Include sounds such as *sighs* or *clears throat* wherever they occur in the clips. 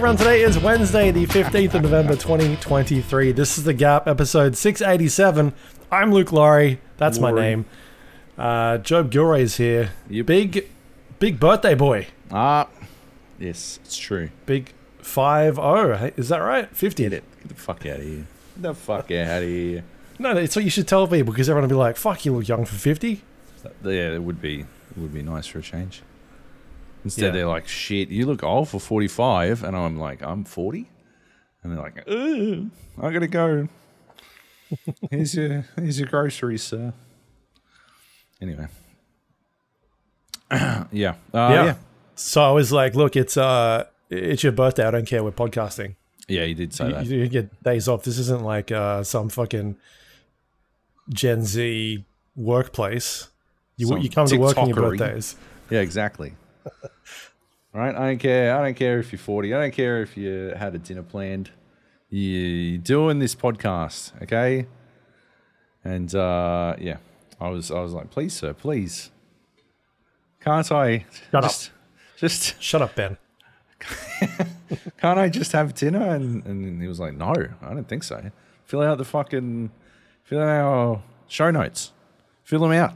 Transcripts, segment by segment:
Everyone, today is Wednesday, the 15th of November 2023. This is The Gap, episode 687. I'm Luke Lawrie, that's my name. Uh, Joab Gilroy is here. Yep. Big, big birthday boy. Ah, yes, it's true. Big 5 0. Is that right? 50. Get it. Get the fuck out of here. Get the fuck out of here. No, it's what you should tell people because everyone will be like, fuck, you look young for 50. Yeah, it would be. It would be nice for a change. Instead, Yeah. they're like, "Shit, you look old for 45," and I'm like, "I'm 40," and they're like, Ugh, "I gotta go." *laughs* here's your here's your groceries, sir. Anyway, *clears throat* yeah, uh, yeah. yeah, So I was like, look, it's uh, it's your birthday. I don't care. We're podcasting. yeah. You did say You, that. you get days off. This isn't like uh, some fucking Gen Z workplace. You, Some you come to work on your birthdays. Yeah, exactly. *laughs* right? I don't care. I don't care if you're 40. I don't care if you had a dinner planned. You're doing this podcast, okay? And uh, yeah, I was I was like, please, sir, please. Can't I Shut up. just just Shut up, Ben. *laughs* can't I just have dinner? And and he was like, No, I don't think so. Fill out the fucking fill out our show notes. Fill them out.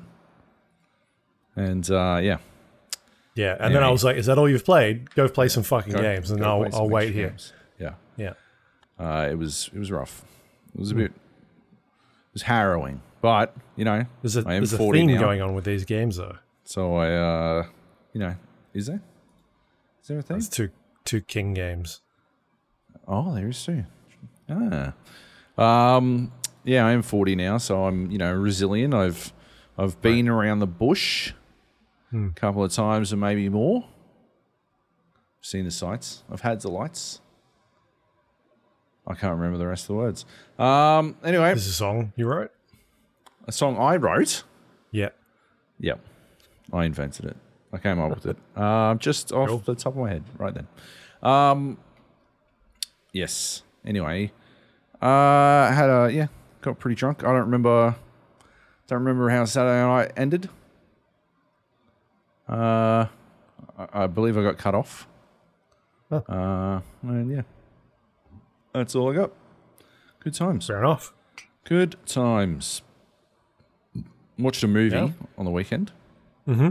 And uh, yeah. Yeah, and then I Anyway. was like, "Is that all you've played? Go play some fucking Go- games, and I'll I'll wait here." games. Yeah. Yeah, Uh, it was it was rough. It Hmm. was a bit. It was harrowing, but you know, there's a I there's a theme now, going on with these games though. So I, uh, you know, is there? Is there a thing? It's two two king games. Oh, there is too. Ah, um, yeah, I am forty now, so I'm you know resilient. I've I've been around the bush Hmm. a couple of times and maybe more. Seen the sights. I've had the lights. I can't remember the rest of the words. Um, anyway, This is a song you wrote. a song I wrote. Yeah, Yep. I invented it. I came up with it. *laughs* Um, just off Cool. the top of my head, right then. Um, yes. Anyway, uh, I had a yeah, got pretty drunk. I don't remember. Don't remember how Saturday night ended. Uh, I, I believe I got cut off. Huh. Uh, and yeah, that's all I got. Good times. fair enough. Good times. Watched a movie Yeah. on the weekend. Mm-hmm.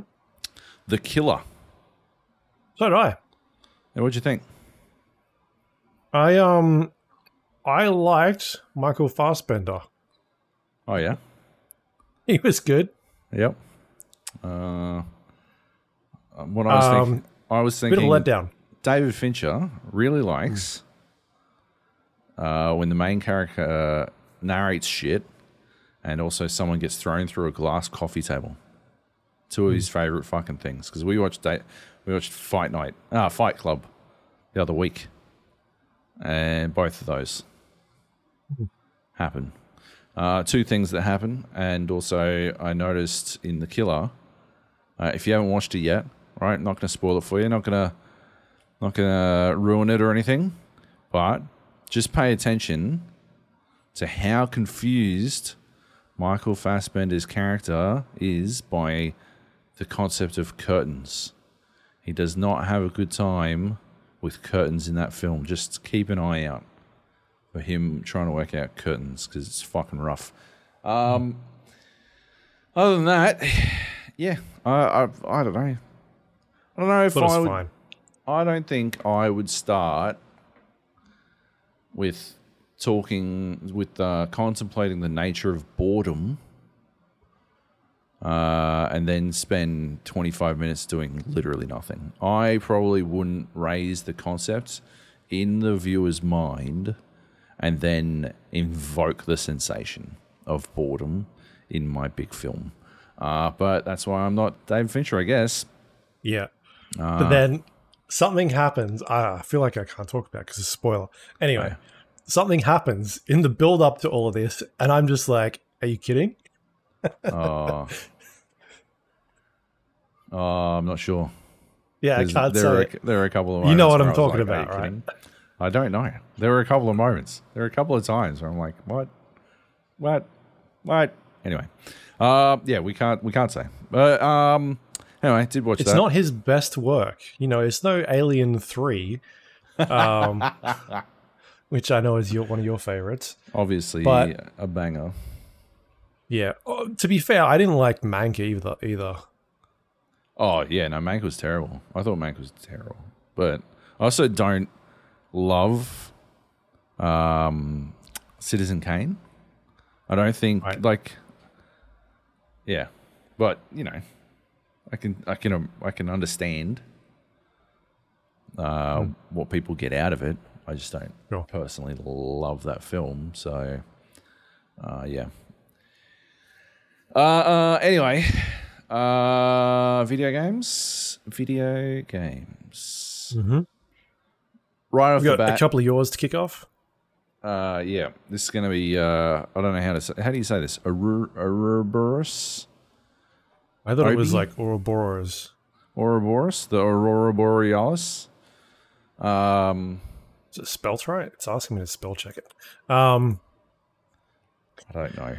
The Killer. So did I. Hey, what'd you think? I um, I liked Michael Fassbender. Oh yeah, *laughs* He was good. yep. Uh, what I was Um, thinking, I was Bit of letdown. David Fincher really likes uh, when the main character narrates shit, and also someone gets thrown through a glass coffee table. Two of his favorite fucking things because we watched da- we watched Fight Night, ah, Fight Club, the other week, and both of those happen. Uh, two things that happen, and also I noticed in the Killer, uh, if you haven't watched it yet, right, not going to spoil it for you, not going to not gonna ruin it or anything, but just pay attention to how confused Michael Fassbender's character is by the concept of curtains. He does not have a good time with curtains in that film. Just keep an eye out for him trying to work out curtains because it's fucking rough. Um, other than that, *sighs* yeah, I, I, I don't know. I don't know if I would, fine. I don't think I would start with talking with uh, contemplating the nature of boredom, uh, and then spend twenty five minutes doing literally nothing. I probably wouldn't raise the concept in the viewer's mind, and then invoke the sensation of boredom in my big film. Uh, but that's why I'm not David Fincher, I guess. Yeah. Uh, but then something happens. I feel like I can't talk about because it's a spoiler. Anyway, Yeah. something happens in the build up to all of this, and I'm just like, "Are you kidding?" Oh. *laughs* oh, I'm not sure. Yeah, I can't there, are, say. a- there are a couple of You know what I'm talking like, about, right?" kidding?" I don't know. There were a couple of moments. There were a couple of times where I'm like, what? What? What? Anyway. Uh yeah, we can't we can't say. But um anyway, I did watch It's that. not his best work. You know, it's no Alien Three um, *laughs* which I know is your, one of your favorites. Obviously, But- a banger. Yeah. Oh, to be fair, I didn't like Mank either. Either. Oh yeah, no, Mank was terrible. I thought Mank was terrible, but I also don't love um, Citizen Kane. I don't think Right. like, yeah, but you know, I can I can um, I can understand uh, what people get out of it. I just don't Sure. personally love that film. So, uh, yeah. Uh, uh, anyway, uh, video games, video games. Mm-hmm. Right off We the got a couple of yours to kick off. uh, yeah, this is going to be. Uh, I don't know how to say. How do you say this? Ouroboros, I thought it was like Ouroboros. Ouroboros, the Aurora Borealis. Um, Is it spelt right? It's asking me to spell check it. Um, I don't know.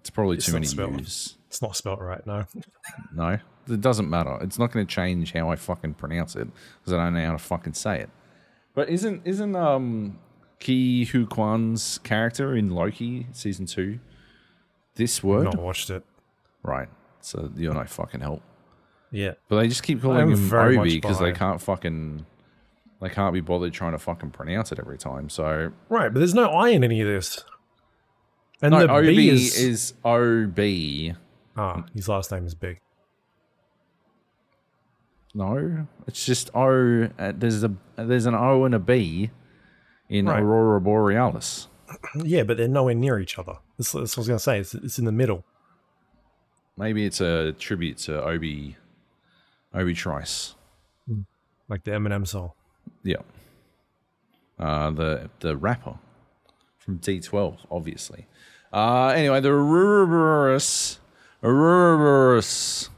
It's probably It's too many spelled. U's. it's not spelt right. No. *laughs* No, it doesn't matter. It's not going to change how I fucking pronounce it because I don't know how to fucking say it. But isn't isn't um Ke Huy Quan's character in Loki season two this word? Not watched it. Right. So you're no fucking help. Yeah. But they just keep calling I'm him Obi because they can't fucking they can't be bothered trying to fucking pronounce it every time. So Right, but there's no I in any of this. And no, the B is, is, O B. ah, his last name is big. No, it's just O. Uh, there's a there's an O and a B in Right. Aurora Borealis. *clears throat* Yeah, but they're nowhere near each other. That's, that's what I was gonna say. It's, it's in the middle. Maybe it's a tribute to Obi Obi Trice. Like the Eminem song. Yeah. Uh, the the rapper from D12, obviously. Uh, anyway, the Ouroboros Ouroboros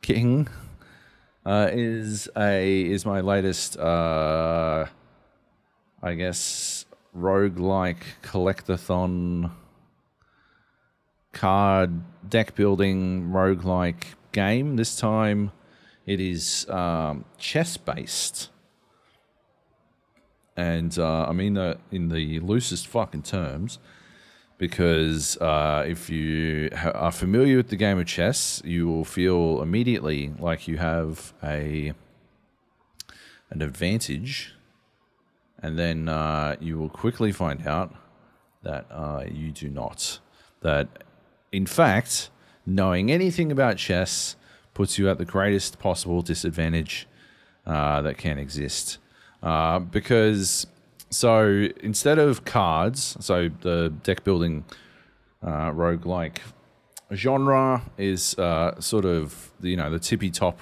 King uh, is a is my latest, uh, I guess, roguelike collectathon card deck building roguelike game. This time, it is um, chess based and uh, I mean that in the loosest fucking terms, because uh, if you are familiar with the game of chess, you will feel immediately like you have a an advantage, and then uh, you will quickly find out that uh, you do not. That, in fact, knowing anything about chess puts you at the greatest possible disadvantage uh, that can exist. Uh, because, so instead of cards, so the deck building uh, roguelike genre is uh, sort of, you know, the tippy top,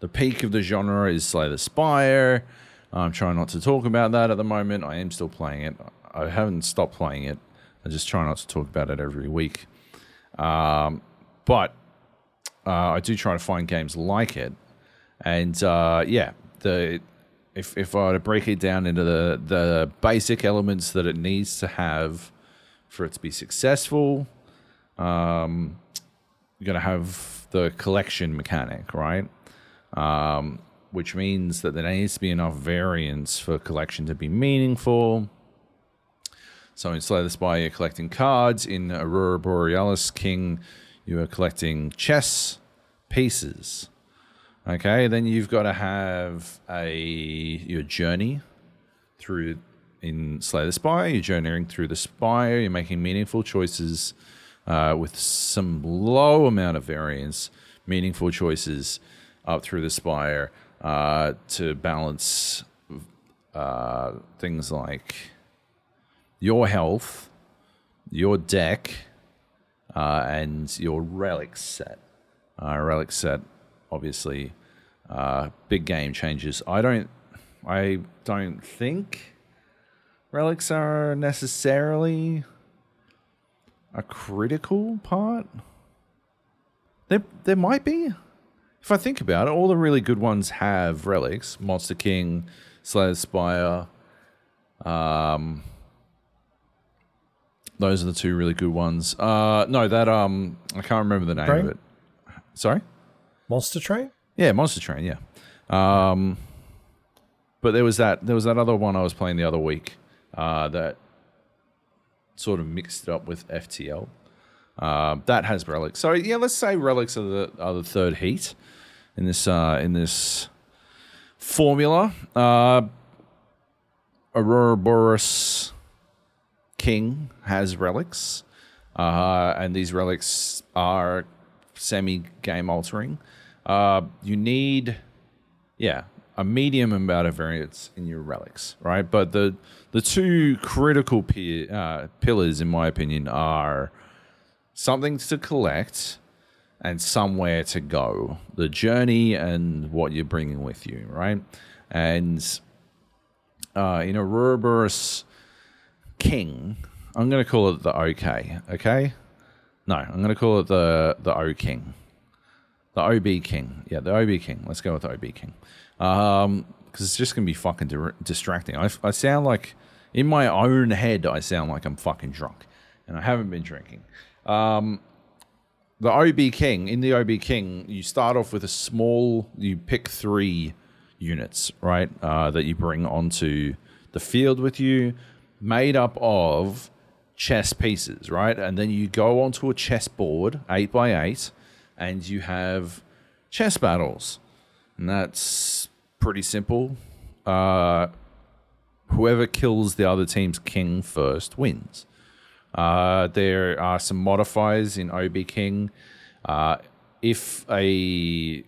the peak of the genre is Slay the Spire. I'm trying not to talk about that at the moment. I am still playing it. I haven't stopped playing it. I just try not to talk about it every week. Um, but uh, I do try to find games like it. And uh, yeah, the if if I were to break it down into the the basic elements that it needs to have for it to be successful, um, you're gonna have the collection mechanic, right? Um, which means that there needs to be enough variance for collection to be meaningful. So in Slay the Spire, you're collecting cards. In Aurora Borealis King, you are collecting chess pieces. Okay, then you've got to have a your journey through in Slay the Spire. You're journeying through the Spire. You're making meaningful choices uh, with some low amount of variance. Meaningful choices up through the Spire uh, to balance uh, things like your health, your deck, uh, and your relic set. Uh, relic set, obviously, uh, big game changes. I don't, I don't think relics are necessarily a critical part. There, there might be. If I think about it, all the really good ones have relics. Monster King, Slayer Spire. Um, those are the two really good ones. Uh, no, that um, I can't remember the name Train? of it. Sorry. Monster Train? Yeah, Monster Train. Yeah. Um, but there was that there was that other one I was playing the other week uh, that sort of mixed it up with FTL. Uh, that has relics. So yeah, let's say relics are the are the third heat in this uh, in this formula. Uh, Ouroboros King has relics, uh, and these relics are semi game altering. Uh, you need, yeah, a medium amount of variance in your relics, right? But the the two critical uh, pillars, in my opinion, are something to collect and somewhere to go. The journey and what you're bringing with you, right? And uh, in Ouroboros King, I'm going to call it the OK. Okay? No, I'm going to call it the the O King, the OB King. Yeah, the OB King. Let's go with the OB King. Um, because it's just going to be fucking di- distracting. I, I sound like in my own head, I sound like I'm fucking drunk, and I haven't been drinking. Um, the OB King in the OB King, you start off with a small. You pick three units, right? Uh, that you bring onto the field with you, made up of chess pieces, right? And then you go onto a chess board, eight by eight, and you have chess battles, and that's pretty simple. Uh, whoever kills the other team's king first wins. Uh, there are some modifiers in OB King. Uh, if a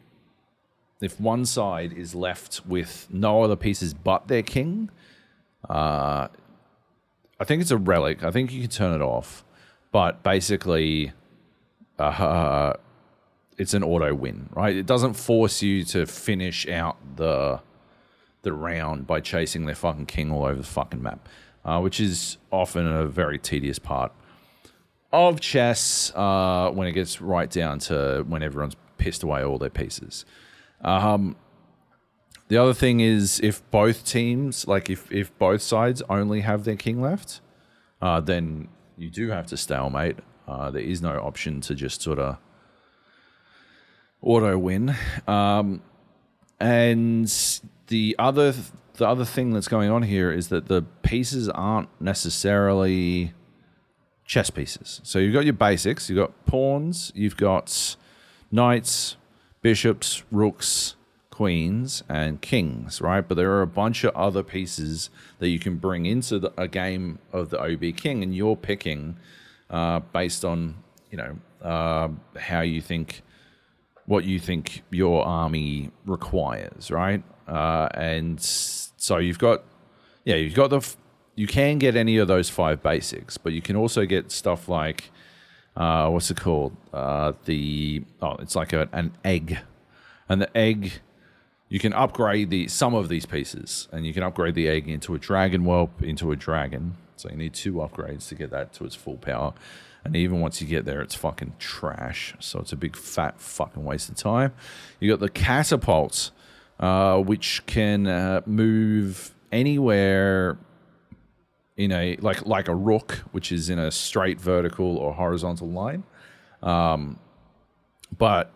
if one side is left with no other pieces but their king, uh, I think it's a relic. I think you can turn it off, but basically, uh, it's an auto win, right? It doesn't force you to finish out the the round by chasing their fucking king all over the fucking map, uh, which is often a very tedious part of chess uh, when it gets right down to when everyone's pissed away all their pieces. Um, the other thing is if both teams, like if, if both sides only have their king left, uh, then you do have to stalemate. Uh, there is no option to just sort of auto win. Um, and the other the other thing that's going on here is that the pieces aren't necessarily chess pieces. So you've got your basics, you've got pawns, you've got knights, bishops, rooks, queens, and kings, right? But there are a bunch of other pieces that you can bring into the, a game of the OB King, and you're picking uh, based on you know uh, how you think what you think your army requires, right? Uh, and so you've got yeah, you've got the f- you can get any of those five basics, but you can also get stuff like uh, what's it called? Uh, the oh, it's like a, an egg, and the egg you can upgrade the some of these pieces, and you can upgrade the egg into a dragon whelp, into a dragon. So you need two upgrades to get that to its full power. And even once you get there, it's fucking trash. So it's a big fat fucking waste of time. You got the catapults, uh, which can uh, move anywhere in a like like a rook, which is in a straight vertical or horizontal line. Um, but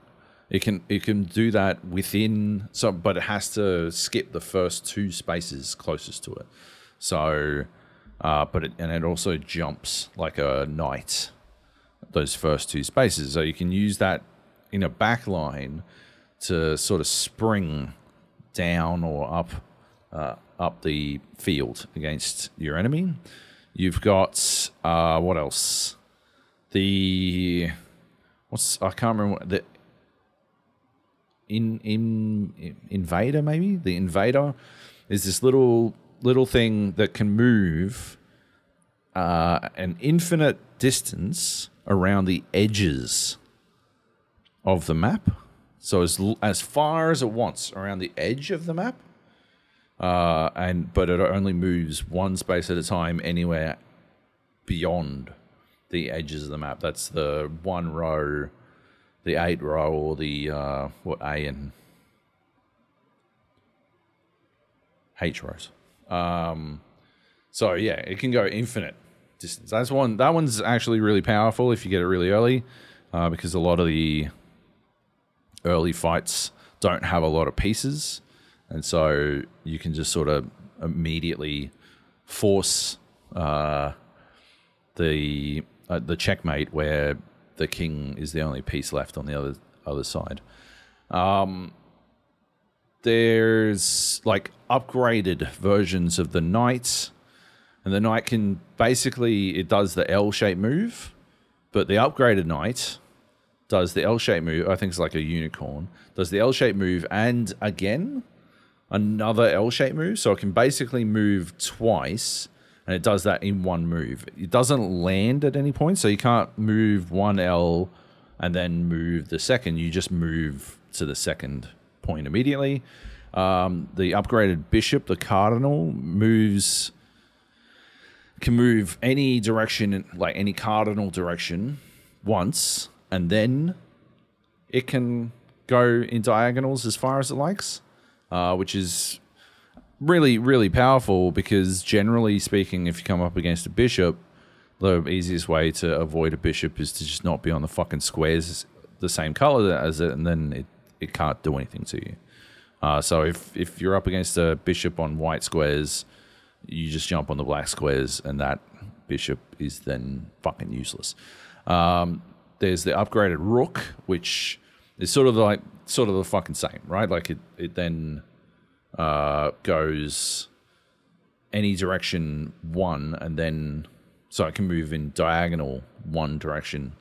it can it can do that within so, but it has to skip the first two spaces closest to it. So, uh, but it, and it also jumps like a knight those first two spaces. So you can use that in a back line to sort of spring down or up uh, up the field against your enemy. You've got uh, what else? The what's I can't remember the in in invader maybe the invader is this little little thing that can move uh, an infinite distance around the edges of the map. So as as far as it wants around the edge of the map, uh, and but it only moves one space at a time anywhere beyond the edges of the map. That's the one row, the eight row, or the uh, what A and H rows. Um, so yeah, it can go infinite distance. That's one. That one's actually really powerful if you get it really early, uh, because a lot of the early fights don't have a lot of pieces, and so you can just sort of immediately force uh, the uh, the checkmate where the king is the only piece left on the other other side. Um, there's like upgraded versions of the knight, and the knight can basically it does the L-shaped move, but the upgraded knight does the L-shaped move. I think it's like a unicorn. Does the L-shaped move and again another L-shaped move, so it can basically move twice, and it does that in one move. It doesn't land at any point, so you can't move one L and then move the second. You just move to the second point immediately. Um, the upgraded bishop, the cardinal, moves can move any direction, like any cardinal direction, once, and then it can go in diagonals as far as it likes, uh, which is really, really powerful because generally speaking, if you come up against a bishop, the easiest way to avoid a bishop is to just not be on the fucking squares the same color as it, and then it, it can't do anything to you. Uh, so if, if you're up against a bishop on white squares, you just jump on the black squares, and that bishop is then fucking useless. Um, there's the upgraded rook, which is sort of like sort of the fucking same, right? Like it, it then uh, goes any direction one, and then so it can move in diagonal one direction,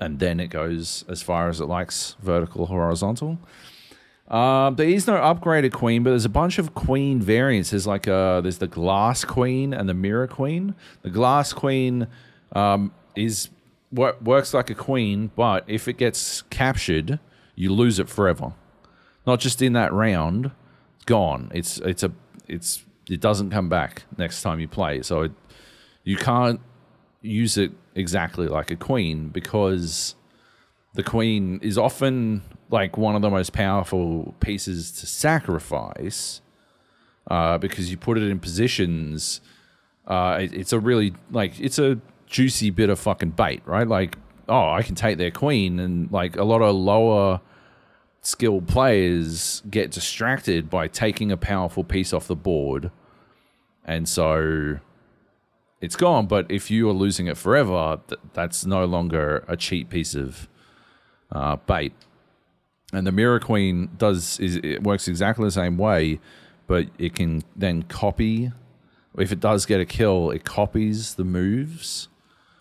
and then it goes as far as it likes, vertical, horizontal. Um, there is no upgraded queen, but there's a bunch of queen variants. There's like uh, there's the glass queen and the mirror queen. The glass queen um, is wor- works like a queen, but if it gets captured, you lose it forever. Not just in that round, gone. It's it's a it's it doesn't come back next time you play. So it, you can't use it exactly like a queen because the queen is often like one of the most powerful pieces to sacrifice uh, because you put it in positions. Uh, it, it's a really like it's a juicy bit of fucking bait, right? Like, oh, I can take their queen, and like a lot of lower skilled players get distracted by taking a powerful piece off the board, and so it's gone. But if you are losing it forever, th- that's no longer a cheap piece of uh, bait. And the Mirror Queen does is it works exactly the same way, but it can then copy. If it does get a kill, it copies the moves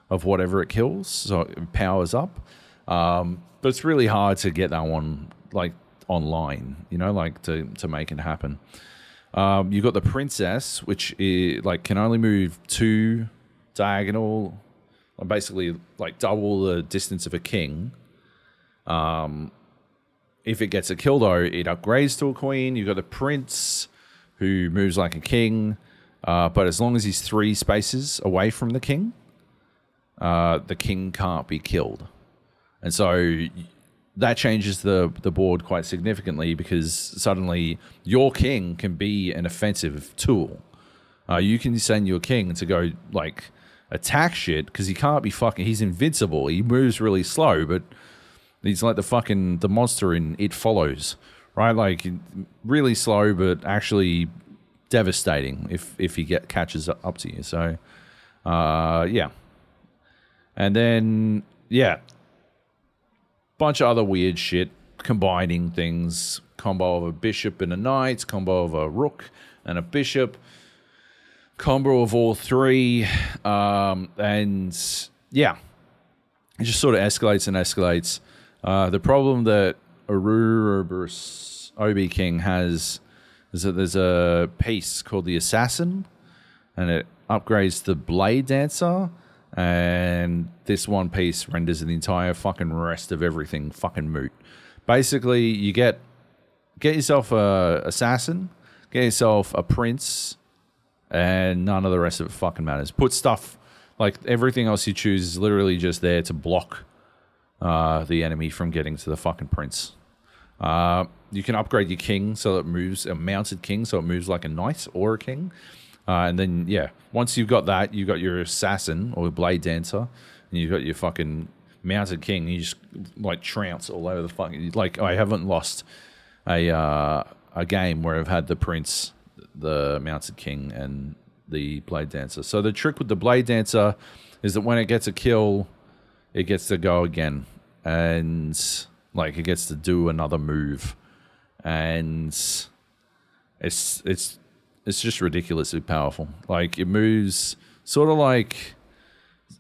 of whatever it kills, so it powers up. Um, but it's really hard to get that one like online, you know, like to to make it happen. Um, you've got the princess, which is, like can only move two diagonal, basically like double the distance of a king. Um, if it gets a kill though, it upgrades to a queen. You've got the prince, who moves like a king, uh, but as long as he's three spaces away from the king, uh, the king can't be killed, and so that changes the the board quite significantly because suddenly your king can be an offensive tool. Uh, you can send your king to go like attack shit because he can't be fucking. He's invincible. He moves really slow, but he's like the fucking the monster in It Follows, right? Like really slow, but actually devastating if if he get catches up to you. So, uh, yeah, and then yeah, bunch of other weird shit, combining things, combo of a bishop and a knight, combo of a rook and a bishop, combo of all three, um, and yeah, it just sort of escalates and escalates. Uh, the problem that Ouroboros Obi King has is that there's a piece called the Assassin, and it upgrades the Blade Dancer, and this one piece renders the entire fucking rest of everything fucking moot. Basically, you get get yourself a assassin, get yourself a prince, and none of the rest of it fucking matters. Put stuff like everything else you choose is literally just there to block uh, the enemy from getting to the fucking prince. Uh, you can upgrade your king so it moves a mounted king, so it moves like a knight or a king. Uh, and then yeah, once you've got that, you've got your assassin or blade dancer, and you've got your fucking mounted king. You just like trounce all over the fucking like I haven't lost a uh, a game where I've had the prince, the mounted king, and the blade dancer. So the trick with the blade dancer is that when it gets a kill, it gets to go again, and like it gets to do another move, and it's it's it's just ridiculously powerful. Like it moves sort of like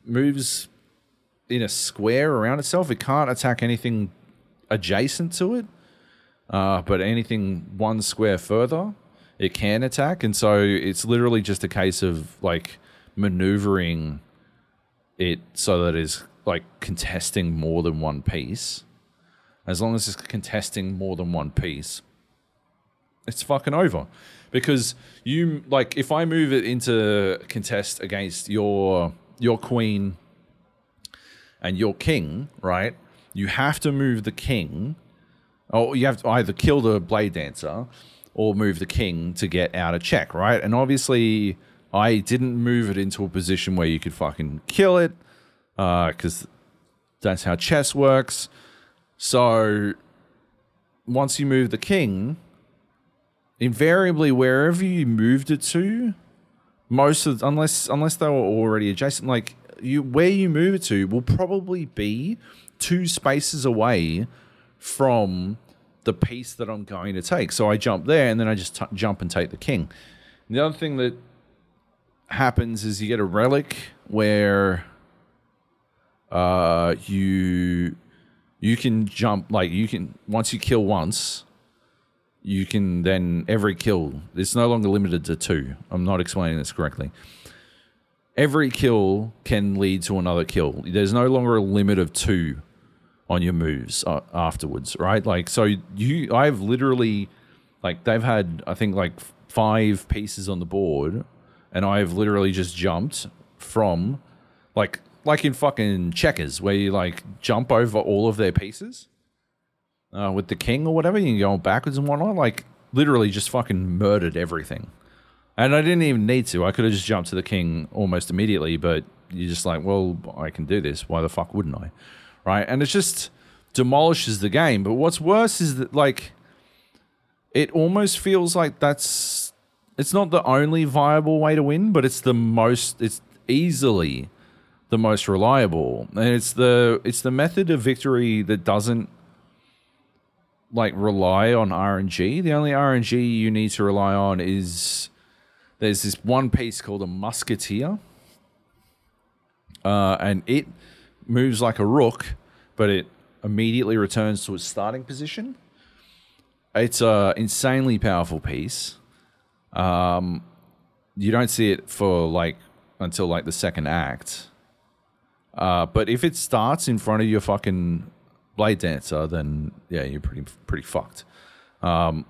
moves in a square around itself. It can't attack anything adjacent to it, uh, but anything one square further, it can attack. And so it's literally just a case of like maneuvering it so that it's like contesting more than one piece. As long as it's contesting more than one piece, it's fucking over. Because you like if I move it into contest against your your queen and your king, right? You have to move the king, or you have to either kill the blade dancer or move the king to get out of check, right? And obviously, I didn't move it into a position where you could fucking kill it, because uh, that's how chess works. So once you move the king, invariably wherever you moved it to, most of unless unless they were already adjacent, like you where you move it to will probably be two spaces away from the piece that I'm going to take. So I jump there and then I just t- jump and take the king. the other thing that happens is you get a relic where uh, you you can jump like you can once you kill once you can then every kill it's no longer limited to two i'm not explaining this correctly every kill can lead to another kill. There's no longer a limit of two on your moves uh, afterwards, right? Like, so you, I've literally, like, they've had, I think, like five pieces on the board, and I've literally just jumped from, like, like in fucking checkers, where you like jump over all of their pieces uh, with the king or whatever, you go backwards and whatnot. Like, literally just fucking murdered everything. And I didn't even need to. I could have just jumped to the king almost immediately, but you're just like, well, I can do this. Why the fuck wouldn't I? Right? And it just demolishes the game. But what's worse is that, like, it almost feels like that's. It's not the only viable way to win, but it's the most. It's easily the most reliable, and it's the it's the method of victory that doesn't like rely on RNG. The only RNG you need to rely on is there's this one piece called a musketeer, uh, and it moves like a rook, but it immediately returns to its starting position. It's a insanely powerful piece. Um, you don't see it for like until like the second act. Uh, but if it starts in front of your fucking blade dancer, then yeah, you're pretty pretty fucked. Um,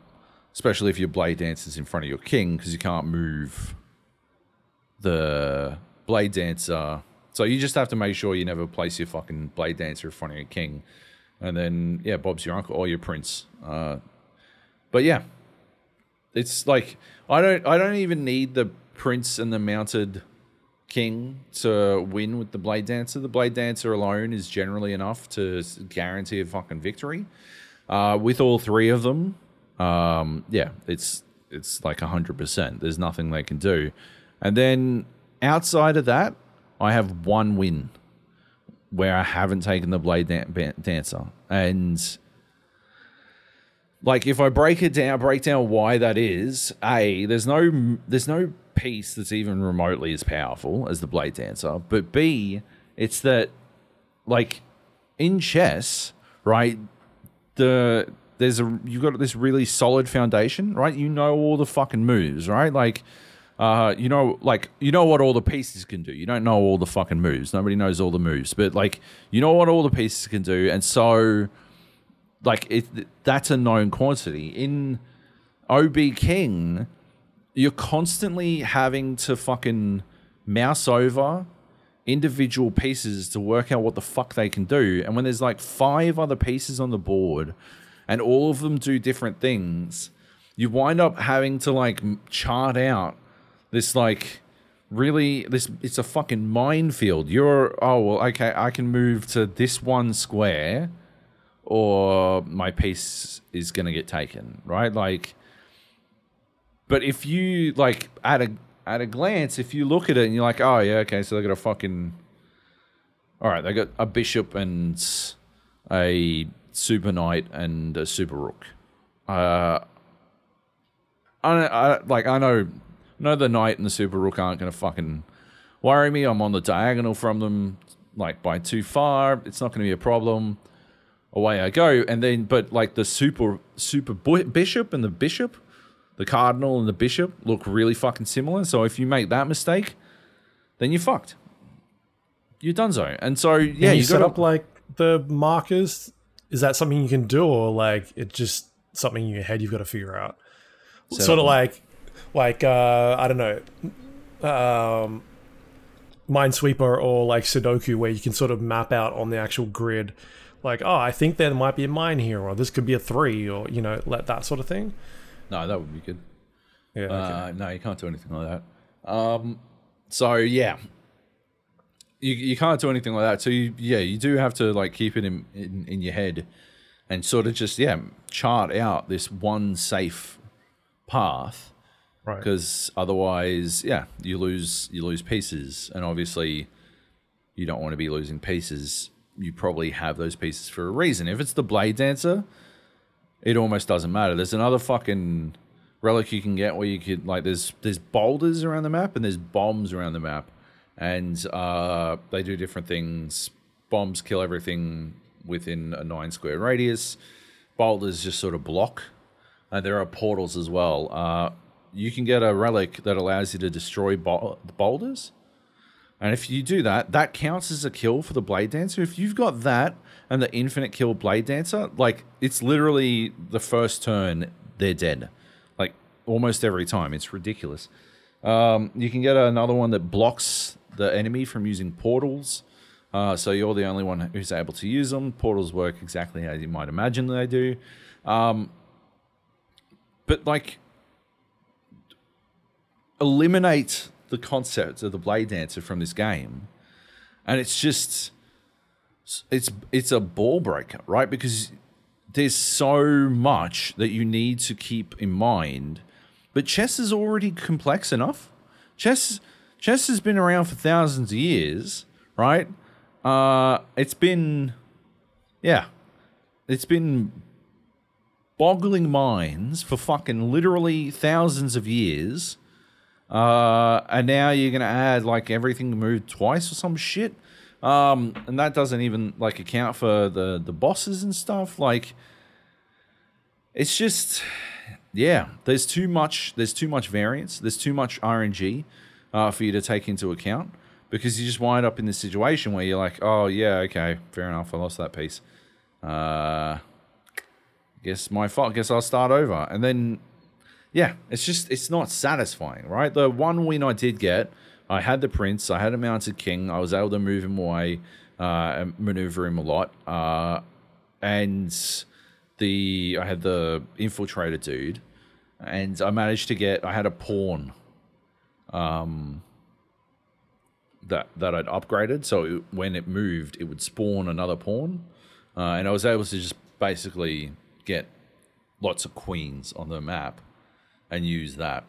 especially if your blade dancer's in front of your king because you can't move the blade dancer. So you just have to make sure you never place your fucking blade dancer in front of your king, and then yeah, Bob's your uncle or your prince. Uh, but yeah, it's like I don't I don't even need the prince and the mounted king to win with the blade dancer. The blade dancer alone is generally enough to guarantee a fucking victory. Uh, with all three of them, um, yeah, it's it's like hundred percent. There's nothing they can do, and then outside of that, I have one win where I haven't taken the blade dan- dancer, and like if I break it down, break down why that is. A, there's no there's no piece that's even remotely as powerful as the blade dancer, but B, it's that like in chess, right? The there's a you've got this really solid foundation, right? You know all the fucking moves, right? Like uh, you know, like you know what all the pieces can do. You don't know all the fucking moves. Nobody knows all the moves, but like you know what all the pieces can do, and so like it that's a known quantity in OB King. You're constantly having to fucking mouse over individual pieces to work out what the fuck they can do, and when there's like five other pieces on the board and all of them do different things, you wind up having to like chart out this like really this it's a fucking minefield. You're oh well okay, I can move to this one square or my piece is going to get taken, right? Like But if you like at a at a glance, if you look at it and you're like, oh yeah, okay, so they got a fucking all right, they got a bishop and a super knight and a super rook. Uh, I, I like I know know the knight and the super rook aren't to fucking worry me. I'm on the diagonal from them, like by too far. It's not to be a problem. Away I go, and then but like the super super bishop and the bishop, the cardinal and the bishop look really fucking similar. So if you make that mistake, then you're fucked. You're done so. And so yeah, you, you set got up like the markers. Is that something you can do, or like it's just something in your head you've got to figure out? Sort of like, like uh, I don't know, um, Minesweeper or like Sudoku, where you can sort of map out on the actual grid, like, oh, I think there might be a mine here, or this could be a three, or you know, let that sort of thing. No, that would be good. Yeah. okay. Uh, no, you can't do anything like that. Um, so yeah, you you can't do anything like that. So you, yeah, you do have to like keep it in, in in your head and sort of just yeah chart out this one safe path right. because otherwise, yeah, you lose you lose pieces, and obviously, you don't want to be losing pieces. You probably have those pieces for a reason. If it's the blade dancer, it almost doesn't matter. There's another fucking relic you can get where you could like there's there's boulders around the map and there's bombs around the map, and uh, they do different things. Bombs kill everything within a nine square radius. Boulders just sort of block and there are portals as well. Uh, you can get a relic that allows you to destroy bou- boulders. And if you do that, that counts as a kill for the Blade Dancer. If you've got that and the infinite kill Blade Dancer, like it's literally the first turn, they're dead. Like almost every time. It's ridiculous. Um, you can get another one that blocks the enemy from using portals. Uh, so you're the only one who's able to use them. Portals work exactly as you might imagine they do. Um, but like, eliminate the concept of the blade dancer from this game, and it's just it's it's a ball breaker, right? Because there's so much that you need to keep in mind. But chess is already complex enough. Chess chess has been around for thousands of years, right? Uh, it's been, yeah, it's been boggling minds for fucking literally thousands of years. Uh, and now you're gonna add like everything moved twice or some shit. Um, and that doesn't even like account for the the bosses and stuff. Like, it's just, yeah. There's too much. There's too much variance. There's too much RNG uh, for you to take into account because you just wind up in this situation where you're like, oh yeah, okay, fair enough. I lost that piece. Uh, guess my fault. Guess I'll start over. And then, yeah, it's just it's not satisfying, right? The one win I did get, I had the prince, I had a mounted king, I was able to move him away, uh, maneuver him a lot, uh, and the I had the infiltrator dude, and I managed to get I had a pawn, um, that that I'd upgraded, so it, when it moved, it would spawn another pawn, uh, and I was able to just basically get lots of queens on the map and use that.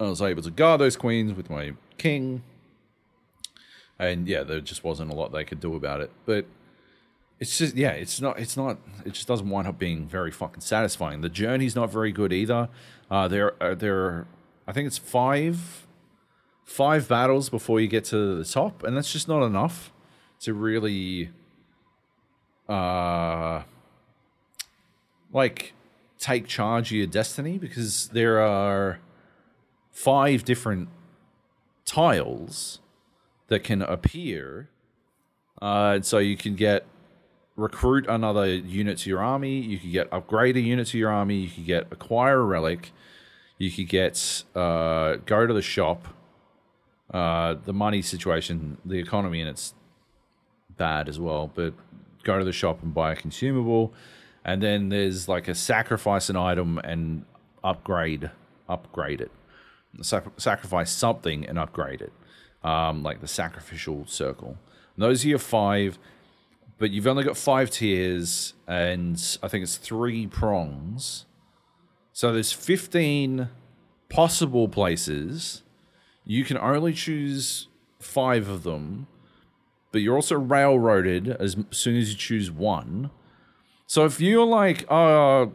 I was able to guard those queens with my king, and yeah, there just wasn't a lot they could do about it. But it's just yeah, it's not it's not it just doesn't wind up being very fucking satisfying. The journey's not very good either. Uh, there are there are, I think it's five five battles before you get to the top, and that's just not enough to really uh like take charge of your destiny because there are five different tiles that can appear. Uh, so you can get recruit another unit to your army. You could get upgrade a unit to your army. You could get acquire a relic. You could get uh, go to the shop. Uh, the money situation, the economy, and it's bad as well. But go to the shop and buy a consumable, and then there's like a sacrifice an item and upgrade upgrade it. Sac- sacrifice something and upgrade it, um, like the sacrificial circle. And those are your five, but you've only got five tiers, and I think it's three prongs. So there's 15 possible places, you can only choose five of them, but you're also railroaded as soon as you choose one. So if you're like, oh,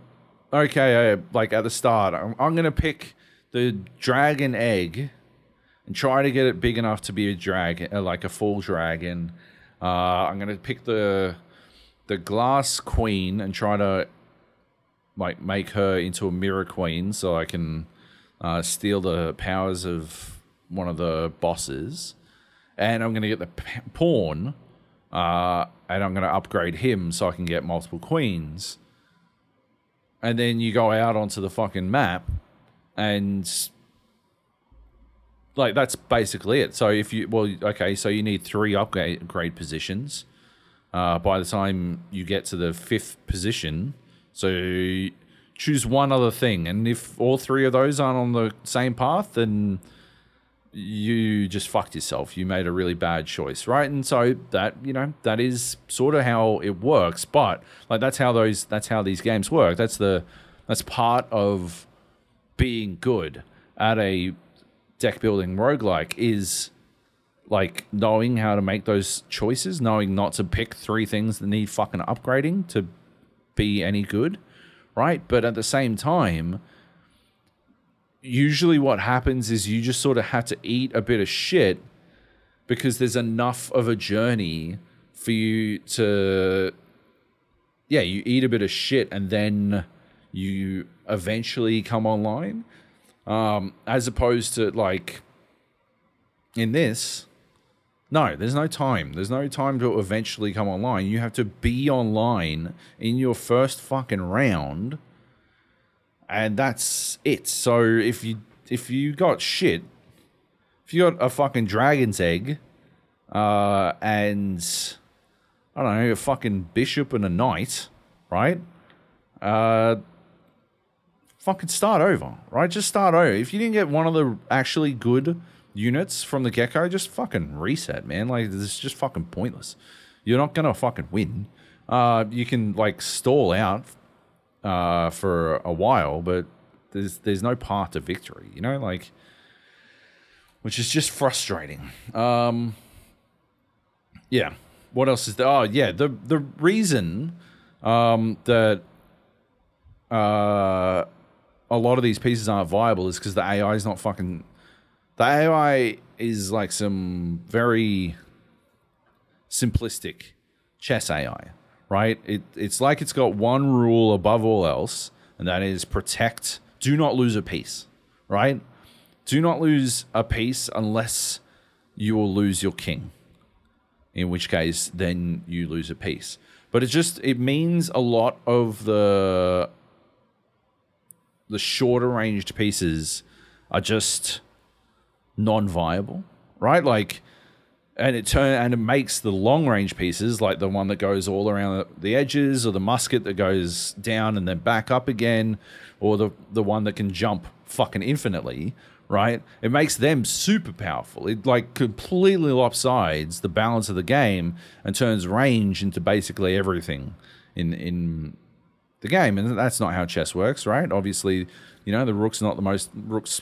okay, uh, like at the start, I'm, I'm going to pick the dragon egg and try to get it big enough to be a dragon, uh, like a full dragon. Uh, I'm going to pick the the glass queen and try to like make her into a mirror queen so I can uh, steal the powers of one of the bosses. And I'm going to get the pawn uh, and I'm going to upgrade him so I can get multiple queens. And then you go out onto the fucking map, and like that's basically it. So if you well, okay, so you need three upgrade grade positions. Uh, by the time you get to the fifth position, so choose one other thing, and if all three of those aren't on the same path, then you just fucked yourself. You made a really bad choice, right? And so that you know that is sort of how it works. But like that's how those that's how these games work. That's the that's part of being good at a deck building roguelike is like knowing how to make those choices, knowing not to pick three things that need fucking upgrading to be any good, right? But at the same time, usually what happens is you just sort of have to eat a bit of shit because there's enough of a journey for you to yeah you eat a bit of shit and then you eventually come online. Um, as opposed to like in this no there's no time. There's no time to eventually come online. You have to be online in your first fucking round and that's it. So if you if you got shit, if you got a fucking dragon's egg, uh, and I don't know, a fucking bishop and a knight, right? Uh, fucking start over, right? Just start over. If you didn't get one of the actually good units from the get go, just fucking reset, man. Like this is just fucking pointless. You're not gonna fucking win. Uh, you can like stall out uh, for a while, but there's there's no path to victory. You know, like which is just frustrating. Um, yeah. What else is there? Oh, yeah. The the reason um, that uh, a lot of these pieces aren't viable is because the AI is not fucking. The AI is like some very simplistic chess AI right? It, it's like it's got one rule above all else, and that is protect, do not lose a piece, right? Do not lose a piece unless you will lose your king. In which case, then you lose a piece. But it just it means a lot of the the shorter ranged pieces are just non-viable, right? Like and it turn and it makes the long range pieces like the one that goes all around the edges or the musket that goes down and then back up again or the the one that can jump fucking infinitely right? It makes them super powerful. It like completely lopsides the balance of the game and turns range into basically everything in in the game. And that's not how chess works right? Obviously you know the rook's not the most rook's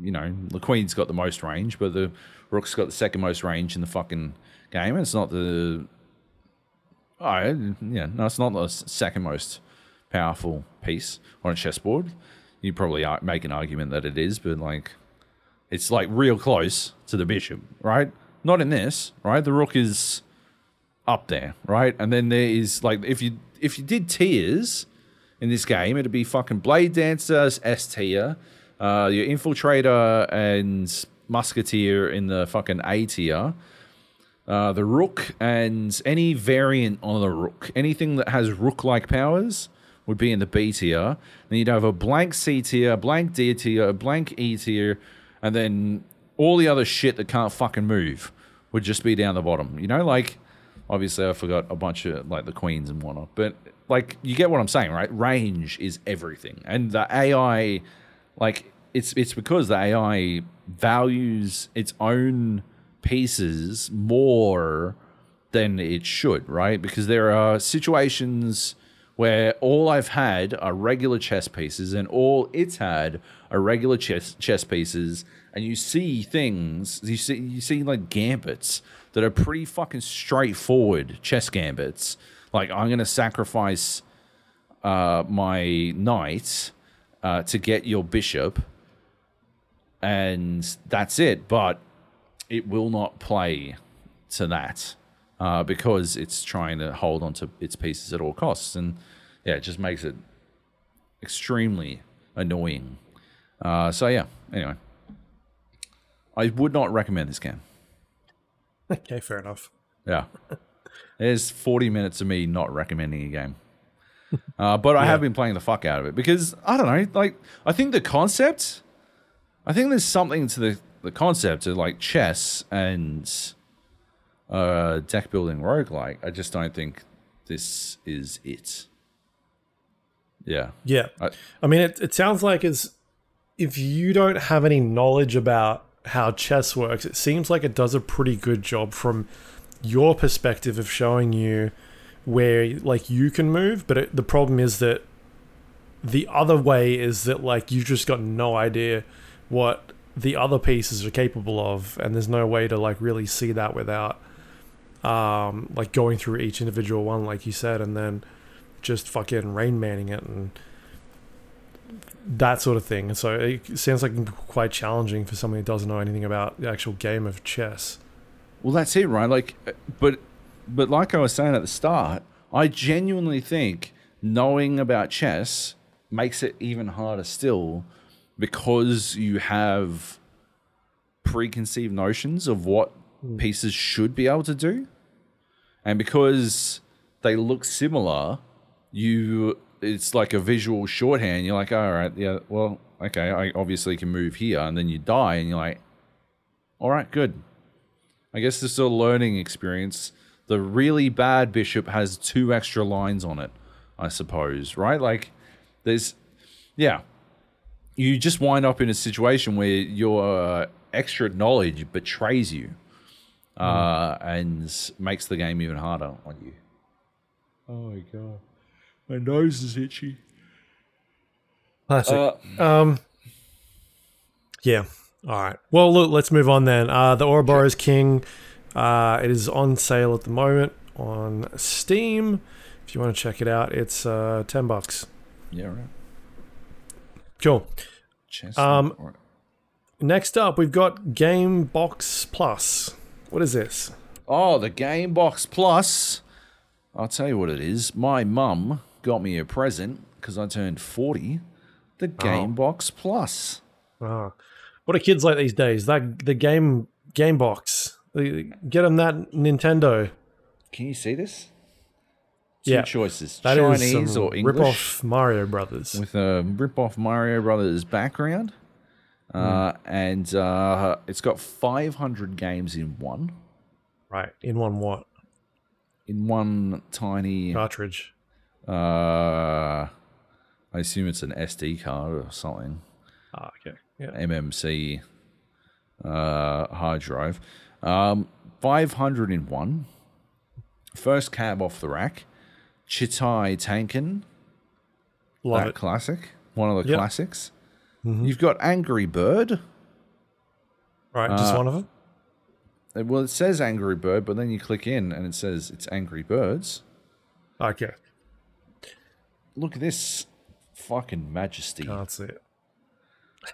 you know the queen's got the most range but the Rook's got the second most range in the fucking game. It's not the. Oh, yeah, no, it's not the second most powerful piece on a chessboard. You probably make an argument that it is, but like, it's like real close to the bishop, right? Not in this, right? The rook is up there, right? And then there is like if you if you did tiers in this game, it'd be fucking blade dancers S tier, uh, your infiltrator and musketeer in the fucking A tier. Uh, the rook and any variant on the rook, anything that has rook-like powers, would be in the B tier. Then you'd have a blank C tier, blank D tier, a blank E tier, and then all the other shit that can't fucking move would just be down the bottom. You know, like obviously I forgot a bunch of like the queens and whatnot, but like you get what I'm saying, right? Range is everything, and the AI, like it's it's because the AI values its own pieces more than it should, right? Because there are situations where all I've had are regular chess pieces, and all it's had are regular chess chess pieces, and you see things, you see you see like gambits that are pretty fucking straightforward chess gambits. Like I'm gonna sacrifice uh, my knight uh, to get your bishop, and that's it. But it will not play to that uh, because it's trying to hold on to its pieces at all costs, and yeah, it just makes it extremely annoying. Uh, so yeah, anyway, I would not recommend this game. Okay, fair enough. Yeah, *laughs* there's 40 minutes of me not recommending a game. Uh, but I Yeah. have been playing the fuck out of it because I don't know, like I think the concept, I think there's something to the the concept of like chess and uh, deck building roguelike. I just don't think this is it. Yeah, Yeah. I- I mean, it, it sounds like it's if you don't have any knowledge about how chess works, it seems like it does a pretty good job from your perspective of showing you where like you can move. But it, the problem is that the other way is that like you've just got no idea what the other pieces are capable of, and there's no way to like really see that without um like going through each individual one, like you said, and then just fucking rain manning it and that sort of thing. And so it sounds like quite challenging for someone who doesn't know anything about the actual game of chess. Well, that's it, right? Like, uh, but but like I was saying at the start, I genuinely think knowing about chess makes it even harder still because you have preconceived notions of what hmm. pieces should be able to do, and because they look similar, you it's like a visual shorthand. You're like, all right, yeah, well, okay, I obviously can move here, and then you die, and you're like, all right, good. I guess this is a learning experience. The really bad bishop has two extra lines on it, I suppose, right? Like, there's, yeah. You just wind up in a situation where your uh, extra knowledge betrays you uh, and makes the game even harder on you. Oh my god. My nose is itchy. Classic. Uh, um, yeah. All right. Well, look, let's move on then. Uh, the Ouroboros King. Uh, it is on sale at the moment on Steam. If you want to check it out, it's uh, ten bucks. yeah, right. Cool. Chess. Um, or- Next up, we've got Game Box Plus. What is this? Oh, the Game Box Plus. I'll tell you what it is. My mum got me a present because I turned 40. The Game Box Plus. Oh, what are kids like these days? That the game Game Box. Get them that Nintendo. Can you see this? Two Yeah. choices That Chinese or English. rip off Mario Brothers. With a rip off Mario Brothers background. Uh, and uh, it's got 500 games in one. Right in one what In one tiny. cartridge? Uh, I assume it's an SD card or something. Ah, okay. Yeah. MMC uh, hard drive. Um, 500 in one. First cab off the rack. Chitai Tankin, Love that it. classic. One of the Yep. classics. You've got Angry Bird. Right, just uh, one of them. Well, it says Angry Bird, but then you click in and it says it's Angry Birds. Okay, Look at this fucking majesty. can't see it.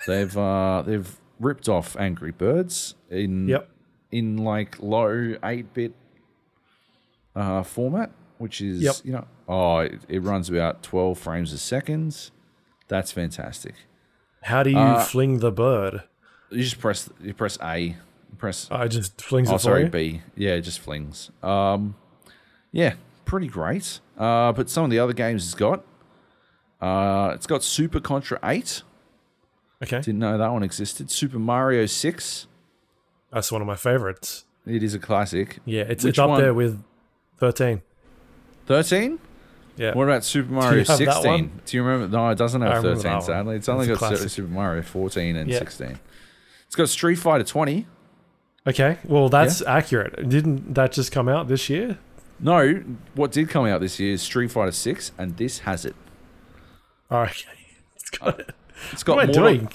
They've uh, they've ripped off Angry Birds in Yep. in like low eight bit uh, format, which is Yep. you know oh it, it runs about twelve frames a second. That's fantastic. How do you Uh, fling the bird? You just press you press A, you press it just flings oh it for sorry you. B, yeah, it just flings. Um, yeah, pretty great. Uh, but some of the other games it's got, uh, it's got Super Contra Eight. Okay, Didn't know that one existed. Super Mario Six. that's one of my favorites. It is a classic. Yeah, it's Which it's up one? there with thirteen. 13? Yeah, What about Super Mario have 16? Do you remember? No, it doesn't have 13, sadly. It's only It's got Super Mario 14 and Yeah. 16. It's got Street Fighter 20. Okay, well that's accurate. Didn't that just come out this year? No, what did come out this year is Street Fighter Six, and this has it. Oh, All right. It's got uh, it. It's got What am I Mortal- doing?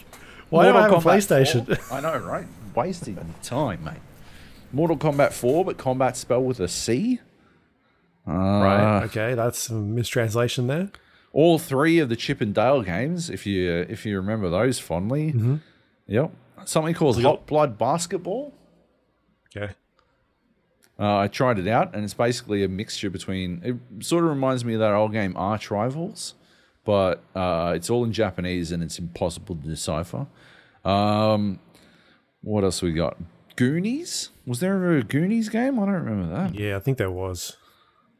Why do I have a PlayStation? 4. I know, right? Wasting time, mate. Mortal Kombat 4, but combat spelled with a C. Uh, right. Okay, that's a mistranslation there. All three of the Chip and Dale games, if you if you remember those fondly. Mm-hmm. Yep. Something called Hot Blood Basketball. Okay. Uh, I tried it out, and it's basically a mixture between. It sort of reminds me of that old game Arch Rivals, but uh, it's all in Japanese and it's impossible to decipher. Um, what else we got? Goonies? Was there ever a Goonies game? I don't remember that. Yeah, I think there was.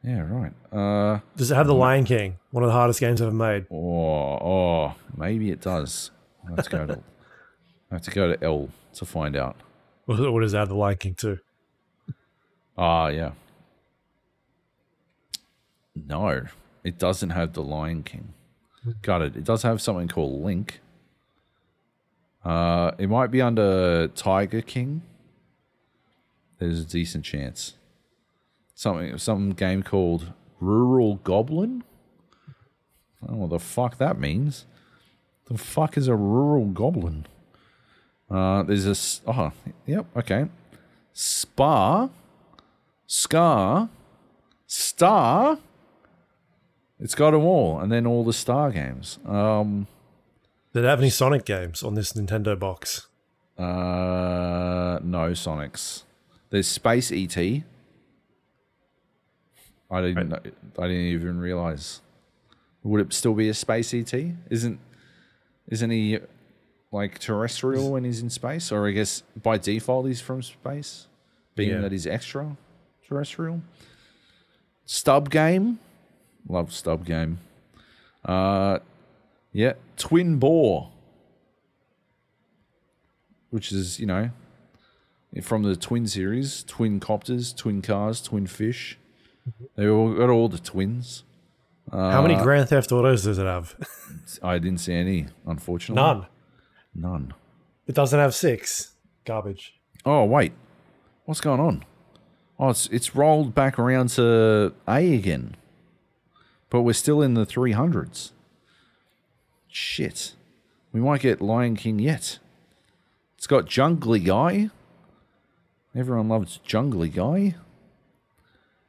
Yeah, right. Uh, Does it have the Lion King? One of the hardest games ever made. oh, oh, maybe it does. I have to go to. *laughs* I have to go to L to find out. What does it have the Lion King too? Ah, yeah. No, it doesn't have the Lion King. Got it. It does have something called Link. Uh, it might be under Tiger King. There's a decent chance. Something, some game called Rural Goblin. I don't know what the fuck that means. The fuck is a rural goblin? Uh, there's a oh, yep, okay. Spa, Scar, Star. It's got them all, and then all the Star games. Um, Did it have any Sonic games on this Nintendo box? uh, no Sonics. There's Space ET. I didn't. know- I didn't even realize. Would it still be a Space ET? Isn't isn't he like terrestrial when he's in space? Or I guess by default he's from space, being Yeah. that he's extra terrestrial. Stub game, love stub game. Uh, yeah, twin bore, which is you know from the twin series, twin copters, twin cars, twin fish. They all got all the twins. How many uh, Grand Theft Autos does it have? I didn't see any, unfortunately. None. None. It doesn't have six. Garbage. Oh wait, what's going on? Oh, it's it's rolled back around to A again, but we're still in the three hundreds. Shit, we might get Lion King yet. It's got Jungly Guy. Everyone loves Jungly Guy.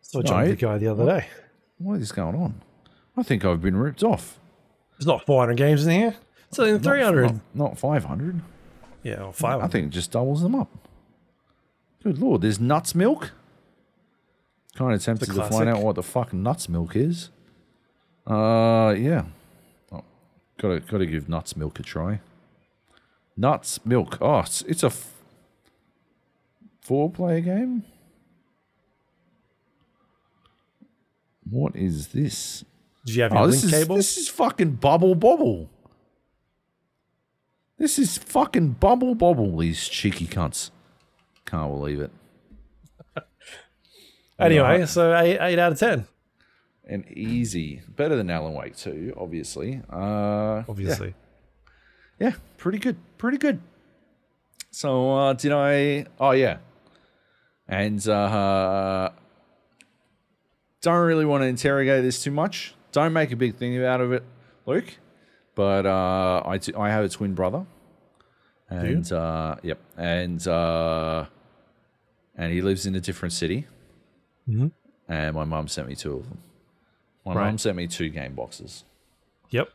Saw John Right. the guy the other day. What is going on? I think I've been ripped off. There's not 400 games in here. It's only 300. Not, not 500. yeah, or 500. I think it just doubles them up. Good lord, there's nuts milk. Kind of tempted to find out what the fuck nuts milk is. Uh, yeah. Oh, gotta gotta give nuts milk a try. Nuts milk. Oh, it's, it's a f- four-player game. What is this? Did you have your Oh, link this is cable? this is fucking bubble bobble. This is fucking bubble bobble. These cheeky cunts. Can't believe it. *laughs* Anyway, so 8, 8 out of 10. And easy, better than Alan Wake 2, obviously. Uh, Obviously. Yeah, pretty good. Pretty good. So, uh, did I. Oh, yeah. And uh, don't really want to interrogate this too much. Don't make a big thing out of it, Luke. But uh, I, t- I have a twin brother. And, uh, yep. And, uh, and he lives in a different city. Mhm. And my mum sent me two of them. My Right. mum sent me two game boxes. Yep.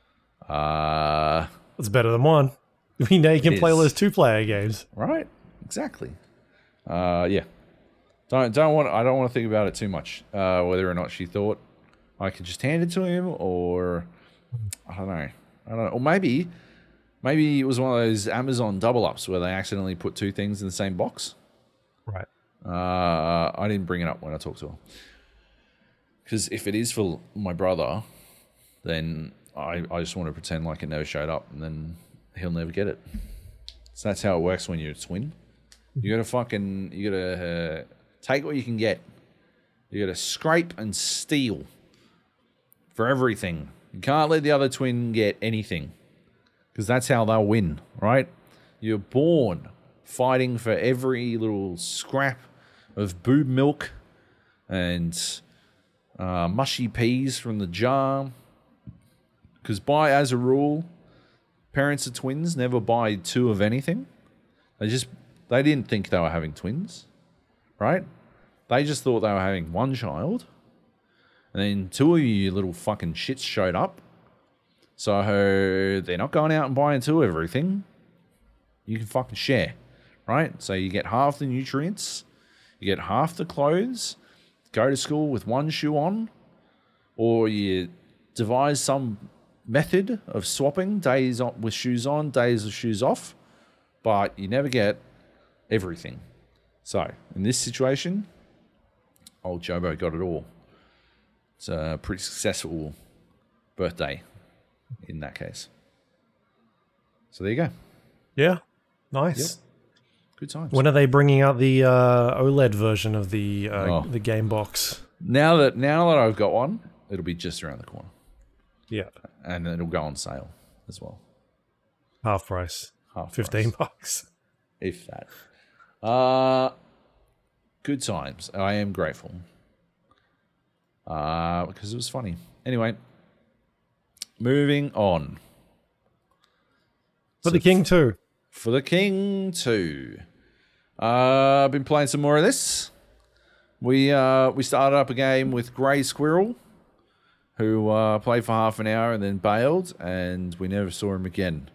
Uh, That's better than one. *laughs* We know you can play all those two player games. Right. Exactly. Uh, yeah. Don't don't want. I don't want to think about it too much. Uh, whether or not she thought I could just hand it to him, or I don't know. I don't know. Or maybe, maybe it was one of those Amazon double ups where they accidentally put two things in the same box. Right. Uh, I didn't bring it up when I talked to her. Because if it is for my brother, then I, I just want to pretend like it never showed up and then he'll never get it. So that's how it works when you're a twin. You gotta fucking, you gotta uh, take what you can get. You gotta scrape and steal for everything. You can't let the other twin get anything because that's how they'll win, right? You're born fighting for every little scrap of boob milk and uh, mushy peas from the jar. Because by as a rule, parents of twins never buy two of anything. They just they didn't think they were having twins, right? They just thought they were having one child, and then two of you little fucking shits showed up. So they're not going out and buying two of everything. You can fucking share, right? So you get half the nutrients, you get half the clothes, go to school with one shoe on, or you devise some method of swapping days with shoes on, days with shoes off, but you never get everything. So in this situation, old Jobo got it all. It's a pretty successful birthday in that case. So there you go. Yeah, nice. Good times. When are they bringing out the uh, OLED version of the uh, Oh. the game box? now that now that I've got one, it'll be just around the corner, Yeah, and it'll go on sale as well. half price, Half fifteen price, bucks. if that. Uh good times. I am grateful. Uh because it was funny. Anyway, moving on. For the King 2. For the King 2. Uh, I've been playing some more of this. We uh, we started up a game with Grey Squirrel, who uh, played for half an hour and then bailed, and we never saw him again.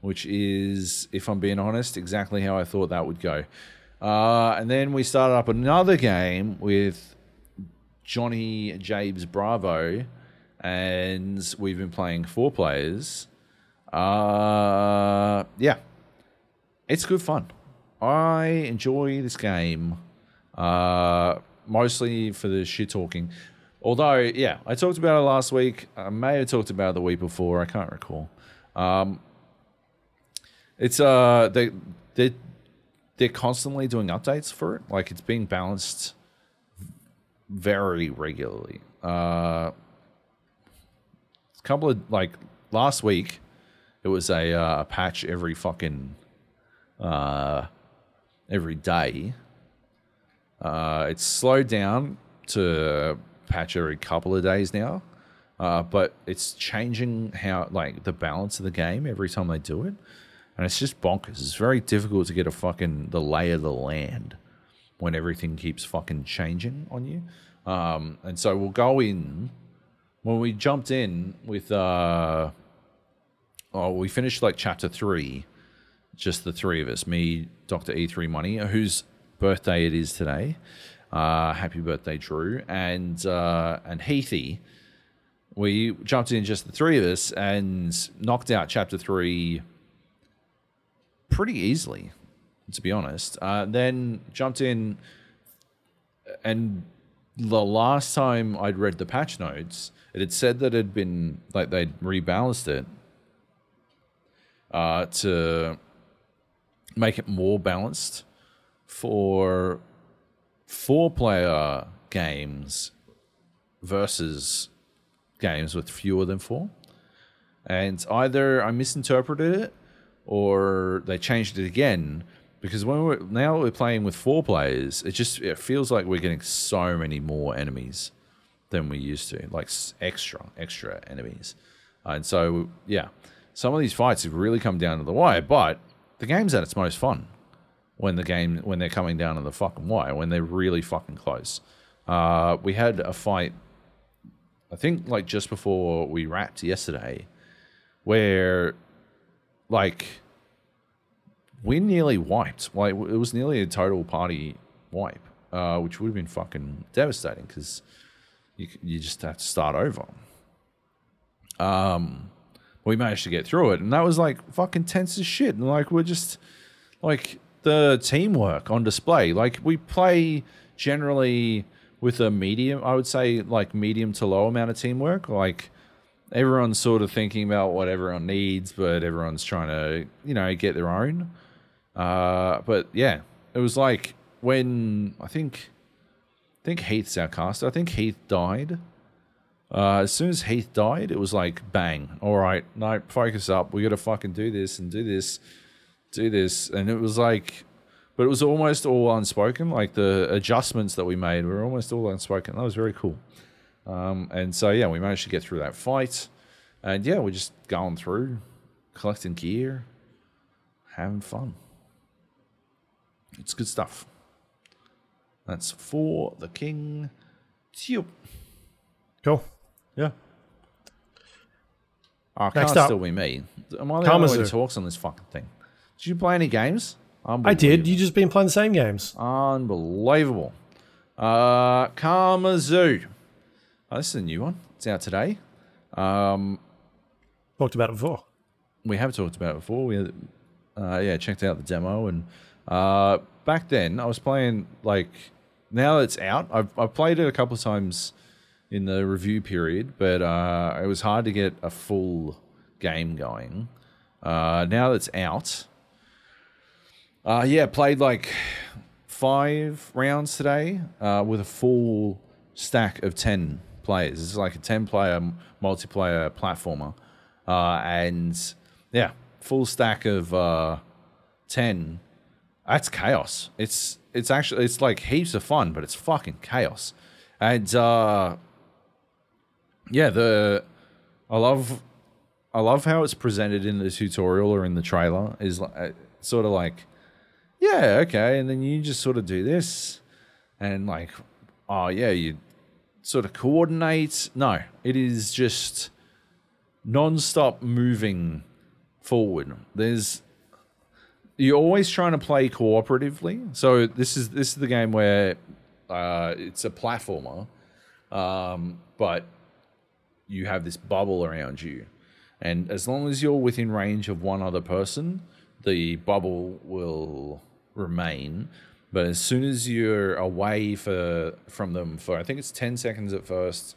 Which is, if I'm being honest, exactly how I thought that would go. Uh, and then we started up another game with Johnny Jabes Bravo, and we've been playing four players. Uh, yeah, it's good fun. I enjoy this game, uh, mostly for the shit talking. Although, yeah, I talked about it last week. I may have talked about it the week before. I can't recall. Um, it's uh, they they they're constantly doing updates for it. Like it's being balanced very regularly. Uh, a couple of like last week, it was a uh, patch every fucking uh, every day. Uh, it's slowed down to patch every couple of days now, uh, but it's changing how like the balance of the game every time they do it, and it's just bonkers. It's very difficult to get a fucking the lay of the land when everything keeps fucking changing on you. Um, and so we'll go in when we jumped in with uh, oh we finished like chapter three just the three of us me dr e3 money whose birthday it is today uh, happy birthday drew and uh, and heathy we jumped in just the three of us and knocked out chapter three pretty easily to be honest uh, then jumped in and the last time I'd read the patch notes, it had said that it had been like they'd rebalanced it uh, to make it more balanced for four player games versus games with fewer than four. And either I misinterpreted it or they changed it again because when we're now we're playing with four players, it just it feels like we're getting so many more enemies than we used to, like extra, extra enemies. And so, yeah, some of these fights have really come down to the wire. But the game's at its most fun when the game when they're coming down to the fucking wire, when they're really fucking close. Uh, we had a fight, I think, like just before we wrapped yesterday, where, like, we nearly wiped. Like, it was nearly a total party wipe, uh, which would have been fucking devastating because you you just have to start over. Um, we managed to get through it, and that was like fucking tense as shit. And like we're just like the teamwork on display. Like we play generally with a medium, I would say like medium to low amount of teamwork. Like everyone's sort of thinking about what everyone needs, but everyone's trying to you know get their own. Uh, but yeah, it was like when I think I think Heath's our caster. I think Heath died. Uh, as soon as Heath died, it was like bang. All right, no, focus up. We got to fucking do this and do this, do this, and it was like, but it was almost all unspoken. Like the adjustments that we made were almost all unspoken. That was very cool. Um, and so yeah, we managed to get through that fight, and yeah, we're just going through, collecting gear, having fun. It's good stuff. That's for the king. Tube. Cool. Yeah. Oh, Next can't up. still be me. Am I the only one who talks on this fucking thing? Did you play any games? I did. You just been playing the same games. Unbelievable. Uh, KarmaZoo. Oh, this is a new one. It's out today. Um, Talked about it before. we have talked about it before. We, uh, yeah, checked out the demo, and uh, back then I was playing like. Now it's out, I've I've played it a couple of times in the review period, but uh, it was hard to get a full game going. Uh, now that it's out, uh, yeah, played like five rounds today uh, with a full stack of 10 players. It's like a 10 player multiplayer platformer. Uh, and yeah, full stack of uh, 10. That's chaos. It's it's actually it's like heaps of fun, but it's fucking chaos. And uh, yeah, the I love I love how it's presented in the tutorial or in the trailer. Is like, uh, sort of like yeah, okay, and then you just sort of do this, and like, oh yeah, you sort of coordinate. No, it is just non-stop moving forward. There's you're always trying to play cooperatively. So this is this is the game where uh, it's a platformer, um, but you have this bubble around you, and as long as you're within range of one other person, the bubble will remain. But as soon as you're away for from them for I think it's ten seconds at first,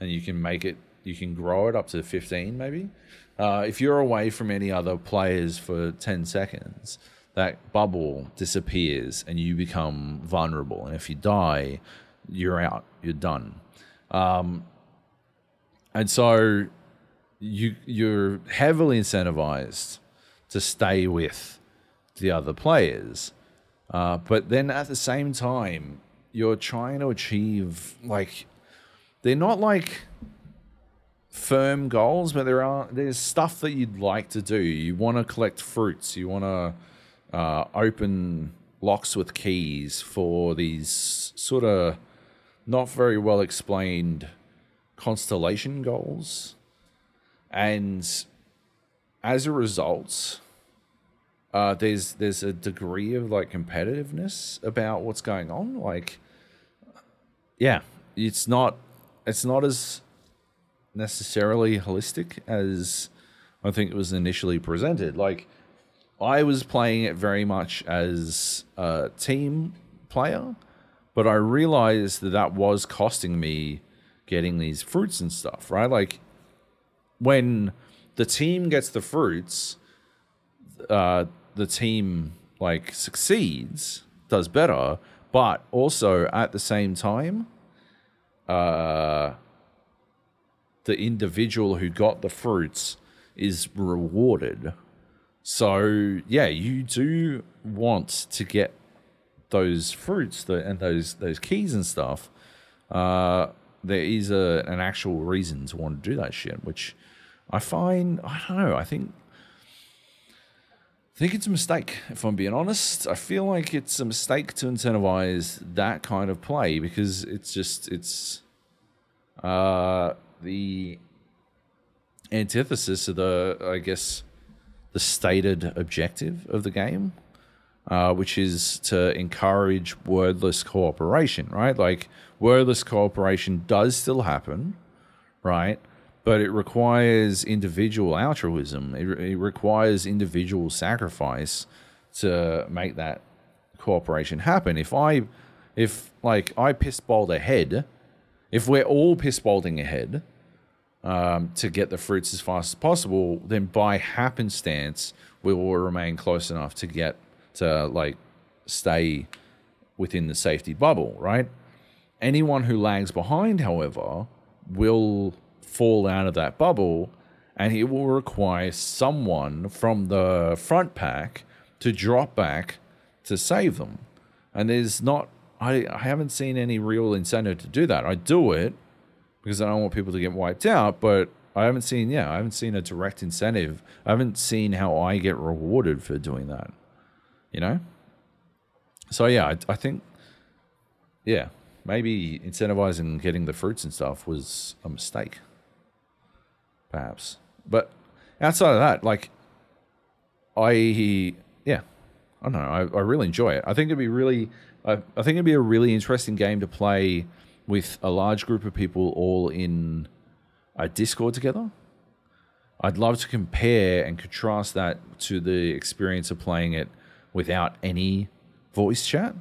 and you can make it, you can grow it up to fifteen maybe. Uh, if you're away from any other players for ten seconds, that bubble disappears and you become vulnerable. And if you die, you're out. You're done. Um, and so you you're heavily incentivized to stay with the other players. Uh, but then at the same time, you're trying to achieve like they're not like firm goals, but there are there's stuff that you'd like to do. You want to collect fruits. You want to uh, open locks with keys for these sort of not very well explained constellation goals, and as a result, uh, there's there's a degree of like competitiveness about what's going on. Like, yeah, it's not it's not as necessarily holistic as I think it was initially presented. Like, I was playing it very much as a team player, but I realized that that was costing me getting these fruits and stuff, right? Like, when the team gets the fruits, uh, the team like succeeds, does better, but also at the same time, uh, the individual who got the fruits is rewarded. So yeah, you do want to get those fruits the, and those those keys and stuff. Uh, there is a an actual reason to want to do that shit, which I find I don't know. I think I think it's a mistake. If I'm being honest, I feel like it's a mistake to incentivize that kind of play because it's just it's uh, the antithesis of the I guess the stated objective of the game, uh, which is to encourage wordless cooperation. Right, like wordless cooperation does still happen, right? But it requires individual altruism. It, it requires individual sacrifice to make that cooperation happen. If I, if like I piss bowled ahead, if we're all piss bowling ahead um, to get the fruits as fast as possible, then by happenstance we will remain close enough to get to like stay within the safety bubble, right? Anyone who lags behind, however, will fall out of that bubble and it will require someone from the front pack to drop back to save them. And there's not, I, I haven't seen any real incentive to do that. I do it because I don't want people to get wiped out. But I haven't seen, yeah, I haven't seen a direct incentive. I haven't seen how I get rewarded for doing that. You know. So yeah, I, I think, yeah, maybe incentivizing getting the fruits and stuff was a mistake. Perhaps, but outside of that, like, I yeah, I don't know. I, I really enjoy it. I think it'd be really, I, I think it'd be a really interesting game to play with a large group of people all in a Discord together. I'd love to compare and contrast that to the experience of playing it without any voice chat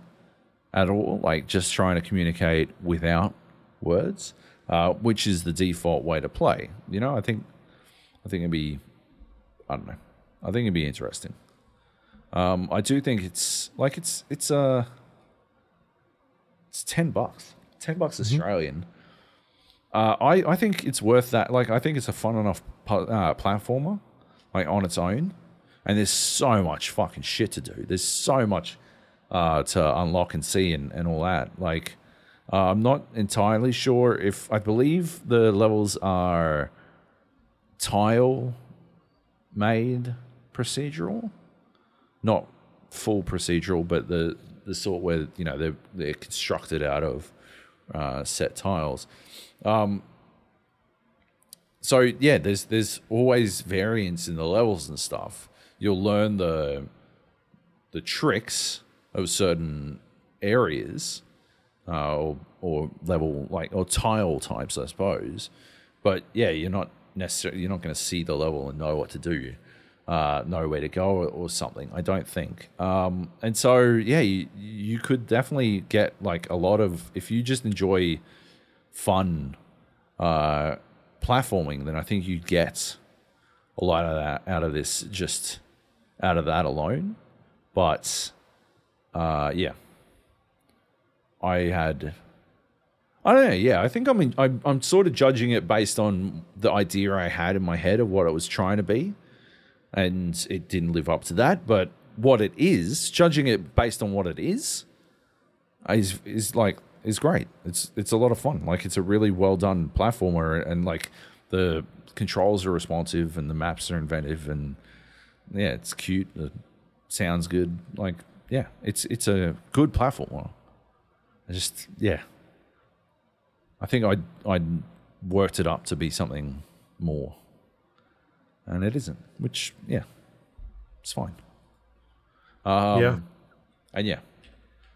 at all, like just trying to communicate without words, uh, which is the default way to play. You know, I think, I think it'd be, I don't know, I think it'd be interesting. Um, I do think it's like it's it's uh it's ten bucks, ten bucks Australian. Uh, I I think it's worth that. Like I think it's a fun enough uh, platformer, like on its own. And there's so much fucking shit to do. There's so much uh, to unlock and see and, and all that. Like uh, I'm not entirely sure if I believe the levels are tile made procedural not full procedural, but the the sort where you know they're they're constructed out of uh, set tiles. Um, so yeah, there's there's always variance in the levels and stuff. You'll learn the the tricks of certain areas uh, or or level like or tile types, I suppose. But yeah, you're not necessarily you're not going to see the level and know what to do uh, know where to go or, or something. I don't think. Um, and so yeah, you, you could definitely get like a lot of if you just enjoy fun uh, platforming, then I think you get a lot of that out of this just out of that alone. But uh, yeah, I had. I don't know. Yeah, I think I'm, in, I'm I'm sort of judging it based on the idea I had in my head of what it was trying to be and it didn't live up to that. But what it is, judging it based on what it is, is is like is great. It's it's a lot of fun. Like it's a really well done platformer, and like the controls are responsive, and the maps are inventive, and yeah, it's cute. It sounds good. Like yeah, it's it's a good platformer. I just yeah. I think I I worked it up to be something more and it isn't. Which, yeah, it's fine. Um, Yeah. and yeah,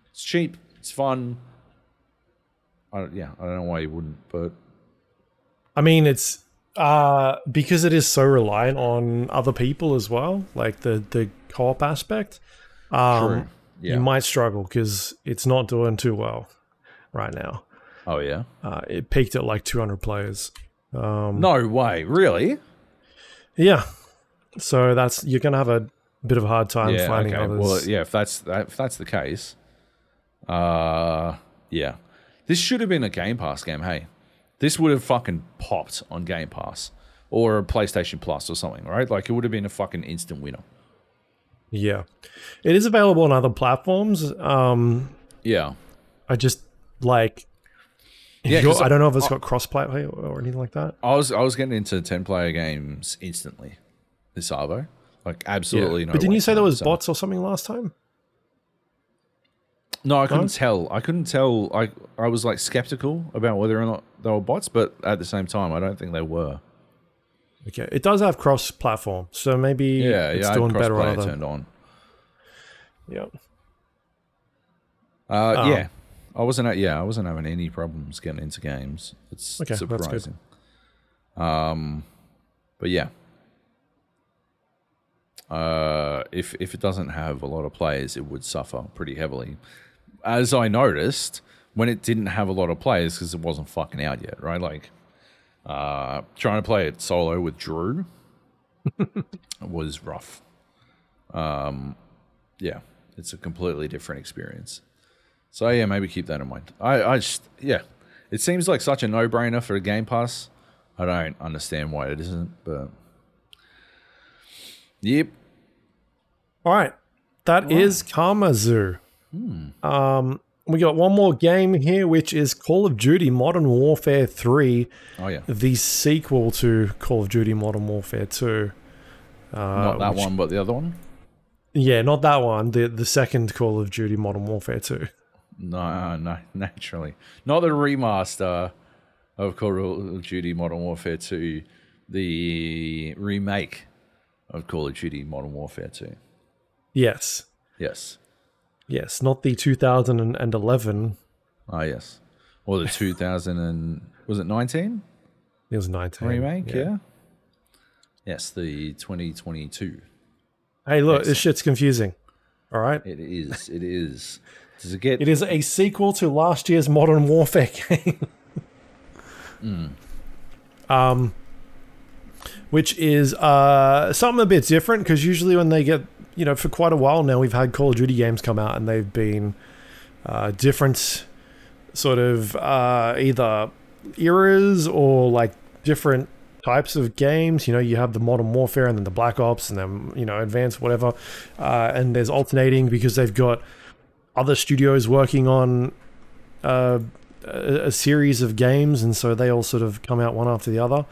it's cheap. It's fun. I, yeah, I don't know why you wouldn't, but I mean, it's uh, because it is so reliant on other people as well, like the the co-op aspect. Um, True. Yeah. You might struggle because it's not doing too well right now. oh yeah, Uh, it peaked at like 200 players. Um, no way, really? Yeah, so that's you're gonna have a bit of a hard time yeah, finding okay. others. Well, yeah, if that's that, if that's the case, uh, yeah, this should have been a Game Pass game. Hey, this would have fucking popped on Game Pass or a PlayStation Plus or something, right? Like it would have been a fucking instant winner. Yeah, it is available on other platforms. Um, Yeah, I just like. Yeah, I don't know if it's got cross-play or anything like that. I was I was getting into ten player games instantly. This Arvo, like absolutely no. but didn't you say there was so- bots or something last time? No, I couldn't tell. I couldn't tell. I I was like skeptical about whether or not they were bots, but at the same time, I don't think they were. Okay, it does have cross-platform, so maybe Yeah, it's yeah, doing better on other. turned on. Yeah, Uh, Oh. Yeah, I wasn't. Yeah, I wasn't having any problems getting into games. It's Okay, surprising. Um, but yeah, uh, if if it doesn't have a lot of players, it would suffer pretty heavily. As I noticed when it didn't have a lot of players because it wasn't fucking out yet, right? Like uh, trying to play it solo with Drew *laughs* was rough. Um, yeah, it's a completely different experience. So yeah, maybe keep that in mind. I, I just yeah, it seems like such a no-brainer for a Game Pass. I don't understand why it isn't, but yep. All right. that is KarmaZoo. Hmm. Um, we got one more game here, which is Call of Duty Modern Warfare 3, Oh yeah, the sequel to Call of Duty Modern Warfare 2. Uh, not that which- one, but the other one. Yeah, not that one. The the second Call of Duty Modern Warfare 2. No, no, naturally, not the remaster of Call of Duty Modern Warfare Two, the remake of Call of Duty Modern Warfare Two. Yes. Yes. Yes, not the 2011. Ah, yes. Or the 2000 and was it 19 It was 19. remake? Yeah. Yes, the 2022. Hey, look, this shit's confusing. All right. It is. It is. Does it get? It is a sequel to last year's Modern Warfare game. *laughs* Um, which is uh, something a bit different because usually when they get, you know, for quite a while now, we've had Call of Duty games come out and they've been uh, different sort of uh, either eras or like different types of games. You know, you have the Modern Warfare and then the Black Ops and then, you know, Advanced, whatever. Uh, and there's alternating because they've got other studios working on uh, a, a series of games, and so they all sort of come out one after the other.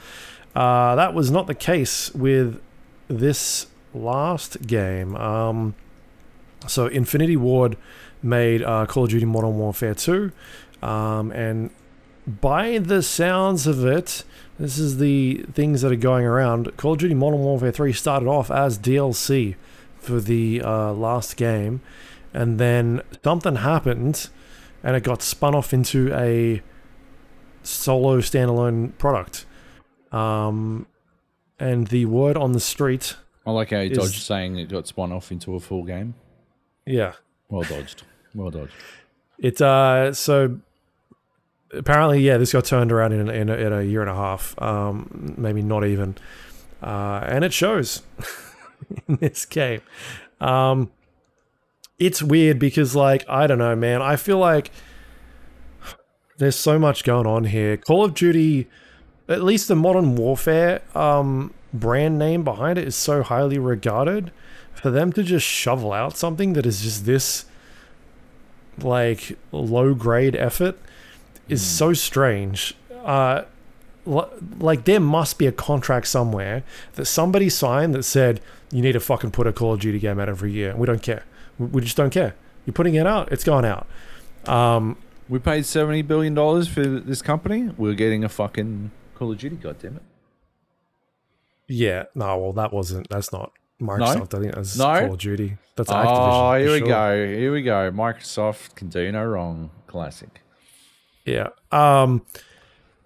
Uh, that was not the case with this last game. Um, so Infinity Ward made uh, Call of Duty Modern Warfare 2, um, and by the sounds of it, this is the things that are going around. Call of Duty Modern Warfare 3 started off as DLC for the uh, last game, and then something happened, and it got spun off into a solo standalone product. Um, and the word on the street, I like how you is- dodged saying it got spun off into a full game. yeah, Well dodged. Well dodged. It uh so apparently yeah this got turned around in in a, in a year and a half um maybe not even uh and it shows *laughs* in this game um it's weird because like I don't know man I feel like there's so much going on here Call of Duty at least the modern warfare um brand name behind it is so highly regarded for them to just shovel out something that is just this like low grade effort is so strange. Uh, li- like there must be a contract somewhere that somebody signed that said you need to fucking put a Call of Duty game out every year. We don't care. We, just don't care. You're putting it out. It's going out. Um, We paid seventy billion dollars for this company. We're getting a fucking Call of Duty. God damn it! Yeah. No. Well, that wasn't. That's not Microsoft. I think that's No? Call of Duty. That's Activision. Oh, here we sure. go. Here we go. Microsoft can do no wrong. Classic. Yeah. Um.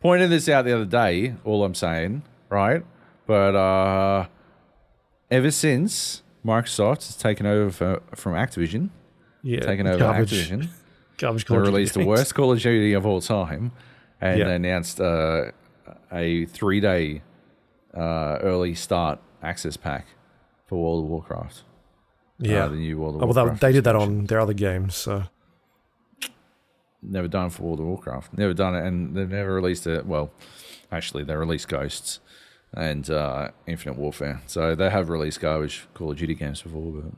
Pointed this out the other day. All I'm saying, right? But uh, ever since Microsoft has taken over for, from Activision, Yeah. taken over garbage, Activision, *laughs* Garbage they Call of Duty released the worst Call of Duty of all time, and Yeah. announced uh, a three-day uh, early start access pack for World of Warcraft. Yeah. uh, the new World of Oh, well, Warcraft. they, they did that on their other games. So Never done it for World of Warcraft. Never done it, and they've never released it. Well, actually, they released Ghosts and uh, Infinite Warfare, so they have released garbage Call of Duty games before. But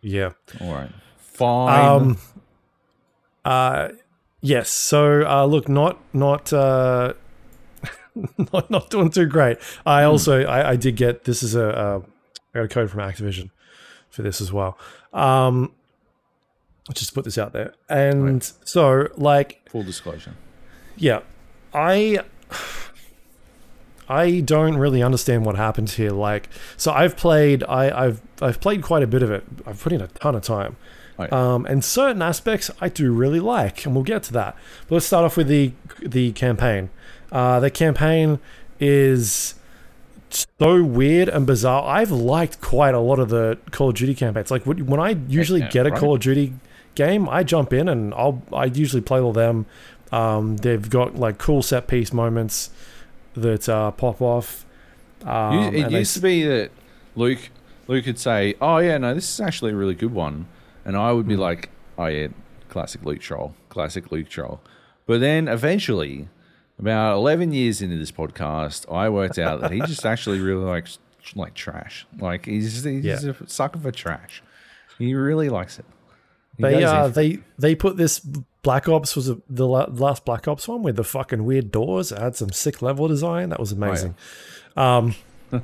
yeah. all right, fine. Um, uh, yes. So, uh, look, not not uh, *laughs* not not doing too great. I also I, I did get this is a uh, I got a code from Activision for this as well. Um, let's just put this out there. And so, like, Full disclosure. yeah, I I don't really understand what happened here. Like, so I've played I, I've I've played quite a bit of it. I've put in a ton of time. Yeah. Um, and certain aspects I do really like, and we'll get to that. But let's start off with the the campaign. Uh, the campaign is so weird and bizarre. I've liked quite a lot of the Call of Duty campaigns. Like when when I usually yeah, get a right. Call of Duty game, I jump in and I'll I usually play all them. Um, they've got like cool set piece moments that uh, pop off. Um, it and they used to be that Luke Luke would say, "Oh yeah, no, this is actually a really good one," and I Hmm. would be like, "Oh yeah, classic Luke troll, classic Luke troll." But then eventually, about eleven years into this podcast, I worked out that he just *laughs* actually really likes like trash. Like he's he's Yeah. a sucker for trash. He really likes it. got They uh, they they put this Black Ops was it the last Black Ops one with the fucking weird doors. It had some sick level design. That was amazing. Um, *laughs*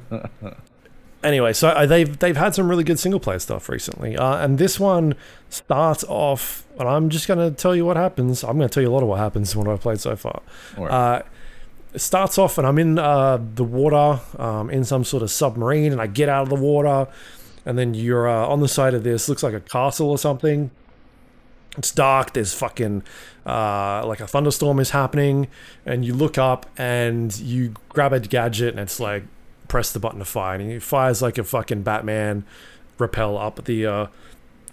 anyway, so uh, they've they've had some really good single player stuff recently, uh, and this one starts off. And I'm just gonna tell you what happens. I'm gonna tell you a lot of what happens what I've played so far. Right. Uh, it starts off, and I'm in uh, the water, um, in some sort of submarine, and I get out of the water, and then you're uh, on the side of this, looks like a castle or something. It's dark. There's fucking uh, like a thunderstorm is happening, and you look up and you grab a gadget, and it's like press the button to fire, and it fires like a fucking Batman rappel up the uh,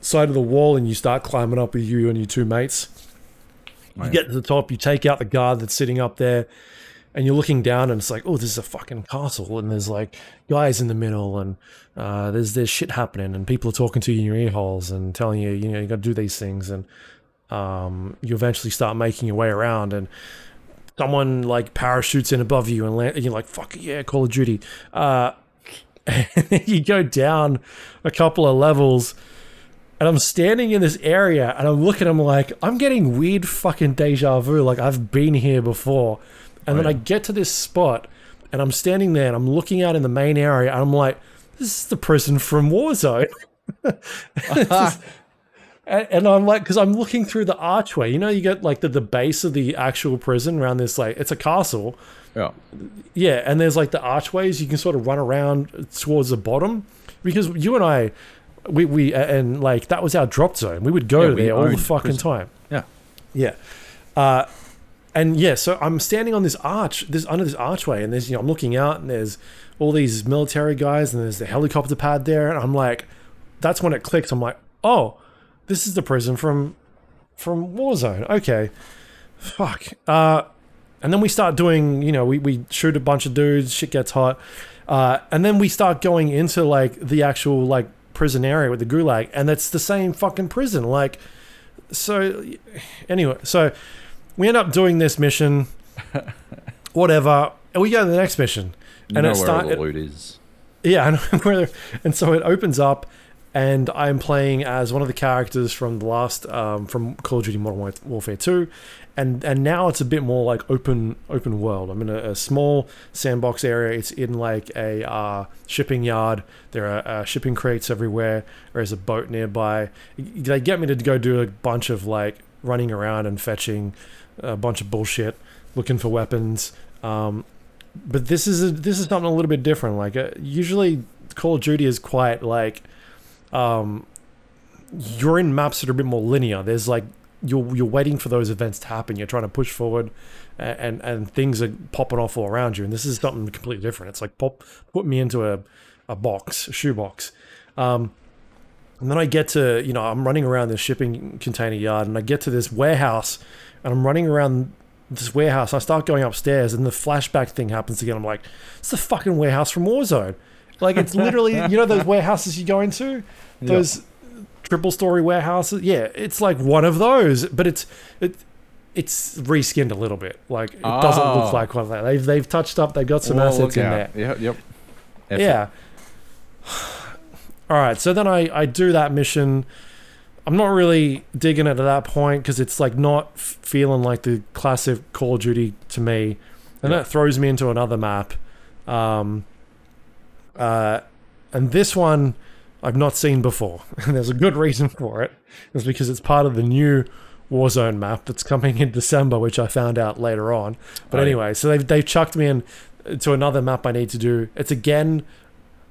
side of the wall, and you start climbing up with you and your two mates. You get to the top, you take out the guard that's sitting up there, and you're looking down, and it's like, oh, this is a fucking castle, and there's like guys in the middle, and uh, there's there's shit happening, and people are talking to you in your ear holes and telling you, you know, you got to do these things, and um, you eventually start making your way around, and someone like parachutes in above you, and, land, and you're like, fuck yeah, Call of Duty. Uh, *laughs* you go down a couple of levels and I'm standing in this area and I'm looking, I'm like, I'm getting weird fucking deja vu. Like I've been here before. And Oh, then yeah. I get to this spot and I'm standing there and I'm looking out in the main area and I'm like, this is the prison from Warzone. *laughs* *laughs* and, and I'm like, because I'm looking through the archway. You know, you get like the, the base of the actual prison around this, like, it's a castle. yeah. Yeah, and there's like the archways you can sort of run around towards the bottom because you and I, we we and like that was our drop zone. We would go Yeah, there all the fucking prison. time. Yeah. Yeah. Uh, and yeah, so I'm standing on this arch, this under this archway, and there's you know I'm looking out, and there's all these military guys, and there's the helicopter pad there, and I'm like, that's when it clicks. I'm like, oh, this is the prison from from Warzone. Okay, fuck. Uh, and then we start doing, you know, we we shoot a bunch of dudes, shit gets hot, uh, and then we start going into like the actual like prison area with the gulag, and it's the same fucking prison, like so anyway so we end up doing this mission *laughs* whatever and we go to the next mission You and know it starts. start all the loot is. yeah and, *laughs* where- and so it opens up and i'm playing as one of the characters from the last um, from call of duty modern warfare 2 and and now it's a bit more like open open world. I'm in a, a small sandbox area. It's in like a uh, shipping yard. There are uh, shipping crates everywhere. There's a boat nearby. They get me to go do a bunch of like running around and fetching a bunch of bullshit looking for weapons. Um, but this is a, this is something a little bit different. Like uh, usually call of duty is quite like um, you're in maps that are a bit more linear there's like you're you're waiting for those events to happen you're trying to push forward and and, things are popping off all around you and this is something completely different it's like pop put me into a, a box a shoebox um, and then I get to, you know, I'm running around this shipping container yard and I get to this warehouse and I'm running around this warehouse. I start going upstairs and the flashback thing happens again. I'm like, it's the fucking warehouse from Warzone. Like, it's literally, you know, those *laughs* warehouses you go into? Those triple story warehouses? Yeah, it's like one of those, but it's, it, it's reskinned a little bit. Like, it doesn't look Oh. like one of that. They've, they've touched up, they've got some Well, assets in out. there. Yep. Yep. Effort. Yeah. All right, so then I I do that mission. I'm not really digging it at that point because it's like not f- feeling like the classic Call of Duty to me, and Yeah. that throws me into another map. Um, uh, and this one I've not seen before, *laughs* and there's a good reason for it. It's because it's part of the new Warzone map that's coming in December, which I found out later on. But Oh, yeah. anyway, so they've they've chucked me in to another map I need to do. It's again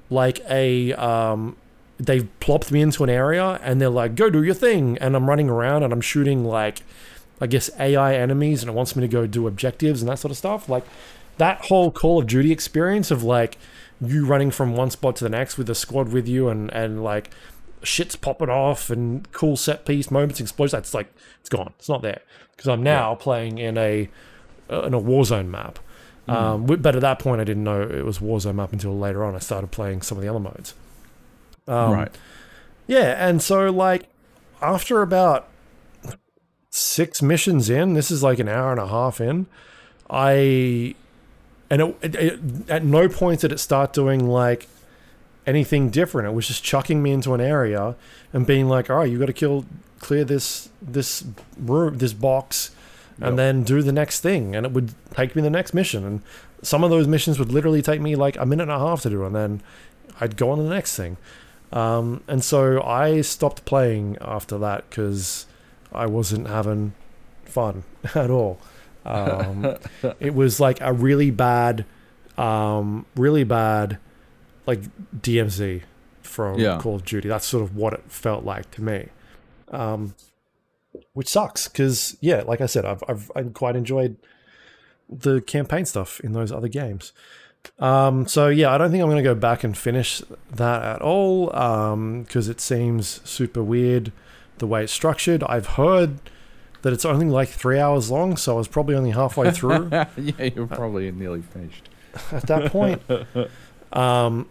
like a um they've plopped me into an area and they're like go do your thing and I'm running around and I'm shooting like I guess AI enemies and it wants me to go do objectives and that sort of stuff like that whole Call of Duty experience of like you running from one spot to the next with a squad with you and and like shit's popping off and cool set piece moments explosions that's like it's gone it's not there because I'm now playing in a uh, in a Warzone map um, but at that point, I didn't know it was Warzone map until later on. I started playing some of the other modes. Um, right. Yeah, and so like after about six missions in, this is like an hour and a half in. I and it, it, it, at no point did it start doing like anything different. It was just chucking me into an area and being like, "All right, you got to kill, clear this this room, this box, and Yep. then do the next thing." And it would take me the next mission. And some of those missions would literally take me like a minute and a half to do, and then I'd go on to the next thing. Um, and so I stopped playing after that because I wasn't having fun *laughs* at all. Um, it was like a really bad, um, really bad, like DMZ from Yeah. Call of Duty. That's sort of what it felt like to me. Um, which sucks because yeah, like I said, I've I've I quite enjoyed the campaign stuff in those other games. Um, so yeah, I don't think I'm going to go back and finish that at all because it seems super weird the way it's structured. I've heard that it's only like three hours long, so I was probably only halfway through *laughs* yeah, you're probably nearly finished. at that point. *laughs* Um,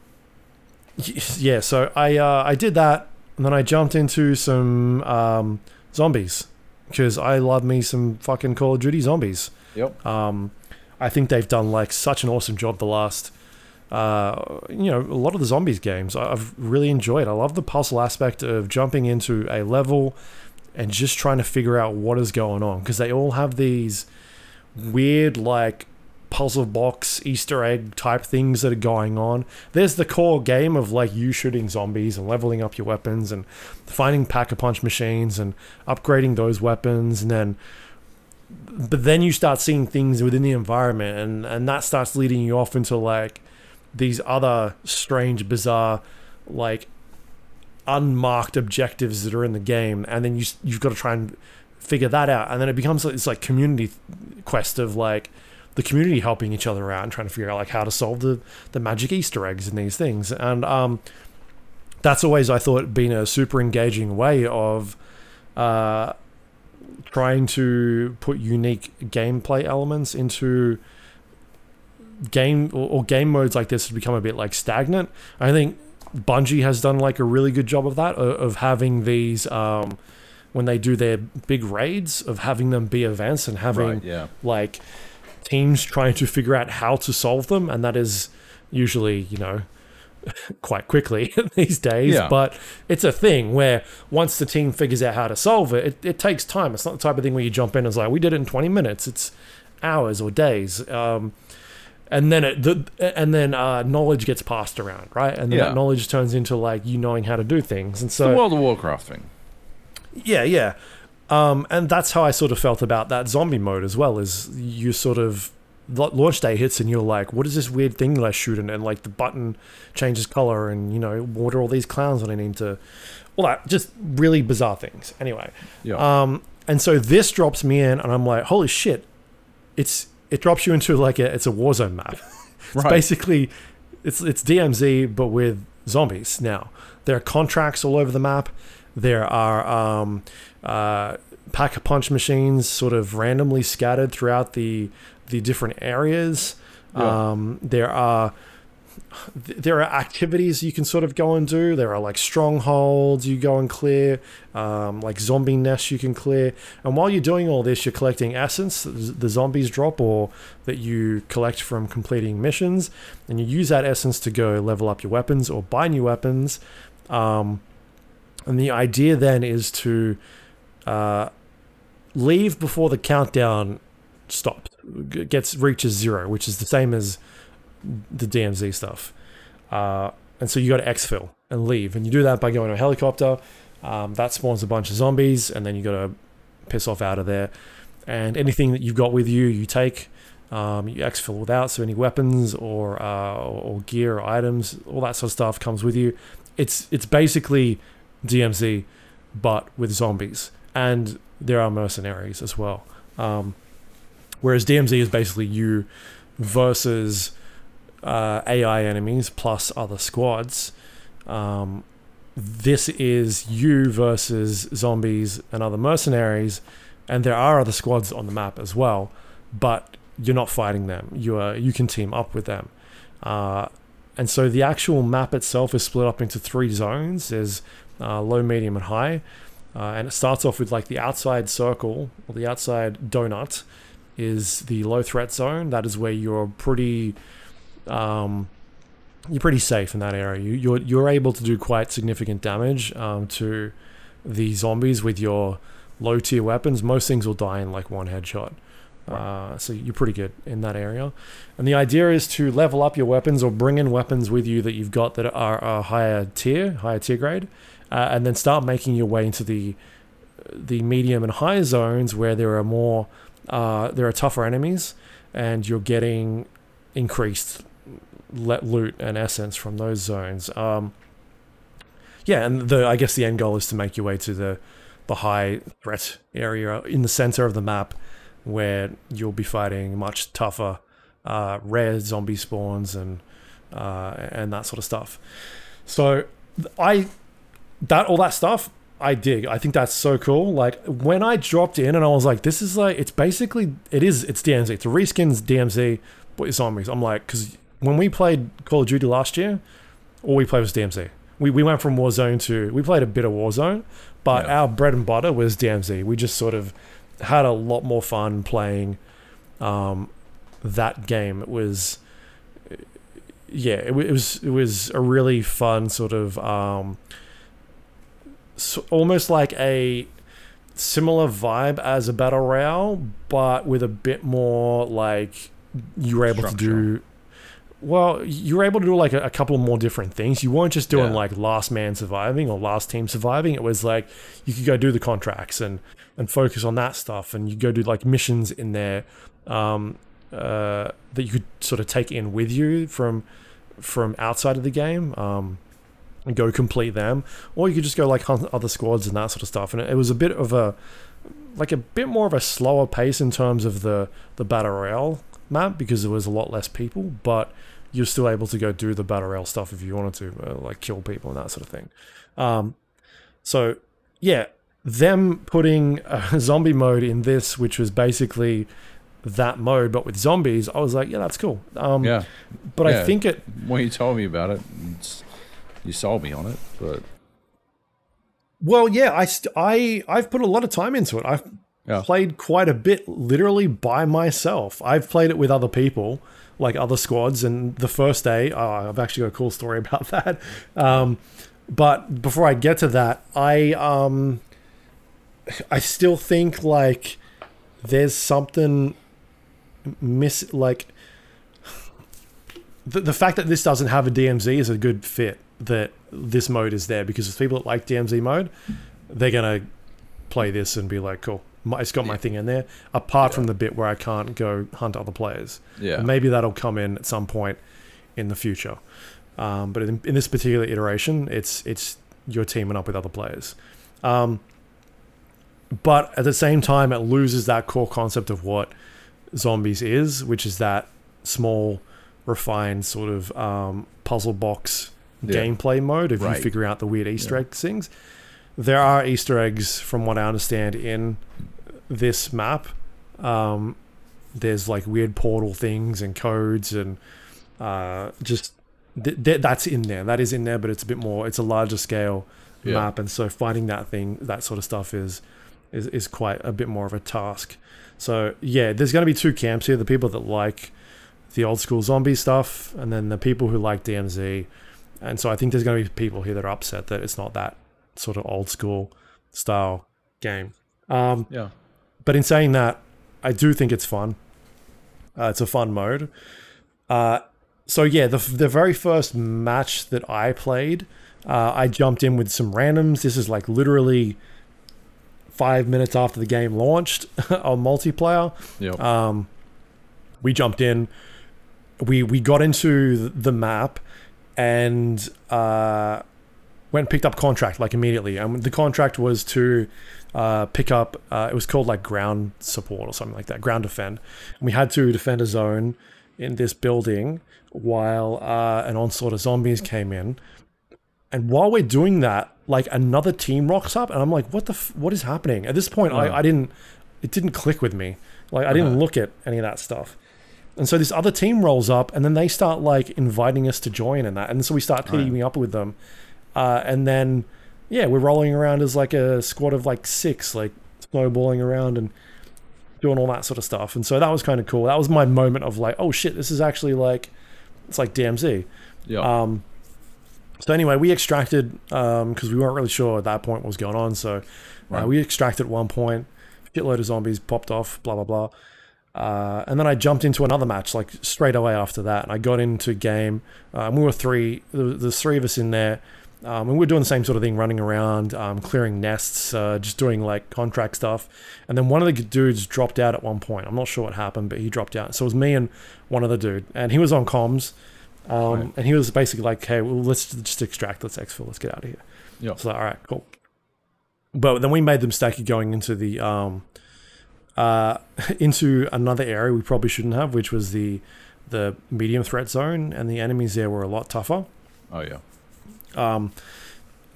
yeah, so I uh, I did that, and then I jumped into some um, zombies because I love me some fucking Call of Duty zombies. Yep. Um, I think they've done like such an awesome job the last, uh, you know, a lot of the zombies games I've really enjoyed. I love the puzzle aspect of jumping into a level and just trying to figure out what is going on because they all have these weird like puzzle box Easter egg type things that are going on. There's the core game of like you shooting zombies and leveling up your weapons and finding pack a punch machines and upgrading those weapons and then but then you start seeing things within the environment and and that starts leading you off into like these other strange bizarre like unmarked objectives that are in the game and then you you've got to try and figure that out and then it becomes like this like community quest of like the community helping each other out and trying to figure out like how to solve the the magic easter eggs in these things and um that's always i thought been a super engaging way of uh trying to put unique gameplay elements into game or, or game modes like this has become a bit like stagnant. I think Bungie has done like a really good job of that of, having these um, when they do their big raids of having them be events and having Right. Yeah. like teams trying to figure out how to solve them and that is usually you know *laughs* quite quickly *laughs* these days Yeah. but it's a thing where once the team figures out how to solve it, it it takes time it's not the type of thing where you jump in and it's like we did it in 20 minutes it's hours or days um and then it the and then uh knowledge gets passed around right and then Yeah. that knowledge turns into like you knowing how to do things and the so World of Warcraft thing. yeah, yeah. Um, and that's how I sort of felt about that zombie mode as well. Is you sort of launch day hits and you're like, what is this weird thing that I shoot in? And like the button changes color, and you know, what are all these clowns that I need to? All that just really bizarre things. Anyway, Yeah. um, and so this drops me in, and I'm like, holy shit! It's it drops you into like a it's a Warzone map. *laughs* It's right. basically it's it's DMZ but with zombies now. There are contracts all over the map. There are um, uh, pack a punch machines sort of randomly scattered throughout the the different areas. Yeah. Um, there are there are activities you can sort of go and do. There are like strongholds you go and clear, um, like zombie nests you can clear. And while you're doing all this, you're collecting essence the zombies drop or that you collect from completing missions. And you use that essence to go level up your weapons or buy new weapons. Um, and the idea then is to uh, leave before the countdown stops, gets reaches zero, which is the same as the DMZ stuff. Uh, and so you got to exfil and leave, and you do that by going to a helicopter. Um, that spawns a bunch of zombies, and then you got to piss off out of there. And anything that you've got with you, you take. Um, you exfil without, so any weapons or uh, or gear or items, all that sort of stuff comes with you. It's it's basically DMZ, but with zombies, and there are mercenaries as well. Um, whereas DMZ is basically you versus uh, AI enemies plus other squads. Um, this is you versus zombies and other mercenaries, and there are other squads on the map as well, but you're not fighting them. You are you can team up with them, uh, and so the actual map itself is split up into three zones. There's uh, low, medium, and high, uh, and it starts off with like the outside circle or the outside donut is the low threat zone. That is where you're pretty um, you're pretty safe in that area. You, you're you're able to do quite significant damage um, to the zombies with your low tier weapons. Most things will die in like one headshot. Uh, so you're pretty good in that area. And the idea is to level up your weapons or bring in weapons with you that you've got that are a higher tier, higher tier grade, uh, and then start making your way into the the medium and high zones where there are more uh, there are tougher enemies, and you're getting increased let loot and essence from those zones. Um, yeah, and the I guess the end goal is to make your way to the the high threat area in the center of the map, where you'll be fighting much tougher uh, rare zombie spawns and uh, and that sort of stuff. So I that all that stuff I dig. I think that's so cool. Like when I dropped in and I was like, this is like it's basically it is it's DMZ. It's a reskins DMZ but it's zombies. I'm like because when we played Call of Duty last year, all we played was DMZ. We, we went from Warzone to we played a bit of Warzone, but Yeah. our bread and butter was DMZ. We just sort of had a lot more fun playing um, that game. It was yeah, it, it was it was a really fun sort of um, so almost like a similar vibe as a battle royale, but with a bit more like you were able to do. Well, you were able to do like a, a couple more different things. You weren't just doing Yeah. like last man surviving or last team surviving. It was like you could go do the contracts and and focus on that stuff, and you go do like missions in there um, uh, that you could sort of take in with you from from outside of the game. Um, and go complete them, or you could just go like hunt other squads and that sort of stuff. And it, it was a bit of a like a bit more of a slower pace in terms of the the battle royale map because there was a lot less people, but you're still able to go do the battle royale stuff if you wanted to, uh, like kill people and that sort of thing. Um, so yeah, them putting a *laughs* zombie mode in this, which was basically that mode but with zombies, I was like, yeah, that's cool. Um, Yeah. but I think it When you told me about it, it's, you sold me on it. But Well, yeah, I st- I I've put a lot of time into it. I've Yeah. played quite a bit, literally by myself. I've played it with other people, like other squads. And the first day, oh, I've actually got a cool story *laughs* about that. Um, but before I get to that, I um, I still think like there's something miss like the, the fact that this doesn't have a DMZ is a good fit that this mode is there because if people that like DMZ mode, they're gonna play this and be like, cool, my- it's got my thing in there. Apart from the bit where I can't go hunt other players, yeah. and maybe that'll come in at some point in the future. Um, but in, in this particular iteration, it's it's you're teaming up with other players. Um, but at the same time, it loses that core concept of what zombies is, which is that small, refined sort of um, puzzle box Yeah. gameplay mode of Right. you figuring out the weird Easter Yeah. egg things. There are Easter eggs, from what I understand, in this map. Um, there's like weird portal things and codes and uh, just th- th- that's in there. That is in there, but it's a bit more. It's a larger scale Yeah. map, and so finding that thing, that sort of stuff, is is is quite a bit more of a task. So yeah, there's going to be two camps here: the people that like the old school zombie stuff, and then the people who like DMZ. And so I think there's going to be people here that are upset that it's not that sort of old school style game. Um, yeah. But in saying that, I do think it's fun. Uh, it's a fun mode. Uh, so yeah, the the very first match that I played, uh, I jumped in with some randoms. This is like literally five minutes after the game launched *laughs* on multiplayer. Yep. Um, we jumped in. We we got into the map, and uh, went and picked up contract like immediately. And the contract was to uh, pick up. Uh, it was called like ground support or something like that, ground defend. And we had to defend a zone in this building while uh, an onslaught of zombies came in. And while we're doing that, like another team rocks up, and I'm like, "What the? F- what is happening?" At this point. I, I didn't. It didn't click with me. Like I didn't Uh-huh. look at any of that stuff. And so this other team rolls up, and then they start like inviting us to join and that, and so we start teaming up with them, uh, and then yeah, we're rolling around as like a squad of like six, like snowballing around and doing all that sort of stuff. And so that was kind of cool. That was my moment of like, oh shit, this is actually like it's like DMZ. Yeah. Um, so anyway, we extracted because we weren't really sure at that point what was going on. So uh, Right. we extracted at one point. Shitload of zombies popped off. Blah blah blah. Uh, and then I jumped into another match like straight away after that. And I got into game. Um, we were three. There was, there's three of us in there. Um, and we are doing the same sort of thing, running around, um, clearing nests, uh, just doing like contract stuff. And then one of the dudes dropped out at one point. I'm not sure what happened, but he dropped out. So it was me and one other dude, and he was on comms. Um, Right. And he was basically like, "Hey, well, let's just extract. Let's exfil. Let's get out of here." Yeah. So like, all right, cool. But then we made the mistake of going into the um, uh, *laughs* into another area we probably shouldn't have, which was the the medium threat zone, and the enemies there were a lot tougher. Oh yeah. Um,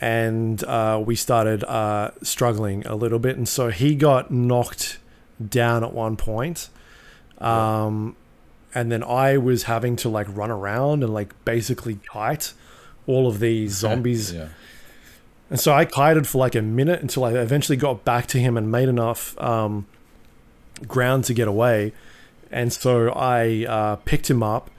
and uh, we started uh, struggling a little bit, and so he got knocked down at one point. Um, and then I was having to like run around and like basically kite all of these *laughs* zombies Yeah. and so I kited for like a minute until I eventually got back to him and made enough um, ground to get away. And so I uh, picked him up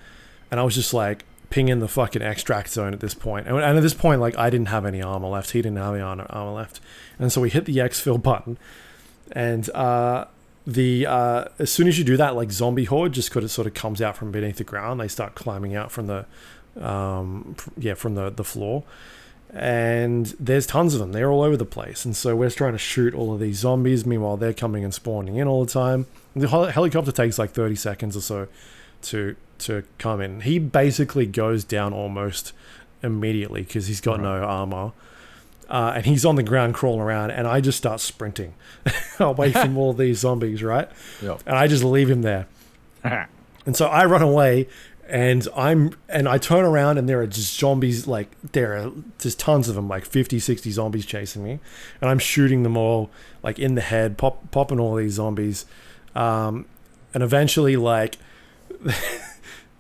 and I was just like pinging the fucking extract zone at this point. And, and at this point, like I didn't have any armor left. He didn't have any armor left. And so we hit the exfil *laughs* button. And uh, the uh, as soon as you do that, like zombie horde just kind of sort of comes out from beneath the ground. They start climbing out from the um, yeah from the the floor and there's tons of them. They're all over the place, and so we're trying to shoot all of these zombies. Meanwhile, they're coming and spawning in all the time. The hel- helicopter takes like 30 seconds or so to to come in. He basically goes down almost immediately because he's got no armor. Uh, and he's on the ground crawling around, and I just start sprinting away from all these zombies, right? Yeah. And I just leave him there. *laughs* And so I run away and I'm and I turn around and there are just zombies like there are just tons of them like 50 60 zombies chasing me and I'm shooting them all like in the head pop popping all these zombies um and eventually like *laughs*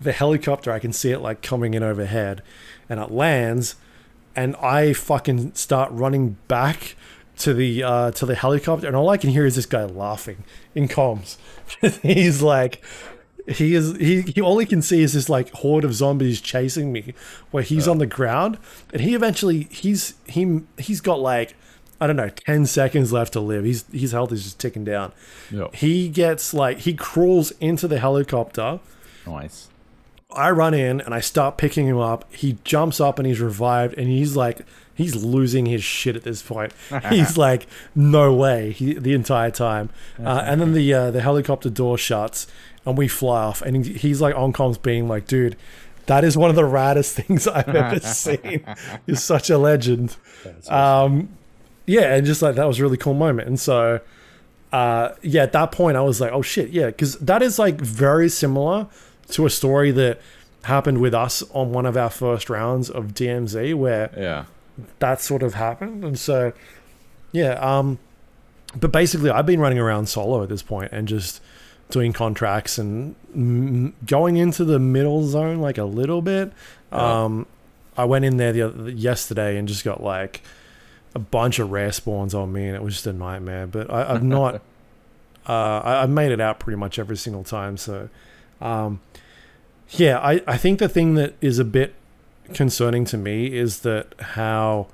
the helicopter I can see it like coming in overhead and it lands and I fucking start running back to the uh, to the helicopter, and all I can hear is this guy laughing in comms. *laughs* He's like, he is he, he all he can see is this like horde of zombies chasing me, where he's on the ground, and he eventually he's he he's got like I don't know ten seconds left to live. He's his health is just ticking down. Yeah. He gets like he crawls into the helicopter. Nice. I run in and I start picking him up. He jumps up and he's revived, and he's like, he's losing his shit at this point. *laughs* he's like, no way, he, the entire time. Uh, and then the uh, the helicopter door shuts, and we fly off. And he's like on comms, being like, dude, that is one of the raddest *laughs* things I've ever *laughs* seen. You're such a legend. Um, yeah, and just like that was a really cool moment. And so, uh, yeah, at that point, I was like, oh shit, yeah, because that is like very similar to a story that happened with us on one of our first rounds of DMZ, where Yeah. that sort of happened. And so, yeah, um, but basically, I've been running around solo at this point and just doing contracts and mm, going into the middle zone like a little bit. Yeah. Um, I went in there the other, yesterday and just got like a bunch of rare spawns on me, and it was just a nightmare. But I, I've not, *laughs* uh, I, I've made it out pretty much every single time. So, um, yeah, I, I think the thing that is a bit concerning to me is that how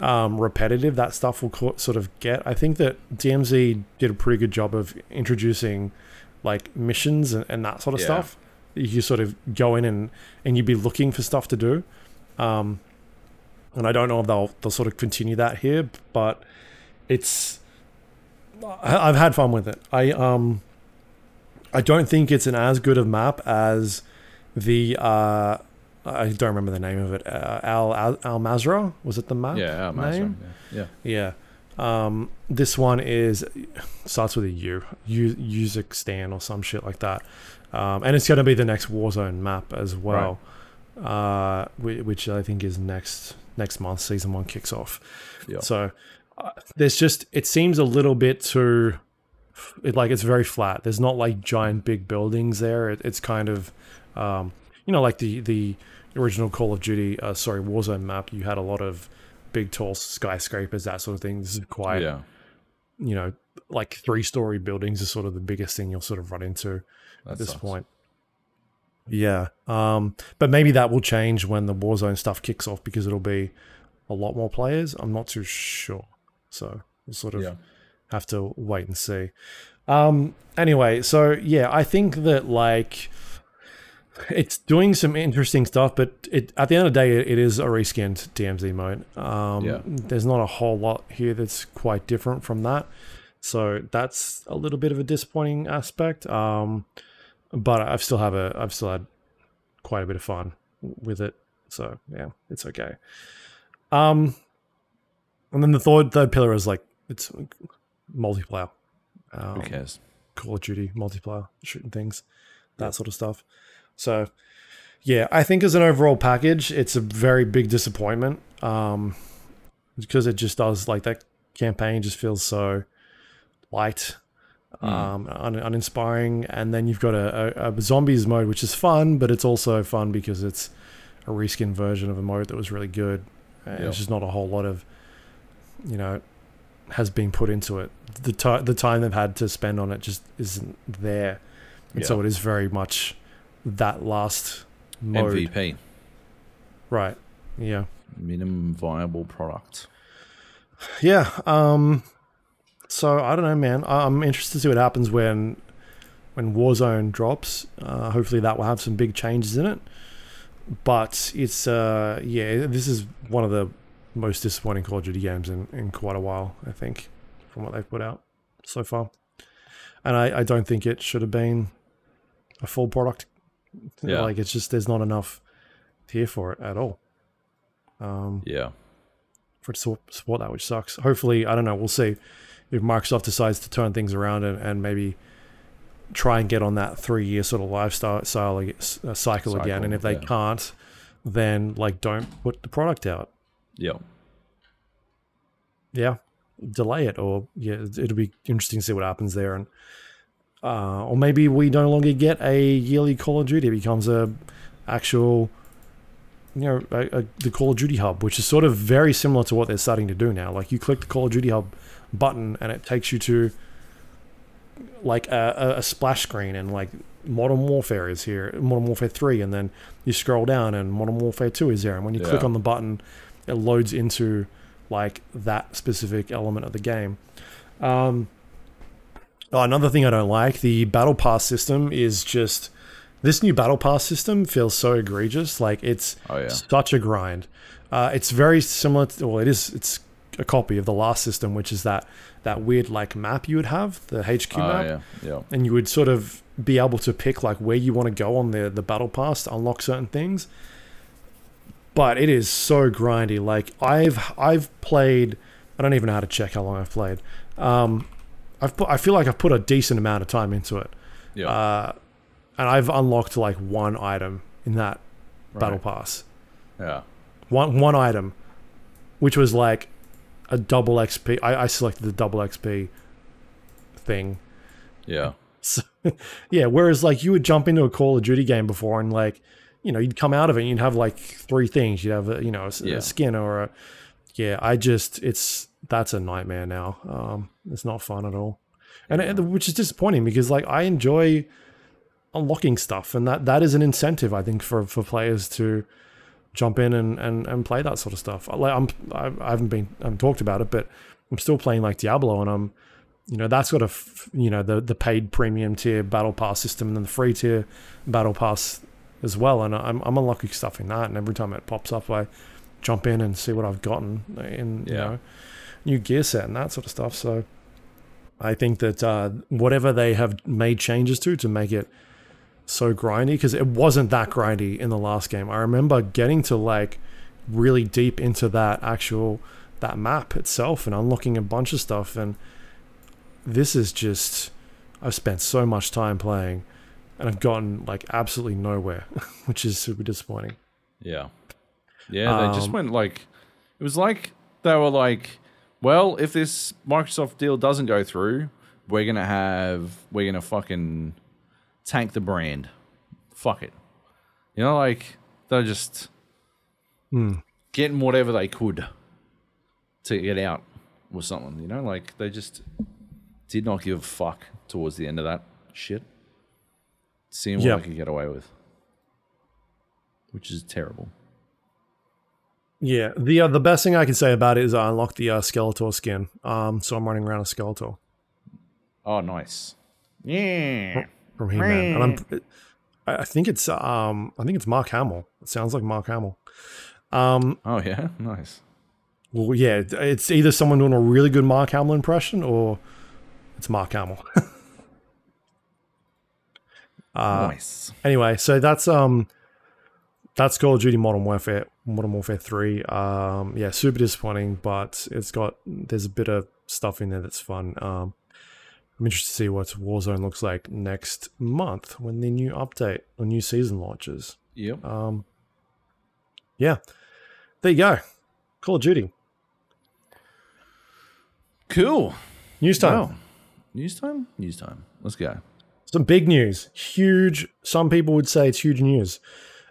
um, repetitive that stuff will co- sort of get. I think that DMZ did a pretty good job of introducing like missions and, and that sort of Yeah. stuff. You sort of go in and, and you'd be looking for stuff to do. Um, and I don't know if they'll they'll sort of continue that here, but it's I've had fun with it. I um I don't think it's an as good of map as the uh I don't remember the name of it. Uh, Al Al, Al Mazrah was it the map? Yeah. Yeah. name? Yeah. Yeah. Yeah. Um, this one is starts with a U, U Uzbekistan or some shit like that, um, and it's going to be the next Warzone map as well, uh, which I think is next next month. Season one kicks off. Yeah. So uh, there's just it seems a little bit too, it like it's very flat. There's not like giant big buildings there. It, it's kind of, um, you know, like the the original Call of Duty, uh, sorry, Warzone map. You had a lot of big tall skyscrapers, that sort of thing. This is quite, yeah. you know, like three story buildings is sort of the biggest thing you'll sort of run into That at this sucks. point. Yeah. Um, but maybe that will change when the Warzone stuff kicks off because it'll be a lot more players. I'm not too sure. So we'll sort of Yeah. have to wait and see. Um, anyway, so yeah, I think that like it's doing some interesting stuff, but it at the end of the day, it, it is a reskinned DMZ mode. Um, Yeah. There's not a whole lot here that's quite different from that, so that's a little bit of a disappointing aspect. Um, but I've still have a I've still had quite a bit of fun with it, so yeah, it's okay. Um, and then the third third pillar is like it's multiplayer. Um, Who cares? Call of Duty multiplayer, shooting things, that sort of stuff. So, yeah, I think as an overall package, it's a very big disappointment um, because it just does like that campaign just feels so light, um, un- uninspiring, and then you've got a, a, a zombies mode which is fun, but it's also fun because it's a reskin version of a mode that was really good. And Yeah. It's just not a whole lot of, you know, has been put into it. The ti the time they've had to spend on it just isn't there, and so it is very much that last mode. MVP, Right. Yeah. minimum viable product. Yeah. Um. So I don't know, man. I'm interested to see what happens when when Warzone drops. Uh, hopefully that will have some big changes in it. But it's uh yeah, this is one of the most disappointing Call of Duty games in, in quite a while, I think, from what they've put out so far. And I, I don't think it should have been a full product. Yeah. Like it's just there's not enough here for it at all. Um Yeah, for to support that, which sucks. Hopefully, I don't know. We'll see if Microsoft decides to turn things around and, and maybe try and get on that three year sort of lifestyle s- uh, cycle, again. And if they yeah. can't, then like don't put the product out. yeah, Yeah, delay it, or yeah, it'll be interesting to see what happens there. And uh, or maybe we no longer get a yearly Call of Duty; it becomes a actual. You know, a, a, the Call of Duty hub, which is sort of very similar to what they're starting to do now. Like you click the Call of Duty hub button, and it takes you to like a, a, a splash screen, and like Modern Warfare is here, Modern Warfare Three, and then you scroll down, and Modern Warfare Two is there, and when you click on the button, it loads into like that specific element of the game. Um, oh, another thing I don't like the battle pass system is just this new battle pass system feels so egregious. Like it's oh yeah, such a grind. Uh, it's very similar. To, well, it is. It's a copy of the last system, which is that that weird like map you would have, the HQ oh map yeah, yeah, and you would sort of be able to pick like where you want to go on the the battle pass to unlock certain things. But it is so grindy. Like I've I've played. I don't even know how to check how long I've played. Um, I've put, I feel like I've put a decent amount of time into it, yeah. uh, and I've unlocked like one item in that battle pass. yeah, One one item, which was like a double XP. I, I selected the double XP thing. yeah, *laughs* So, yeah, whereas like you would jump into a Call of Duty game before and like, you know, you'd come out of it and you'd have like three things. You'd have a, you know, a, s- a Yeah. skin or a, yeah, I just, it's, that's a nightmare now. Um, it's not fun at all. And it, which is disappointing because like I enjoy unlocking stuff and that, that is an incentive I think for, for players to jump in and, and, and play that sort of stuff. Like I'm, I, haven't been, I haven't talked about it, but I'm still playing like Diablo and I'm, you know that's got a f- you know the the paid premium tier battle pass system and then the free tier battle pass as well and I'm I'm unlocking stuff in that and every time it pops up I jump in and see what I've gotten in you know new gear set and that sort of stuff so I think that uh, whatever they have made changes to to make it so grindy because it wasn't that grindy in the last game I remember getting to like really deep into that actual that map itself and unlocking a bunch of stuff and this is just I've spent so much time playing and I've gotten like absolutely nowhere, *laughs* which is super disappointing. yeah, yeah. They just Um, went like it was like they were like, well, if this Microsoft deal doesn't go through, we're gonna have we're gonna fucking tank the brand. Fuck it, you know, like they're just Hmm. getting whatever they could to get out or something. You know, like they just did not give a fuck towards the end of that shit. Seeing what Yeah. they could get away with. which is terrible. Yeah, the uh, the best thing I can say about it is I unlocked the uh, Skeletor skin. Um, so I'm running around a Skeletor Oh, nice. Yeah. from He-Man, and I'm I I think it's um I think it's Mark Hamill. It sounds like Mark Hamill. Um, Oh yeah, *laughs* nice. well, yeah, it's either someone doing a really good Mark Hamill impression or it's Mark Hamill. *laughs* uh, nice. anyway, so that's um that's Call of Duty Modern Warfare, Modern Warfare Three. Um, yeah, super disappointing, but it's got there's a bit of stuff in there that's fun. Um, I'm interested to see what Warzone looks like next month when the new update or new season launches. Yep. Um, yeah, there you go. Call of Duty Cool. news time. Well, news time. News time. Let's go. Some big news. Huge. Some people would say it's huge news.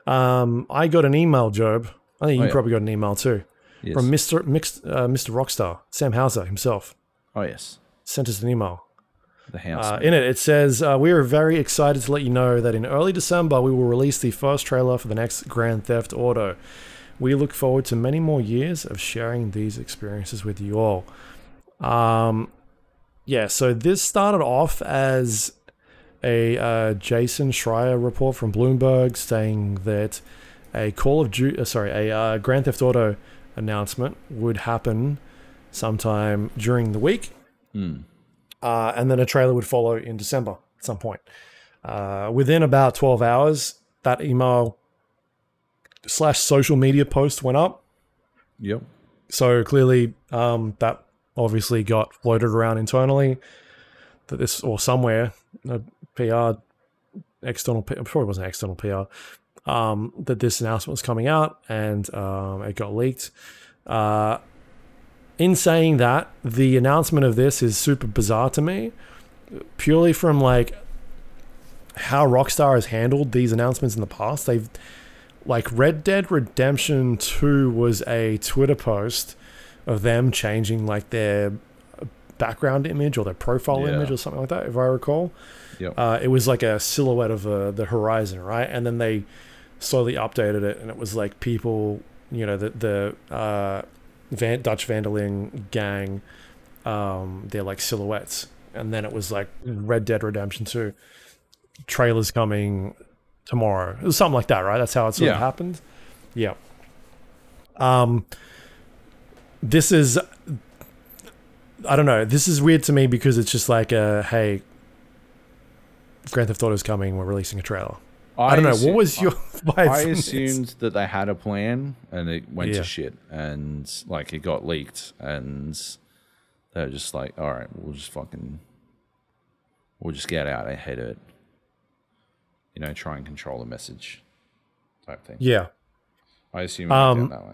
Um, I got an email, Joab. I think you Oh, yeah. probably got an email too Yes. from Mr. Mixed, uh, Mr. Rockstar, Sam Houser himself. oh yes. Sent us an email. The house. Uh, in it, it says, uh, We are very excited to let you know that in early December, we will release the first trailer for the next Grand Theft Auto. We look forward to many more years of sharing these experiences with you all. Um, yeah, so this started off as a uh, Jason Schreier report from Bloomberg saying that a Call of Duty, uh, sorry, a uh, Grand Theft Auto announcement would happen sometime during the week uh, and then a trailer would follow in December at some point. Uh, within about 12 hours, that email slash social media post went up. Yep. So clearly, um, that obviously got floated around internally that this or somewhere, a PR, external, probably wasn't external PR, um, that this announcement was coming out and um, it got leaked. Uh, in saying that, the announcement of this is super bizarre to me, purely from like how Rockstar has handled these announcements in the past. They've like Red Dead Redemption 2 was a Twitter post of them changing like their background image or their profile Yeah. image or something like that, if I recall. Yep. Uh, it was like a silhouette of uh, the horizon, right? And then they slowly updated it, and it was like people, you know, the the uh, Van- Dutch Van der Linde gang, um, they're like silhouettes, and then it was like Red Dead Redemption Two trailers coming tomorrow. It was something like that, right? That's how it sort of happened. Yeah. Um, this is I don't know. This is weird to me because it's just like, uh, hey, Grand Theft Auto's coming. We're releasing a trailer. I, don't know. assu- what was your? I *laughs* this? assumed that they had a plan and it went Yeah. to shit and like it got leaked and they were just like, all right, we'll just fucking, we'll just get out ahead of it. You know, try and control the message type thing. Yeah. I assume Um, that way.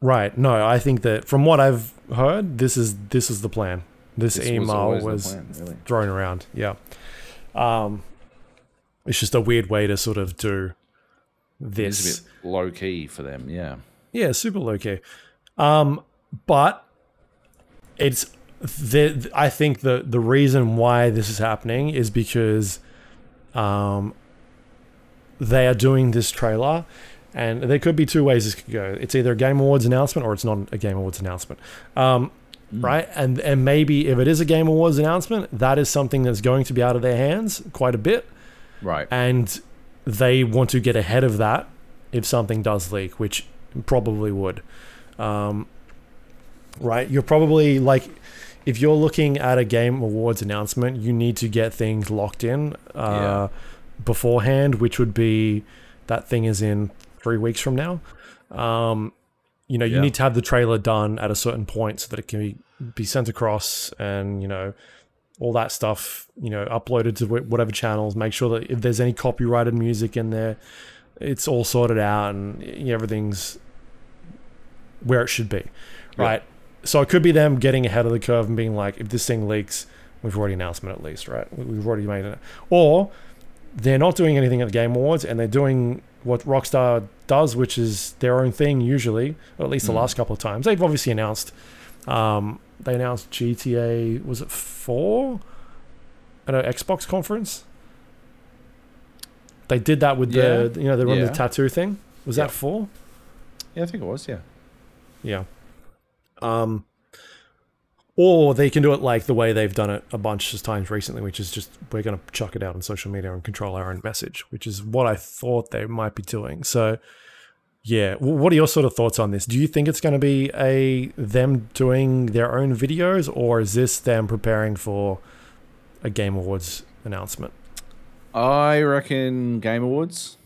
Right. No, I think that from what I've heard, this is this is the plan. This, This email always was, plan, really. thrown around. Yeah. Um, it's just a weird way to sort of do It's this. a bit low key for them, yeah. Yeah, super low key. Um, but it's the I think the the reason why this is happening is because um they are doing this trailer and there could be two ways this could go. It's either a Game Awards announcement or it's not a Game Awards announcement. Um right? And and maybe if it is a Game Awards announcement, that is something that's going to be out of their hands quite a bit Right. and they want to get ahead of that if something does leak, which probably would. Um, right? You're probably like, if you're looking at a Game Awards announcement, you need to get things locked in uh, beforehand, which would be that thing is in three weeks from now. Um, you know, you Yeah. need to have the trailer done at a certain point so that it can be, be sent across and, you know, all that stuff, you know, uploaded to whatever channels. Make sure that if there's any copyrighted music in there, it's all sorted out and you know, everything's where it should be, Yeah. right? So it could be them getting ahead of the curve and being like, if this thing leaks, we've already announced it at least, right? We- We've already made it. Or they're not doing anything at the Game Awards and they're doing what Rockstar does, which is their own thing usually, or at least the Mm. last couple of times. They've obviously announced, um, they announced GTA, was it four? At an Xbox conference? They did that with the, you know, they run Yeah. the tattoo thing. Was Yeah. that four? Yeah, I think it was. Yeah. Yeah. Um, or they can do it like the way they've done it a bunch of times recently, which is just we're going to chuck it out on social media and control our own message, which is what I thought they might be doing. So, yeah, what are your sort of thoughts on this? Do you think it's going to be a them doing their own videos, or is this them preparing for a Game Awards announcement? I reckon Game Awards.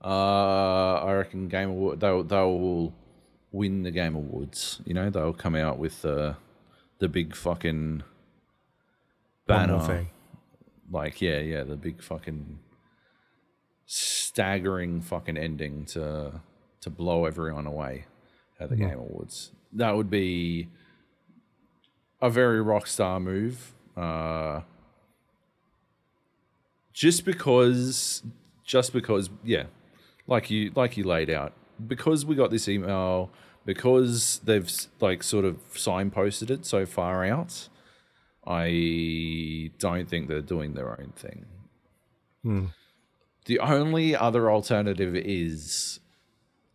Uh, I reckon Game Award. They'll they'll win the Game Awards. You know, they'll come out with the the big fucking banner. thing. Like yeah, yeah, the big fucking staggering fucking ending to to blow everyone away at the Game Awards. That would be a very rock star move. Uh, just because, just because, yeah, like you like you laid out, because we got this email, because they've like sort of signposted it so far out. I don't think they're doing their own thing. Hmm. The only other alternative is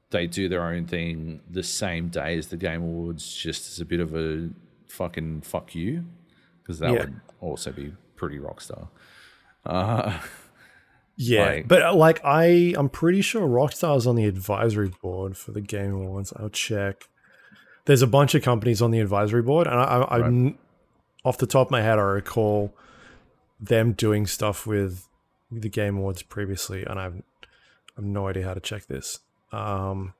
they do their own thing the same day as the Game Awards, just as a bit of a fucking fuck you, because that Yeah. would also be pretty rockstar. Uh, *laughs* Yeah, Like- but uh, like I, I'm pretty sure Rockstar's on the advisory board for the Game Awards. I'll check. There's a bunch of companies on the advisory board, and I, I, Right. off the top of my head, I recall them doing stuff with the Game Awards previously, and I've, I've no idea how to check this. Um,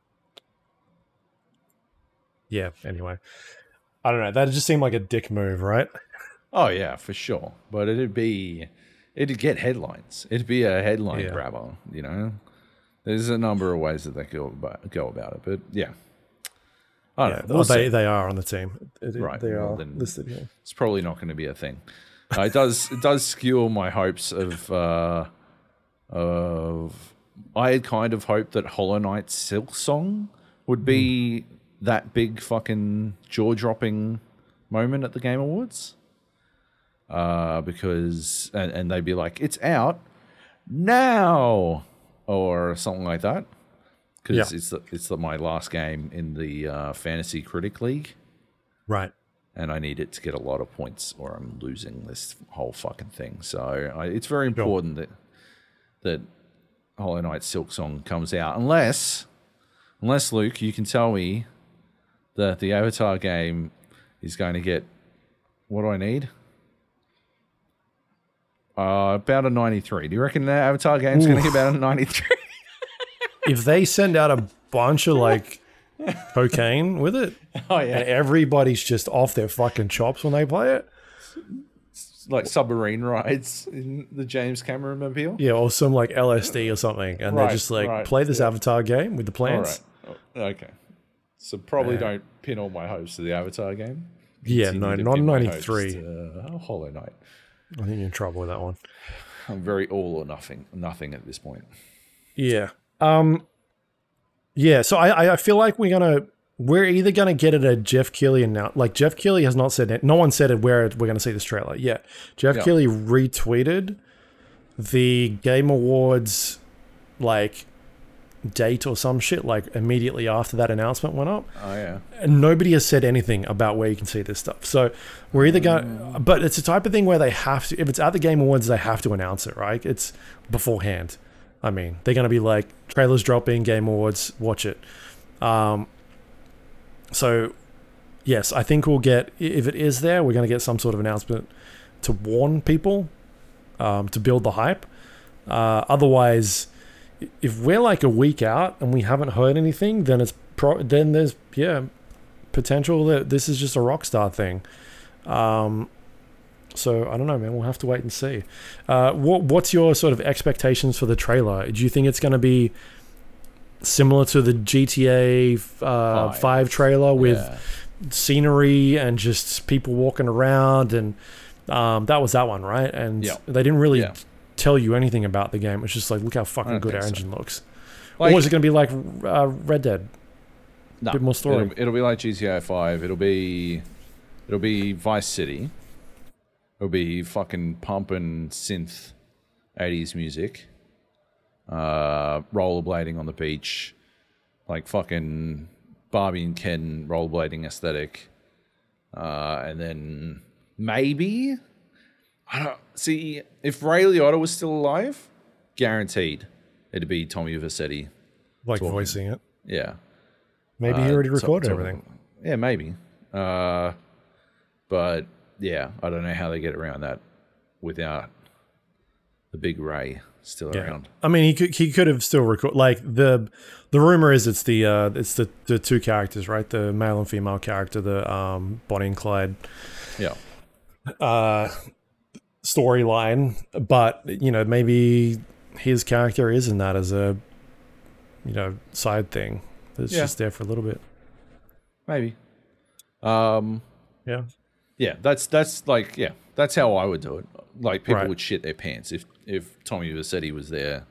yeah. Anyway, I don't know. That just seemed like a dick move, right? Oh yeah, for sure. But it'd be, it'd get headlines. It'd be a headline Yeah. grabber. You know, there's a number of ways that they go about go about it. But yeah, I don't know. well, they see. they are on the team. It- it- Right, They well, are listed it's probably not going to be a thing. Uh, it does it does skew my hopes of uh, of I had kind of hoped that Hollow Knight Silksong would be that big fucking jaw dropping moment at the Game Awards. Uh, because and, and they'd be like, it's out now or something like that. Because Yeah. it's the, it's the, my last game in the uh, Fantasy Critic League Right. and I need it to get a lot of points, or I'm losing this whole fucking thing. So I, it's very important that that Hollow Knight Silksong comes out, unless unless Luke, you can tell me that the Avatar game is going to get what do I need? Uh, about a 93. Do you reckon the Avatar game's going to get about a 93? *laughs* if they send out a bunch of like cocaine with it, *laughs* oh and everybody's just off their fucking chops when they play it, like submarine rides in the James Cameron mobile. yeah, or some like LSD or something, and Right, they're just like right, play this yeah. Avatar game with the plants. right. Oh, Okay. So probably Yeah. don't pin all my hopes to the Avatar game. Yeah, Continue no, not 93. hopes uh, Hollow Knight. I think you're in trouble with that one. I'm very all or nothing, nothing at this point. Yeah. Um. Yeah. So I I- feel like we're gonna we're either gonna get it at Geoff Keighley and now like Geoff Keighley has not said it. No one said it where we're gonna see this trailer. Yeah. Geoff Yeah. Keighley retweeted the Game Awards like date or some shit like immediately after that announcement went up Oh yeah. and nobody has said anything about where you can see this stuff. So we're either going, but it's the type of thing where they have to. If it's at the Game Awards, they have to announce it, right? It's beforehand. I mean, they're going to be like trailers dropping, Game Awards, watch it. Um, so yes, I think we'll get if it is there, we're going to get some sort of announcement to warn people, um, to build the hype. Uh, otherwise, if we're like a week out and we haven't heard anything, then it's pro- then there's yeah potential that this is just a rockstar thing. Um, so I don't know, man. We'll have to wait and see. Uh, what what's your sort of expectations for the trailer? Do you think it's going to be similar to the GTA uh, Five. five trailer with Yeah. scenery and just people walking around and um, that was that one, right? And Yeah. they didn't really Yeah. Tell you anything about the game. It's just like, look how fucking good our so. engine looks. Like, or is it going to be like uh, Red Dead? no, bit more story? It'll, it'll be like GTA Five. It'll be, it'll be Vice City. It'll be fucking pumping synth, '80s music. uh, rollerblading on the beach, like fucking Barbie and Ken rollerblading aesthetic, uh, and then maybe I don't see if Ray Liotta was still alive, guaranteed it'd be Tommy Vercetti. Like voicing it. Yeah, Maybe he Uh, already recorded everything. Yeah, maybe. Uh, but yeah, I don't know how they get around that without the big Ray still Yeah. around. I mean, he could he could have still record like the the rumor is it's the uh it's the the two characters right the male and female character the um Bonnie and Clyde Yeah, uh storyline, but you know maybe his character isn't that as a you know side thing that's Yeah. just there for a little bit. maybe. Um, Yeah. yeah, that's that's like yeah, that's how I would do it. Like people Right. would shit their pants if if Tommy Vercetti was there,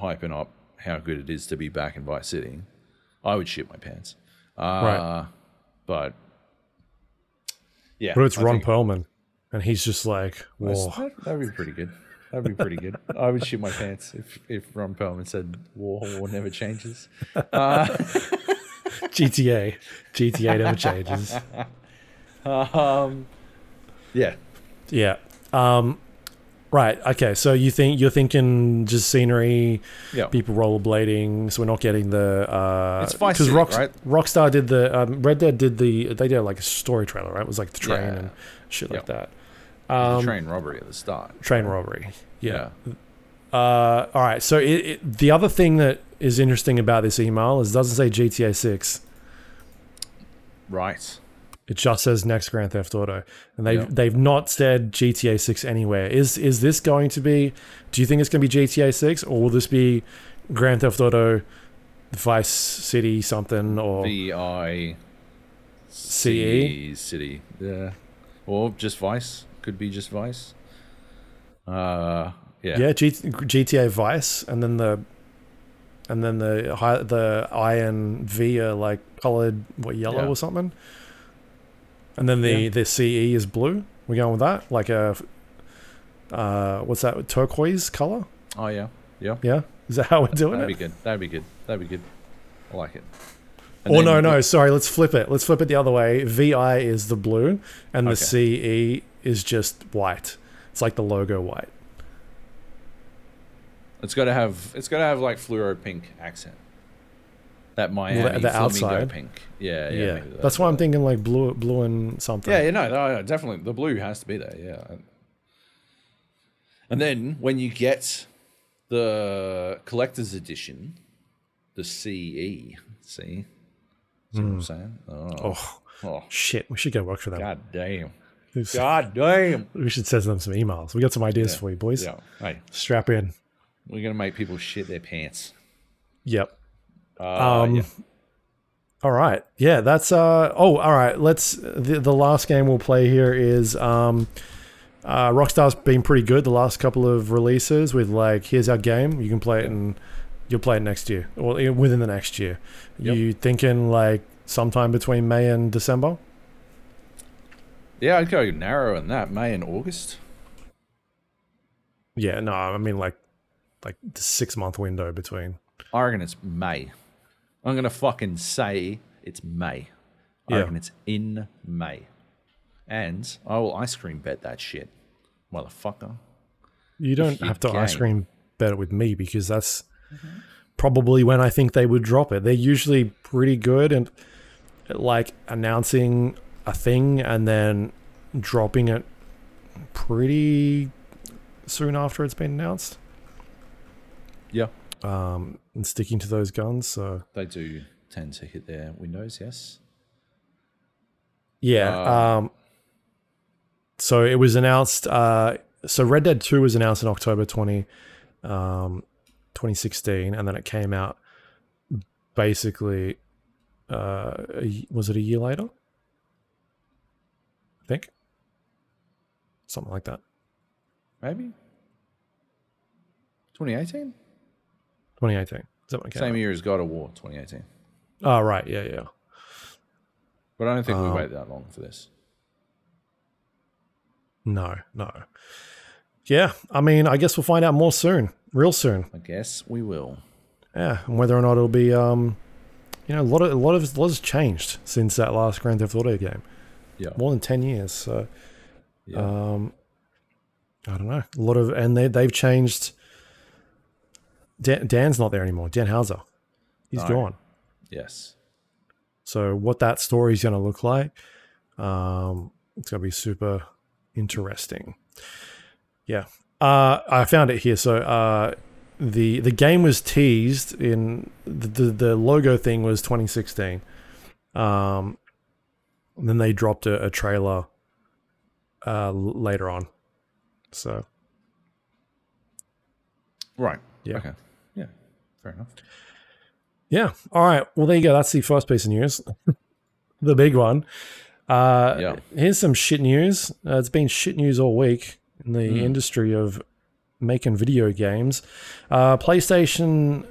hyping up how good it is to be back in Vice City. I would shit my pants. Uh, Right. But yeah, But it's I Ron Perlman, and he's just like, whoa. That, that'd be pretty good. That'd be pretty good. I would shit my pants if, if Ron Perlman said war war never changes. *laughs* GTA, GTA never changes. Um, yeah, Yeah. Um, right. Okay. So you think you're thinking just scenery, yeah. people rollerblading. So we're not getting the uh, It's City, Rock, right? Rockstar did the um, Red Dead did the they did like a story trailer, right? It was like the train Yeah. and shit like that. Um, train robbery at the start. train robbery. Yeah. Yeah. Uh, all right. So it, it, the other thing that is interesting about this email is it doesn't say GTA Six. Right. It just says next Grand Theft Auto, and they've they've not said GTA Six anywhere. Is is this going to be? Do you think it's going to be GTA Six, or will this be Grand Theft Auto, Vice City something, or V I CE? City. Yeah. Or just Vice. Could be just Vice. Uh, yeah. yeah, G, GTA Vice, and then the and then the hi- the I and V are like colored what yellow Yeah. or something, and then the Yeah. the CE is blue. We're going with that, like a uh, what's that turquoise color? Oh yeah. Yeah. Yeah, is that how we're doing That'd it? be good. That'd be good. That'd be good. I like it. And Or then- no, no, sorry. Let's flip it. Let's flip it the other way. VI is the blue, and the CE is just white. It's like the logo white. It's got to have. It's got to have like fluoro pink accent. That Miami the flamingo outside? pink. Yeah, yeah. Yeah, maybe that's why I'm thinking like blue, blue and something. Yeah, you know, no, no, definitely. The blue has to be there. Yeah. And then when you get the collector's edition, the CE, see, see what I'm saying? Oh, Hmm. Oh oh, shit, we should go work for them. god damn, god damn. We should send them some emails. We got some ideas Yeah. for you, boys. Yeah, hey, Strap in. we're gonna make people shit their pants. Yep. Uh, Um, yeah. All right. Yeah, that's uh oh, all right. Let's the, the last game we'll play here is um uh Rockstar's been pretty good the last couple of releases with like here's our game. You can play it and you'll play it next year or within the next year. Yep. You thinking like sometime between May and December? Yeah, I'd go narrow in that. May and August. Yeah, no, I mean like like the 6 month window between. I reckon it's May. I'm gonna fucking say it's May. I Yeah. reckon it's in May. And I will ice cream bet that shit. Motherfucker. You don't have to ice cream bet it with me because that's probably when I think they would drop it. They're usually pretty good and like announcing a thing and then dropping it pretty soon after it's been announced. Yeah. Um, and sticking to those guns. So They do tend to hit their windows, yes. yeah. Uh, um, so it was announced. Uh, so Red Dead Two was announced in October twenty, um, 2016, and then it came out basically. Uh, was it a year later? Think something like that. Maybe. 2018? 2018. Is that when Same out? year as God of War, 2018. Oh right, yeah, yeah. But I don't think we Um, wait that long for this. No, no. Yeah, I mean, I guess we'll find out more soon. real soon. I guess we will. Yeah, and whether or not it'll be, um, you know, a lot of a lot of a lot has changed since that last Grand Theft Auto game. Yeah. More than ten years. So, Yeah. um, I don't know. A lot of and they they've changed. Dan, Dan's not there anymore. Dan Houser, he's No. gone. yes. So what that story is going to look like, um, it's going to be super interesting. Yeah, uh, I found it here. So uh, the the game was teased in the the, the logo thing was 2016. Um, and then they dropped a, a trailer uh, later on. So Right. Yeah. Okay. Yeah. Fair enough. Yeah. All right. Well, there you go. That's the first piece of news. *laughs* the big one. Uh, Yeah. Here's some shit news. Uh, it's been shit news all week in the Mm. industry of making video games. Uh, PlayStation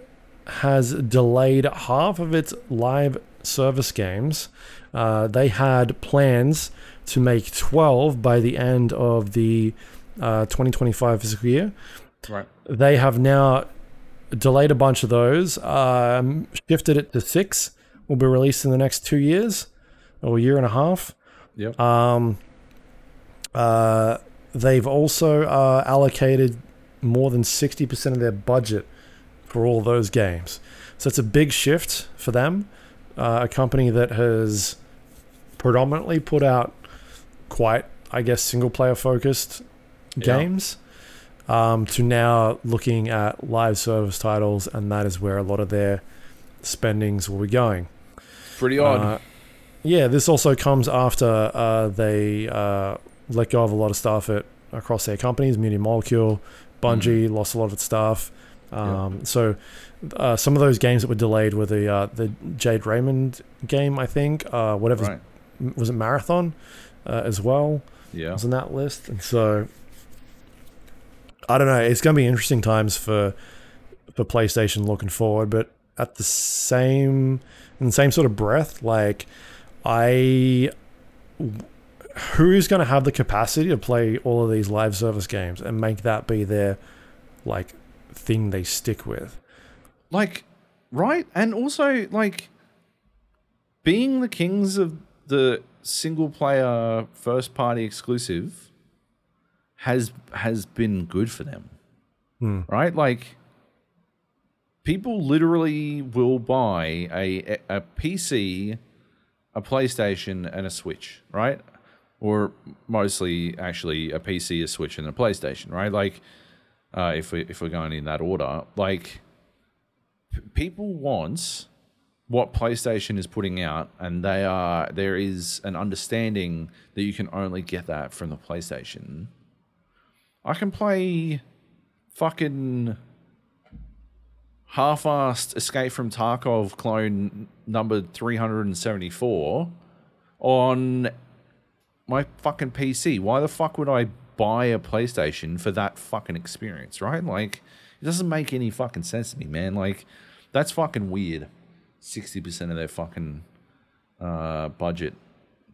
has delayed half of its live service games. Uh, they had plans to make 12 by the end of the uh, 2025 fiscal year Right. they have now delayed a bunch of those, um, shifted it to six. Will be released in the next two years or a year and a half. Yep. Um, uh, they've also uh, allocated more than sixty percent of their budget for all those games. So it's a big shift for them. Uh, a company that has predominantly put out quite, I guess, single player focused Yeah. games um, to now looking at live service titles, and that is where a lot of their spendings will be going. Pretty odd. Uh, yeah, this also comes after uh, they uh, let go of a lot of staff at across their companies. Media Molecule, Bungie lost a lot of its staff. Um, So uh, some of those games that were delayed were the uh, the Jade Raymond game, I think. Uh, whatever right. was it Marathon uh, as well Yeah. was on that list, and so I don't know. It's going to be interesting times for for PlayStation looking forward, but at the same in the same sort of breath, like I who's going to have the capacity to play all of these live service games and make that be their like thing they stick with? Like, right? And also, like, being the kings of the single player first party exclusive has has been good for them. Hmm. Right? Like people literally will buy a a PC, a PlayStation and a Switch, right? Or mostly actually a PC, a Switch and a PlayStation, right? Like uh, if we if we're going in that order, like people want what PlayStation is putting out, and they are there is an understanding that you can only get that from the PlayStation. I can play fucking half-assed Escape from Tarkov clone number 374 on my fucking PC. Why the fuck would I buy a PlayStation for that fucking experience, right? Like, it doesn't make any fucking sense to me, man. Like, that's fucking weird. 60% of their fucking uh, budget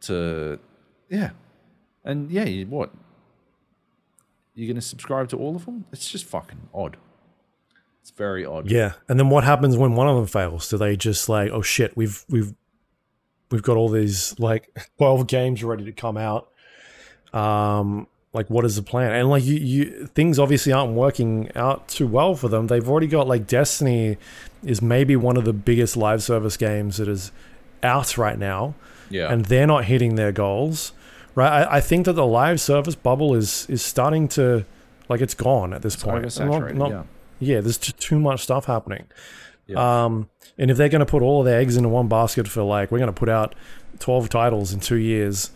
to, yeah. And yeah, you, what? You're going to subscribe to all of them? It's just fucking odd. It's very odd. Yeah, and then what happens when one of them fails? Do they just like, oh shit, we've we've we've got all these like *laughs* twelve games ready to come out. Um, like what is the plan? And like you, you things obviously aren't working out too well for them. They've already got like Destiny is maybe one of the biggest live service games that is out right now, Yeah. and they're not hitting their goals. Right, I, I think that the live service bubble is is starting to like it's gone at this it's point. Not- not- yeah. yeah, there's just too much stuff happening. Yeah. Um, and if they're going to put all of their eggs into one basket for like, we're going to put out 12 titles in two years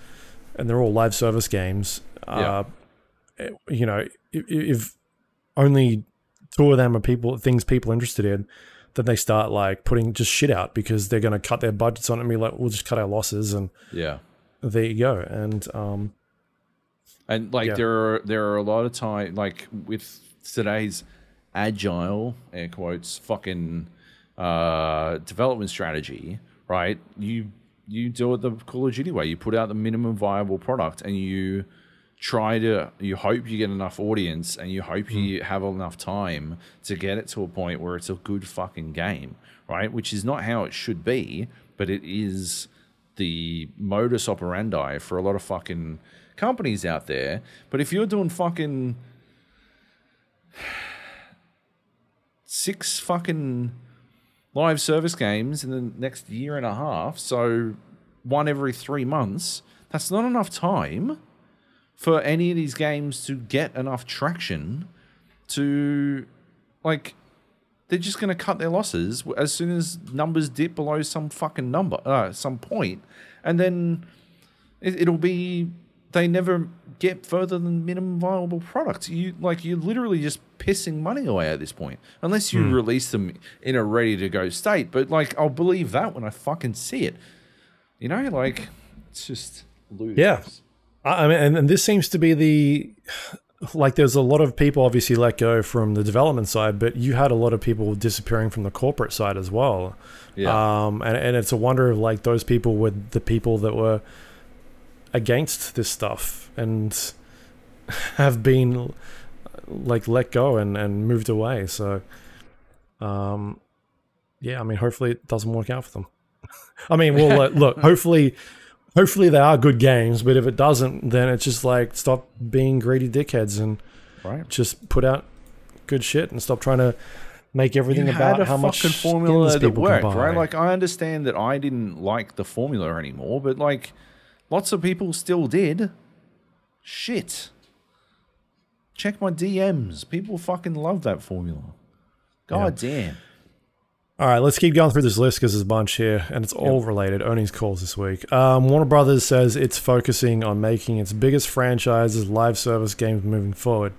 and they're all live service games, uh, eh, you know, if, if only two of them are people, things people are interested in, then they start like putting just shit out because they're going to cut their budgets on it and be like, we'll just cut our losses and Yeah. there you go. And, um, And like Yeah. there are there are a lot of time like with today's agile air quotes fucking uh development strategy, right? You you do it the Call of Duty way. You put out the minimum viable product and you try to you hope you get enough audience and you hope you mm. have enough time to get it to a point where it's a good fucking game, right? Which is not how it should be, but it is the modus operandi for a lot of fucking companies out there. But if you're doing fucking six fucking live service games in the next year and a half, so one every three months, that's not enough time for any of these games to get enough traction to like they're just going to cut their losses as soon as numbers dip below some fucking number uh, some point and then it, it'll be they never get further than minimum viable product you like you're literally just pissing money away at this point unless you release them in a ready to go state but like i'll believe that when i fucking see it you know like it's just ludicrous. Yeah. I mean, and, and this seems to be the like. There's a lot of people obviously let go from the development side, but you had a lot of people disappearing from the corporate side as well. yeah Um, and and it's a wonder if like those people were the people that were against this stuff and *laughs* have been like let go and and moved away. So, um, yeah. I mean, hopefully it doesn't work out for them. *laughs* I mean, well, *laughs* uh, look. Hopefully, hopefully they are good games. But if it doesn't, then it's just like stop being greedy dickheads and right just put out good shit and stop trying to make everything you about how much formula that people worked, right? Like I understand that I didn't like the formula anymore, but like lots of people still did. Shit. Check my DMs. People fucking love that formula. God damn. All right, let's keep going through this list because there's a bunch here, and it's all related. Earnings calls this week. Um, Warner Brothers says it's focusing on making its biggest franchises live service games moving forward.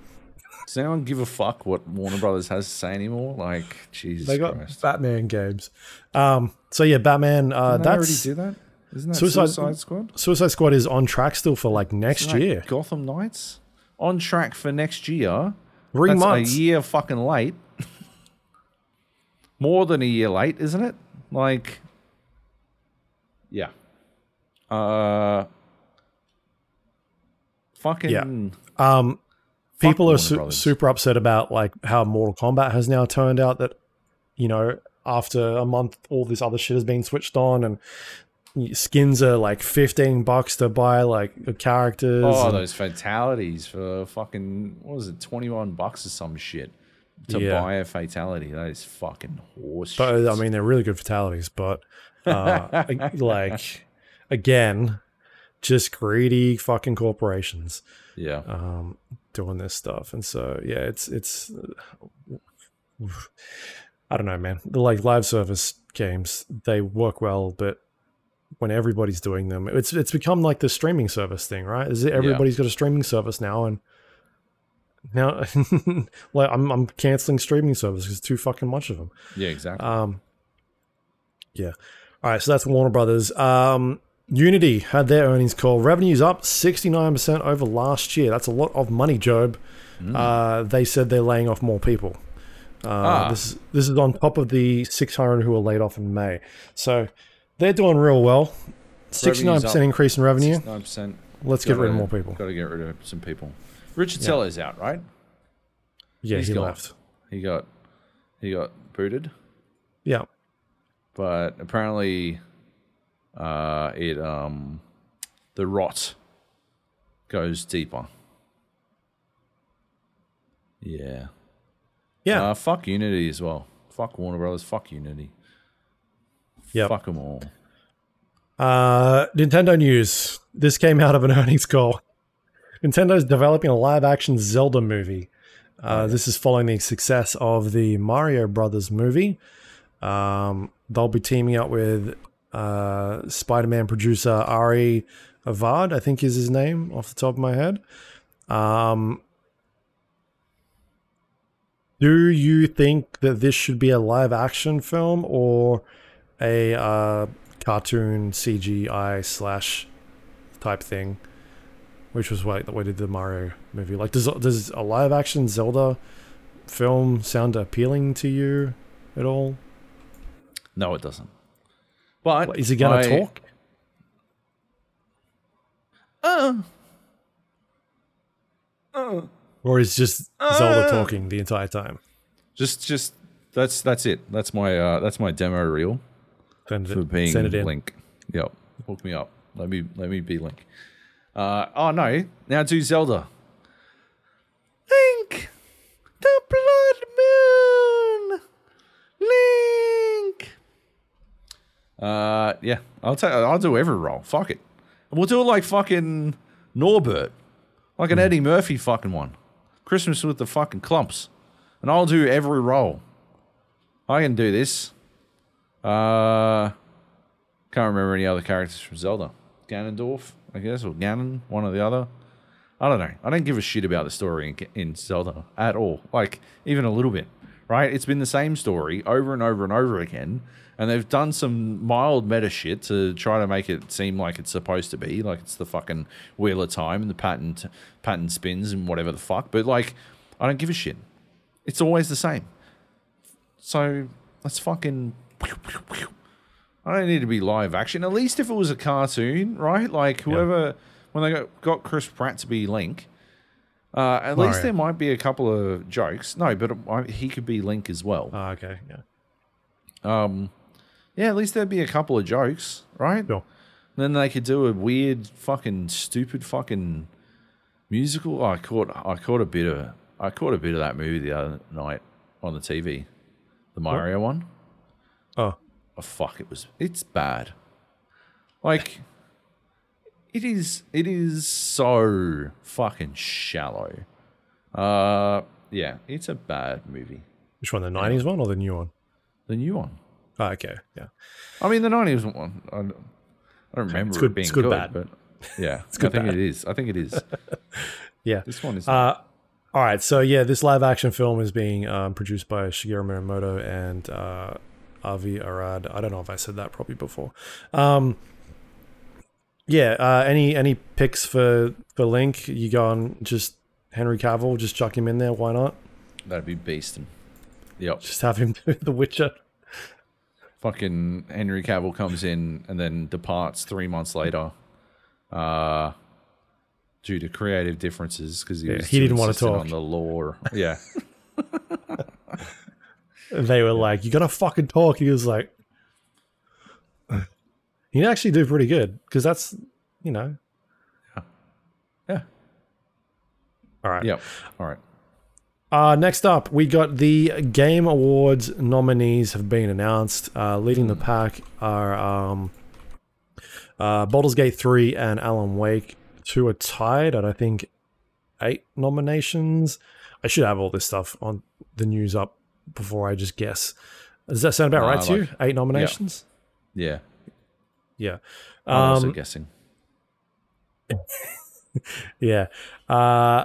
Does anyone give a fuck what Warner Brothers has to say anymore? Like, Jesus They got Christ. Batman games. Um, so yeah, Batman. Uh, Didn't they already that's do that? Isn't that Suicide- Suicide, Squad? Suicide Squad is on track still for like next Isn't year. Gotham Knights? On track for next year. Three That's months. a year fucking late. More than a year late, isn't it? Like, yeah. Uh, fucking. Yeah. Um, people are su- super upset about like how Mortal Kombat has now turned out that you know after a month all this other shit has been switched on and skins are like 15 bucks to buy like characters Oh, and- those fatalities for fucking what was it, twenty one bucks or some shit to Yeah. buy a fatality. That is fucking horse. but. I mean they're really good fatalities but uh, *laughs* like again just greedy fucking corporations yeah, um, doing this stuff. And so, yeah, it's it's. *sighs* I don't know, man. The like live service games, they work well, but when everybody's doing them, it's it's become like the streaming service thing, right? Is it everybody's got a streaming service now, and now *laughs* like I'm I'm canceling streaming service because too fucking much of them. yeah, exactly. Um, yeah. All right, so that's Warner Brothers. Um, Unity had their earnings call. Revenues up 69% over last year. That's a lot of money, Joab. Uh, they said they're laying off more people. Uh, Ah. This this is on top of the 600 who were laid off in May. So they're doing real well. 69% increase in revenue. Nine percent. Let's get rid of more people. Got to get rid of some people. Riccitiello's out, right? Yeah, He's he gone. left. He got he got booted, Yeah. but apparently, uh, it um, the rot goes deeper. Yeah. Yeah. Uh, fuck Unity as well. Fuck Warner Brothers. Fuck Unity. Yep. Fuck them all. Uh, Nintendo news. This came out of an *laughs* earnings call. Nintendo's developing a live action Zelda movie. Uh, this is following the success of the Mario Brothers movie. Um, they'll be teaming up with uh, Spider Man producer Ari Avad, I think is his name off the top of my head. Um, do you think that this should be a live action film or a uh, cartoon CGI slash type thing, which was what we did the Mario movie. Like, does does a live action Zelda film sound appealing to you at all? No, it doesn't. But Like, Is he gonna I- talk? Uh, or is just Zelda talking the entire time? Just, just that's that's it. That's my uh, that's my demo reel Send for it, being send it in. Link. Yep, hook me up. Let me let me be Link. Uh, oh no, now do Zelda. Link, the blood moon. Link. Uh, yeah, I'll take. I'll do every role. Fuck it. We'll do it like fucking Norbit, like an Hmm. Eddie Murphy fucking one. Christmas with the fucking Klumps, and I'll do every role. I can do this. Uh, can't remember any other characters from Zelda. Ganondorf, I guess, or Ganon, one or the other. I don't know. I don't give a shit about the story in, in Zelda at all. Like, even a little bit, right? It's been the same story over and over and over again. And they've done some mild meta shit to try to make it seem like it's supposed to be. Like, it's the fucking Wheel of Time and the patent, patent spins and whatever the fuck. But, like, I don't give a shit. It's always the same. So, let's fucking. I don't need to be live action. At least if it was a cartoon, right? Like whoever when they got, got Chris Pratt to be Link, uh, at least there might be a couple of jokes. No, but uh, he could be Link as well. Ah, okay, yeah. Um, yeah, at least there'd be a couple of jokes, right? Sure. Then they could do a weird, fucking, stupid, fucking musical. I caught, I caught a bit of, I caught a bit of that movie the other night on the TV, the Mario one. Oh, oh fuck it was it's bad like it is it is so fucking shallow uh yeah it's a bad movie which one? The '90s one or the new one? the new one Ah, okay, yeah. i mean the 90s one i don't, I don't remember It's good- it being it's good good, bad. but *laughs* yeah it's good i think bad. it is i think it is *laughs* Yeah. this one is Uh, all right. So yeah, this live action film is being um, produced by Shigeru Miyamoto and uh, Avi Arad. I don't know if I said that properly before. Um, yeah. Uh, any any picks for for Link? You go on just Henry Cavill. Just chuck him in there. Why not? that'd be beasting yep Just have him *laughs* do The Witcher. fucking Henry Cavill comes in and then departs three months later, uh, due to creative differences because he, Yeah, was he didn't wanna talk. on the lore. Yeah, *laughs* *laughs* they were like, "You gotta fucking talk." He was like, "He actually do pretty good because that's you know." Yeah. Yeah, All right. yep. All right. Uh, next up, we got the Game Awards nominees have been announced. Uh, leading the pack are um, uh, Baldur's Gate 3 and Alan Wake. Two are tied at, I think, eight nominations. I should have all this stuff on the news up before I just guess. Does that sound about right to you? Eight nominations? Yeah, Yeah. I'm also Um, guessing. *laughs* Yeah. Uh,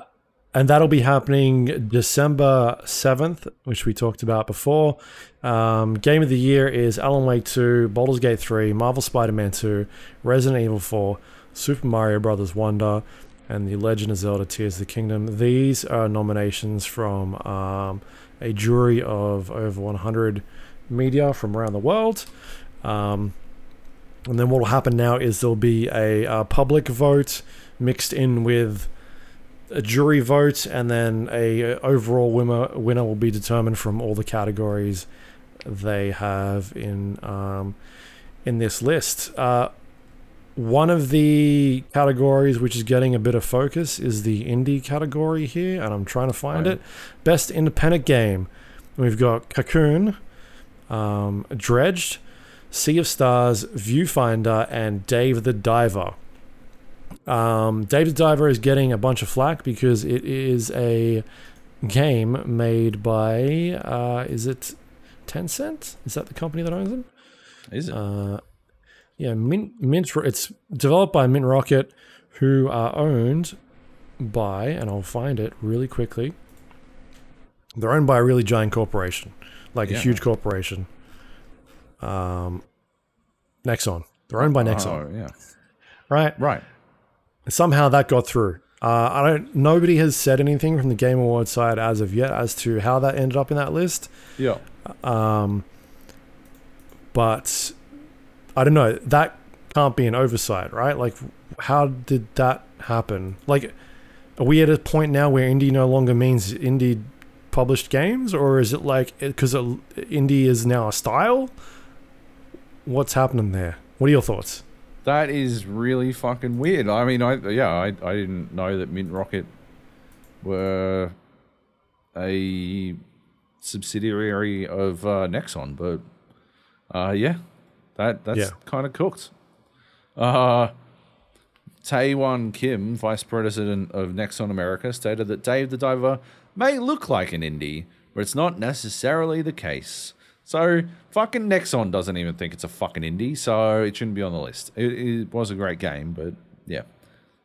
and that'll be happening December 7th, which we talked about before. Um, Game of the Year is Alan Wake 2, Baldur's Gate 3, Marvel Spider Man 2, Resident Evil 4, Super Mario Brothers Wonder, and The Legend of Zelda Tears of the Kingdom. These are nominations from um, a jury of over 100 media from around the world. Um, and then what will happen now is there'll be a, uh public vote mixed in with a jury vote, and then a overall winner winner will be determined from all the categories they have in um, in this list. Uh, one of the categories which is getting a bit of focus is the indie category here, and I'm trying to find Right. it. Best independent game. We've got Cocoon, um, Dredged, Sea of Stars, Viewfinder, and Dave the Diver. Um, Dave the Diver is getting a bunch of flack because it is a game made by, uh, is it Tencent? Is that the company that owns them? Is it? Uh, yeah, Mint, Mint. It's developed by Mint Rocket, who are owned by, and I'll find it really quickly. They're owned by a really giant corporation, like a huge corporation. Um, Nexon. They're owned by Nexon, Oh, yeah. right? Right. Somehow that got through. Uh, I don't. Nobody has said anything from the Game Awards side as of yet as to how that ended up in that list. Yeah. Um, but I don't know. That can't be an oversight, right? Like, how did that happen? Like, are we at a point now where indie no longer means indie published games, or is it like because indie is now a style? What's happening there? What are your thoughts? That is really fucking weird. I mean, I yeah, I, I didn't know that Mint Rocket were a subsidiary of uh, Nexon, but uh, yeah, that that's Yeah. kind of cooked. Uh, Taewon Kim, vice president of Nexon America, stated that Dave the Diver may look like an indie, but it's not necessarily the case. So fucking Nexon doesn't even think it's a fucking indie, so it shouldn't be on the list. It, it was a great game, but yeah,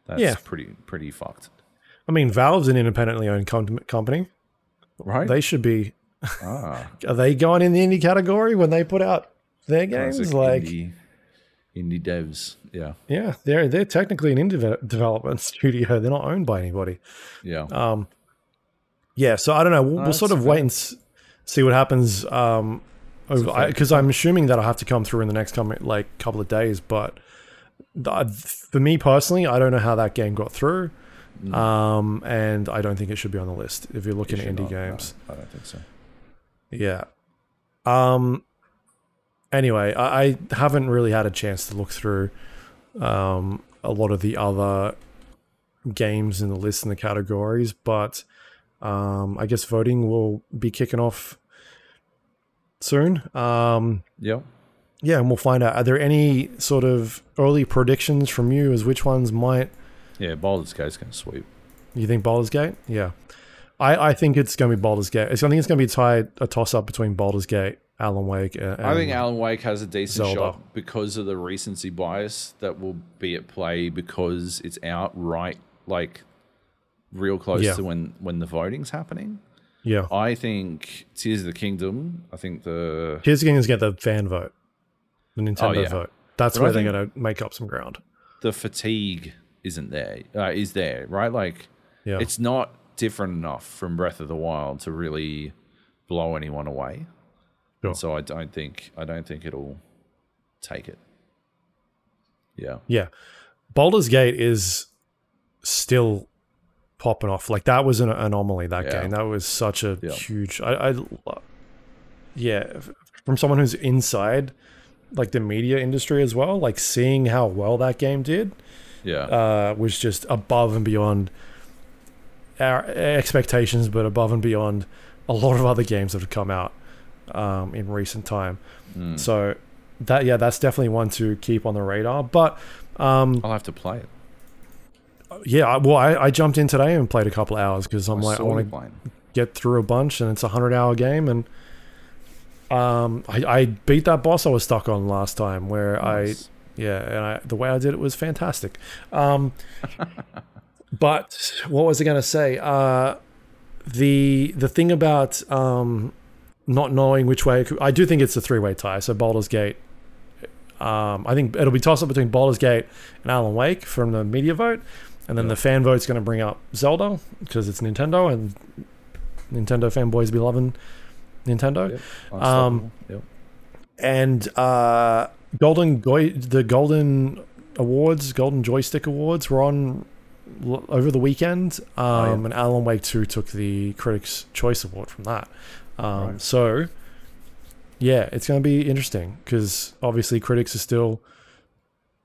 that's Yeah. pretty pretty fucked, I mean, Valve's an independently owned com- company. right? They should be. ah, *laughs* Are they going in the indie category when they put out their games? classic like, indie, indie devs. Yeah, yeah, they're they're technically an indie development *laughs* studio. They're not owned by anybody. yeah. Um, yeah, so I don't know. We'll, we'll sort of fair. wait and s- see what happens. Um, because I'm assuming that'll have to come through in the next coming like couple of days. But th- for me personally, I don't know how that game got through, um, and I don't think it should be on the list if you're looking at indie not, no, games. I don't think so. Yeah. Um. Anyway, I, I haven't really had a chance to look through um, a lot of the other games in the list and the categories, but um, I guess voting will be kicking off soon. Um, Yep. yeah, and we'll find out. Are there any sort of early predictions from you as which ones might Yeah, Baldur's Gate's going to sweep. you think Baldur's Gate? Yeah. I, I think it's going to be Baldur's Gate. It's, I think it's going to be tied a toss up between Baldur's Gate, Alan Wake, and, I think Alan Wake has a decent Zelda. shot because of the recency bias that will be at play because it's out right, like real close Yeah. to when when the voting's happening. yeah. I think Tears of the Kingdom. I think the Tears of the is get the fan vote, the Nintendo Oh, yeah. vote. That's But I where they're going to make up some ground. the fatigue isn't there. Uh, is there right? Like Yeah. it's not different enough from Breath of the Wild to really blow anyone away. Sure. So I don't think I don't think it'll take it. Yeah. Yeah. Baldur's Gate is still popping off. Like that was an anomaly that Yeah. game. That was such a Yeah. huge I, I yeah, from someone who's inside like the media industry as well, like seeing how well that game did Yeah. uh was just above and beyond our expectations but above and beyond a lot of other games that have come out um in recent time. Mm. So that yeah, that's definitely one to keep on the radar. But um I'll have to play it. yeah, I, well, I, I jumped in today and played a couple hours because I'm I like, I want to get through a bunch, and it's a hundred hour game, and um, I, I beat that boss I was stuck on last time, where Nice. I yeah, and I, the way I did it was fantastic. Um, *laughs* but what was I going to say? Uh, the the thing about um, not knowing which way could, I do think it's a three way tie. So Baldur's Gate. Um, I think it'll be tossed up between Baldur's Gate and Alan Wake from the media vote, and then Yeah. the fan vote's going to bring up Zelda because it's Nintendo and Nintendo fanboys be loving Nintendo. Yep. Um, Yep. And uh, Golden Goi- the Golden Awards, Golden Joystick Awards were on l- over the weekend, um, Oh, yeah. and Alan Wake Two took the Critics' Choice Award from that. Um, Right. So, yeah, it's going to be interesting because obviously critics are still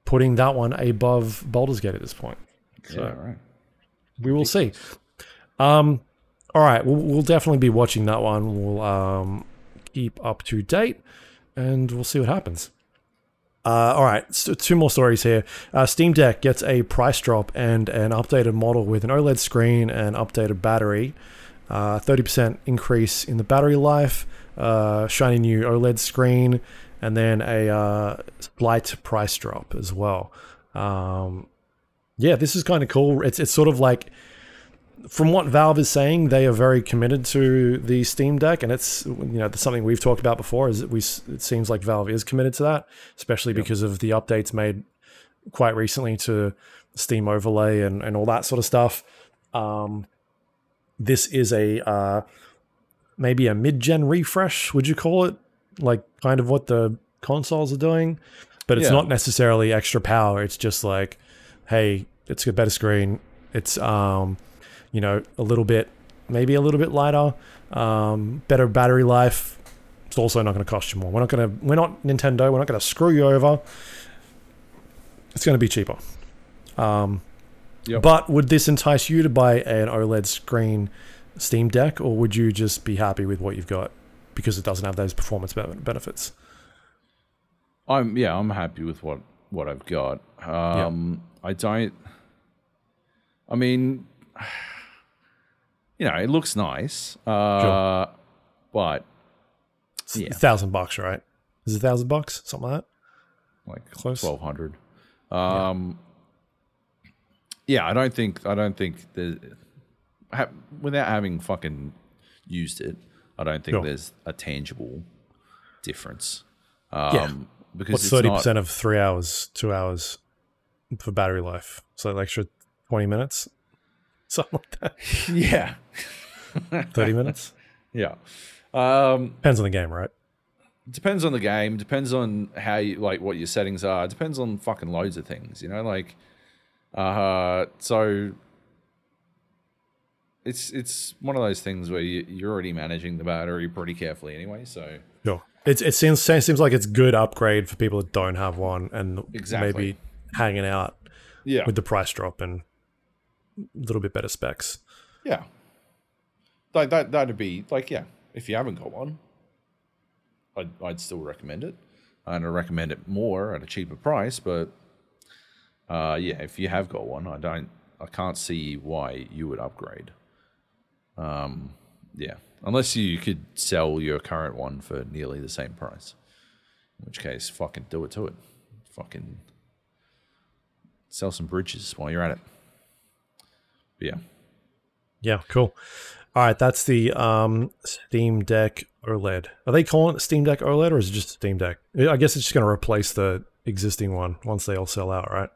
putting that one above Baldur's Gate at this point. So yeah, right. we will see. Um, all right, we'll, we'll definitely be watching that one. We'll um, keep up to date, and we'll see what happens. Uh, all right, so two more stories here. Uh, Steam Deck gets a price drop and an updated model with an OLED screen and updated battery. Uh, 30% increase in the battery life, uh, shiny new OLED screen, and then a uh, slight price drop as well. Um, yeah, this is kind of cool. It's it's sort of like from what Valve is saying, they are very committed to the Steam Deck, and it's you know something we've talked about before. Is we it seems like Valve is committed to that, especially because of the updates made quite recently to Steam Overlay and and all that sort of stuff. Um, this is a uh, maybe a mid-gen refresh. Would you call it like kind of what the consoles are doing? But it's Yeah. not necessarily extra power. It's just like, hey, it's a better screen. It's um, you know, a little bit, maybe a little bit lighter, um, better battery life. It's also not going to cost you more. We're not going to, we're not Nintendo. We're not going to screw you over. It's going to be cheaper. Um, Yep. But would this entice you to buy an OLED screen Steam Deck, or would you just be happy with what you've got because it doesn't have those performance benefits? I'm yeah, I'm happy with what what I've got. Um, I don't. I mean, *sighs* you know, it looks nice, uh, but It's Yeah. a thousand bucks, right? Is it a thousand bucks? Something like that? like Close. twelve hundred. Um, yeah. I don't think I don't think the ha, without having fucking used it, I don't think Sure. there's a tangible difference. Um, Yeah. because What's it's thirty not- percent of three hours, two hours for battery life? So an extra twenty minutes, *laughs* something like that. *laughs* yeah, Thirty minutes *laughs* yeah. Um, depends on the game, right? depends on the game depends on how you like what your settings are it depends on fucking loads of things you know like uh so it's it's one of those things where you, you're already managing the battery pretty carefully anyway so Sure. It it seems seems like it's good upgrade for people that don't have one and Exactly. maybe hanging out yeah with the price drop and a little bit better specs. yeah like that that'd be like yeah if you haven't got one I'd, I'd still recommend it and i recommend it more at a cheaper price but uh yeah if you have got one i don't i can't see why you would upgrade um yeah unless you could sell your current one for nearly the same price in which case fucking do it to it fucking sell some bridges while you're at it but yeah Yeah, cool. All right, that's the um, Steam Deck OLED. Are they calling it Steam Deck OLED or is it just Steam Deck? I guess it's just going to replace the existing one once they all sell out, right?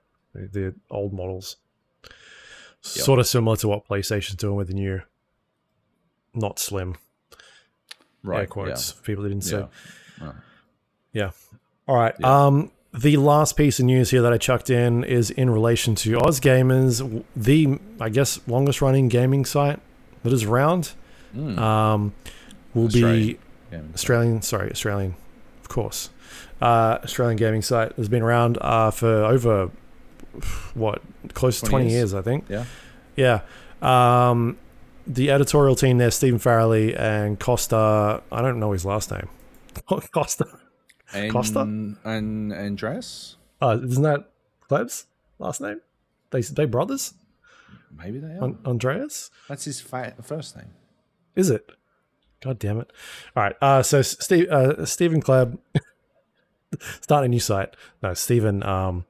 The, old models. Sort of similar to what PlayStation's doing with the new, not slim, right air quotes, for people didn't say. Yeah. Yeah. All right. Um, the last piece of news here that I chucked in is in relation to AusGamers, the I guess longest running gaming site that is around. Um, will be Australian. Yeah. Australian. Sorry, Australian, of course. Uh, Australian gaming site has been around uh, for over what close to 20 twenty years. years, I think. Yeah. Yeah. Um, the editorial team there, Stephen Farrelly and Costa. I don't know his last name. *laughs* Costa. And, Costa? and Andreas? Uh, isn't that Kleb's last name? They they brothers? Maybe they are. An- Andreas? That's his fa- first name. Is it? God damn it! All right. Uh, so Steve, uh, Stephen Kleb, *laughs* starting a new site. No, Stephen um,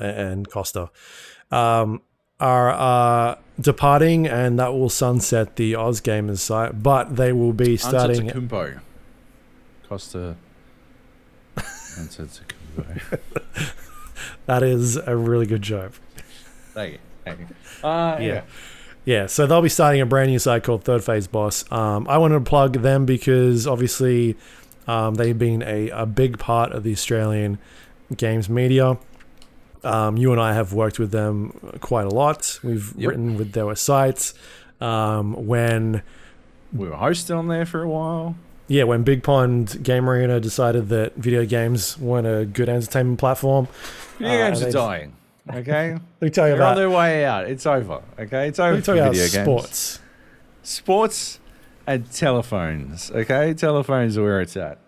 and Costa um, are uh, departing, and that will sunset the AusGamers site. But they will be starting. Antetokounmpo. Costa. Antetokounmpo. *laughs* That is a really good joke. Thank you. Thank you. Uh, yeah. Yeah. Yeah, so they'll be starting a brand new site called Third Phase Boss. Um, I wanted to plug them because obviously um, they've been a, a big part of the Australian games media. Um, you and I have worked with them quite a lot. We've Yep. written with their sites. Um, when We were hosted on there for a while. yeah, when Big Pond Game Arena decided that video games weren't a good entertainment platform, Video Uh, games are dying. Okay? *laughs* let me tell you They're on about their way out. It's over. Okay? It's over let me tell you about video games. sports. Sports and telephones. Okay? Telephones are where it's at.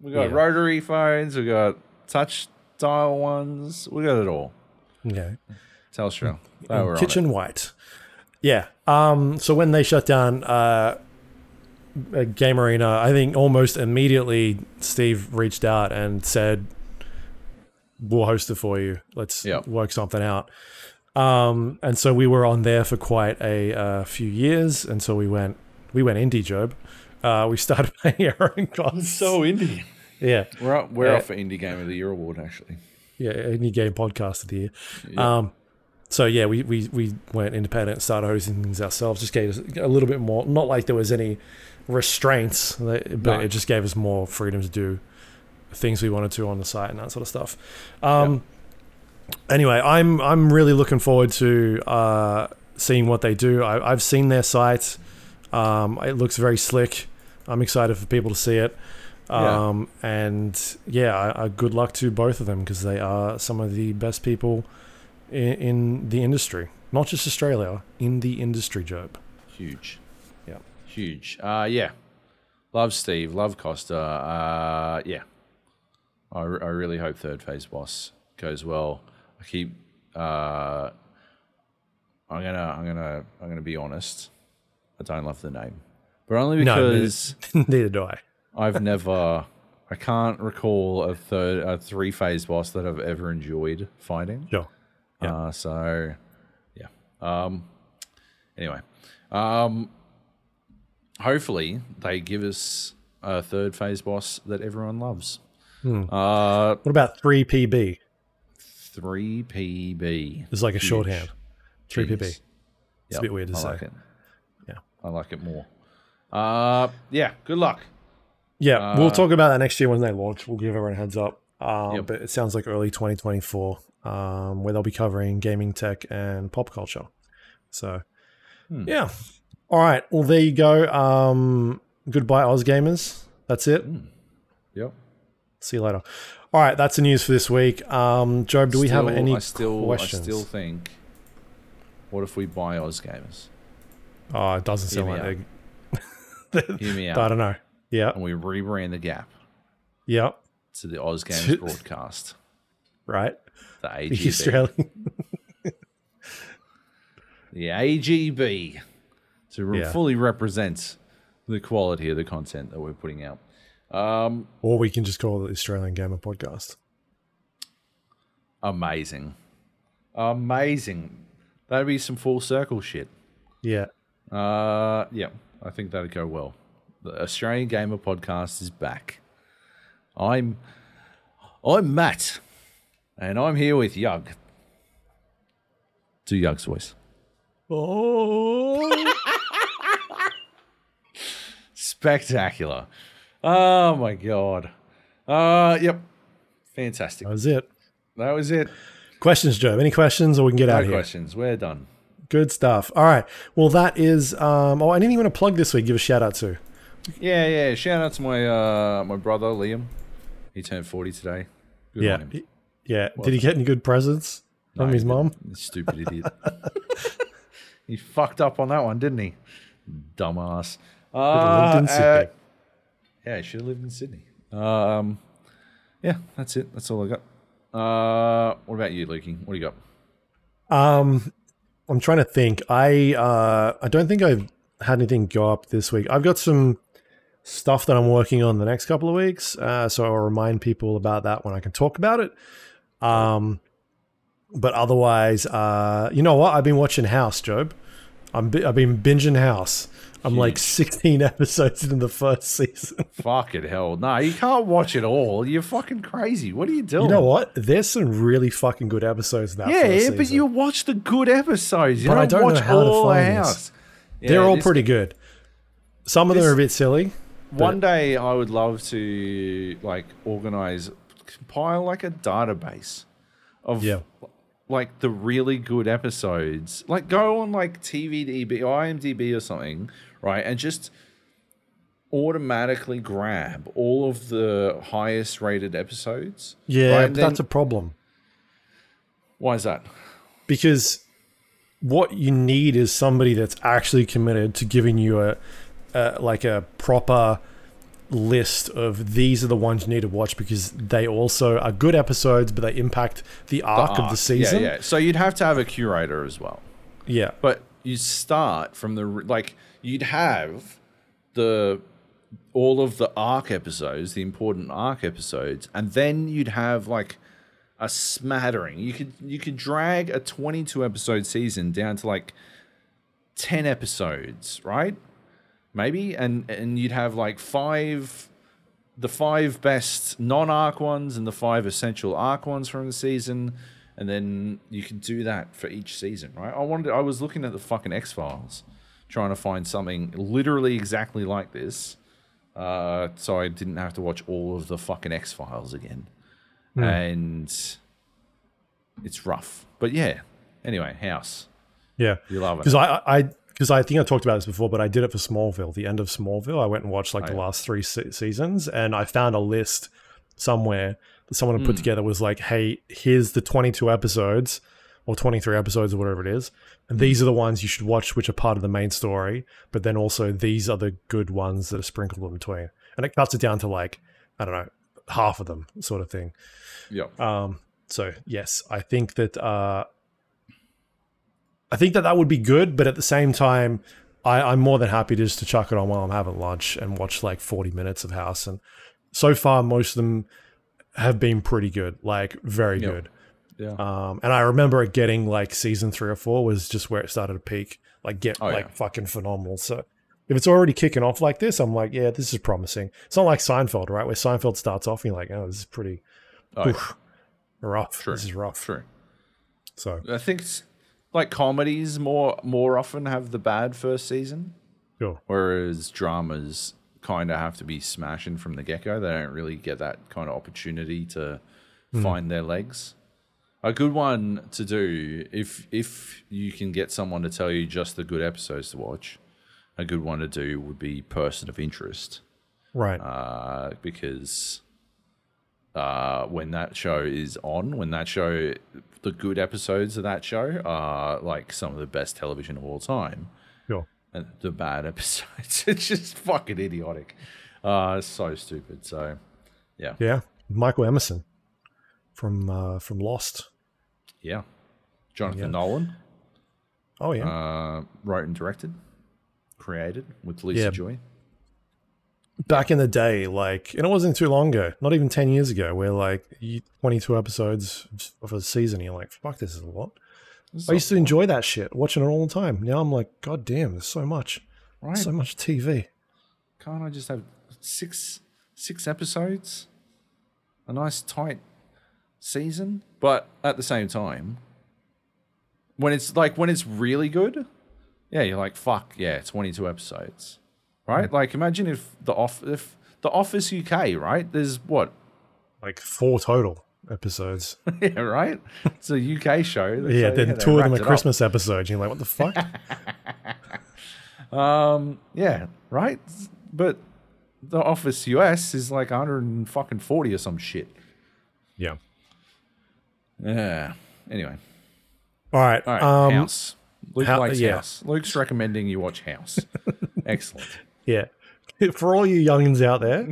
We got Yeah. rotary phones. We got touch dial ones. We got it all. Okay. Telstra. in Oh, we're on it. Kitchen White. Yeah. Um, so when they shut down uh, a Game Arena, I think almost immediately Steve reached out and said, "We'll host it for you. Let's Yep. work something out." Um, and so we were on there for quite a uh, few years and so we went we went indie job. Uh, we started *laughs* paying our own costs. So indie. Yeah, We're up, we're up for Indie Game of the Year award actually. yeah, indie game podcast of the year. Yeah. Um, so yeah, we, we we went independent and started hosting things ourselves. Just gave us a little bit more. Not like there was any restraints, but No. it just gave us more freedom to do things we wanted to on the site and that sort of stuff. Um, Anyway, I'm I'm really looking forward to uh, seeing what they do. I, I've seen their site. Um, it looks very slick. I'm excited for people to see it. Yeah. Um, And yeah, good luck to both of them because they are some of the best people in, in the industry, not just Australia, in the industry, Joab. Huge. Yeah. Huge. Uh, yeah. Love Steve. Love Costa. Uh, yeah. I, I really hope third phase boss goes well. I keep. Uh, I'm gonna. I'm gonna. I'm gonna be honest. I don't love the name, but only No, because *laughs* Neither do I. I've never. I can't recall a third, a three phase boss that I've ever enjoyed fighting. Sure. Yeah. Uh, so, yeah. Um, anyway, um, hopefully they give us a third phase boss that everyone loves. Hmm. Uh, What about 3PB? three PB. It's like a Huge. shorthand. 3PB. Jeez. It's Yep, a bit weird to I say. like it. Yeah. I like it more. Uh, yeah. Good luck. Yeah, we'll talk about that next year when they launch. We'll give everyone a heads up. Um, Yep. But it sounds like early 2024, um, where they'll be covering gaming tech and pop culture. So, Hmm. yeah. All right. Well, there you go. Um, goodbye, AusGamers. That's it. Yep. See you later. All right. That's the news for this week. Um, Joab, do we have any I still, questions? I still think. What if we buy AusGamers? oh, it doesn't sound Hear like me they. *laughs* Hear me I don't know. Yeah. And we rebrand the Gap Yep. to the Oz Games *laughs* broadcast. Right. The The AGB. Australian. *laughs* the AGB to re- Yeah. fully represent the quality of the content that we're putting out. Um, or we can just call it the Australian Gamer Podcast. amazing, amazing. That'd be some full circle shit. Yeah. Uh, yeah, I think that'd go well. The Australian Gamer Podcast is back. I'm, I'm Matt, and I'm here with Yug. Do Yug's voice. Oh. *laughs* Spectacular. Oh my god. Uh yep. Fantastic. that was it. That was it. Questions, Joe? Any questions, or we can get No out of here? No questions. We're done. Good stuff. All right. Well, that is. Um, oh, anything you want to plug this week? Give a shout out to. Yeah, yeah. Shout out to my uh my brother Liam. He turned forty today. Good yeah. on him. Yeah. Did he get any good presents from No, his mom? Stupid idiot. *laughs* he fucked up on that one, didn't he? Dumbass. Uh, lived in uh, yeah, he should have lived in Sydney. Um, yeah, that's it. That's all I got. Uh, what about you, Lukey? What do you got? Um, I'm trying to think. I uh, I don't think I've had anything go up this week. I've got some stuff that I'm working on the next couple of weeks, uh, so I'll remind people about that when I can talk about it. Um, but otherwise, uh, you know what? I've been watching House, Joab. I'm bi- I've been binging House. I'm like 16 *laughs* episodes in the first season. *laughs* Fucking hell. No, you can't watch it all. You're fucking crazy. What are you doing? You know what? There's some really fucking good episodes in that. Yeah, yeah, but you watch the good episodes. You But don't, I don't know watch how all the find house. Yeah, they're all pretty good. Some of them are a bit silly. One day I would love to like organize, compile like a database of Yeah. like the really good episodes. Like go on like TVDB or IMDb or something, right? And just automatically grab all of the highest rated episodes. Yeah, right? that's a problem why is that? because what you need is somebody that's actually committed to giving you a, a like a proper list of these are the ones you need to watch because they also are good episodes, but they impact the arc, of the season. Yeah, yeah. So you'd have to have a curator as well. yeah. But you start from the like you'd have the all of the arc episodes, the important arc episodes, and then you'd have like a smattering. You could you could drag a 22 episode season down to like 10 episodes, right? Maybe and and you'd have like five the five best non-arc ones and the five essential arc ones from the season and then you can do that for each season, right? I wanted I was looking at the fucking X-Files trying to find something literally exactly like this. Uh, so I didn't have to watch all of the fucking X-Files again. And it's rough. But yeah. Anyway, House. Yeah, You love it. because I I because I think I talked about this before, but I did it for Smallville, the end of Smallville. I went and watched like Oh, the yeah. last three se- seasons, and I found a list somewhere that someone had put Hmm. together was like, "Hey, here's the 22 episodes or 23 episodes or whatever it is, and these are the ones you should watch, which are part of the main story. But then also these are the good ones that are sprinkled in between, and it cuts it down to like I don't know half of them, sort of thing. Yep. Um, so yes, I think that uh, I think that that would be good, but at the same time, I, I'm more than happy just to chuck it on while I'm having lunch and watch like 40 minutes of House. And so far, most of them have been pretty good, like very Yep. good. Yeah. Um, and I remember it getting like season three or four was just where it started to peak, like get Oh, like yeah. fucking phenomenal. So if it's already kicking off like this, I'm like, yeah, this is promising. It's not like Seinfeld, right? Where Seinfeld starts off and you're like, oh, this is pretty Oh, yeah. rough. True. This is rough. True. So I think like comedies more more often have the bad first season, sure. whereas dramas kind of have to be smashing from the get go. They don't really get that kind of opportunity to find their legs. A good one to do if if you can get someone to tell you just the good episodes to watch. A good one to do would be Person of Interest. Right. uh, because uh, when that show is on, when that show, the good episodes of that show are like some of the best television of all time, sure. and the bad *laughs* episodes, it's just fucking idiotic. Uh, so stupid. So, yeah, Yeah. Michael Emerson from uh, from Lost. yeah. Jonathan Yeah. Nolan Oh yeah. uh, wrote and directed, created with Lisa Yeah. Joy. Back in the day, like, and it wasn't too long ago, not even ten years ago, where like 22 episodes of a season, you're like, fuck, this is a lot. I used to enjoy that shit, watching it all the time. Now I'm like, god damn, there's so much, right? so much TV. Can't I just have six six episodes? A nice tight season? But at the same time, when it's like when it's really good, yeah, you're like, fuck, yeah, 22 episodes. Right? Like imagine if the off if the Office UK, right? There's what? Like four total episodes. *laughs* yeah, right? It's a UK show. *laughs* yeah, so, then two of them are up. Christmas episodes. You're like, what the fuck? *laughs* Um, yeah, right? But the Office US is like 140 or some shit. yeah. Yeah. Anyway. All right. All right, um, House. Luke likes yeah. House. Luke's recommending you watch House. Excellent. Yeah. *laughs* For all you youngins out there,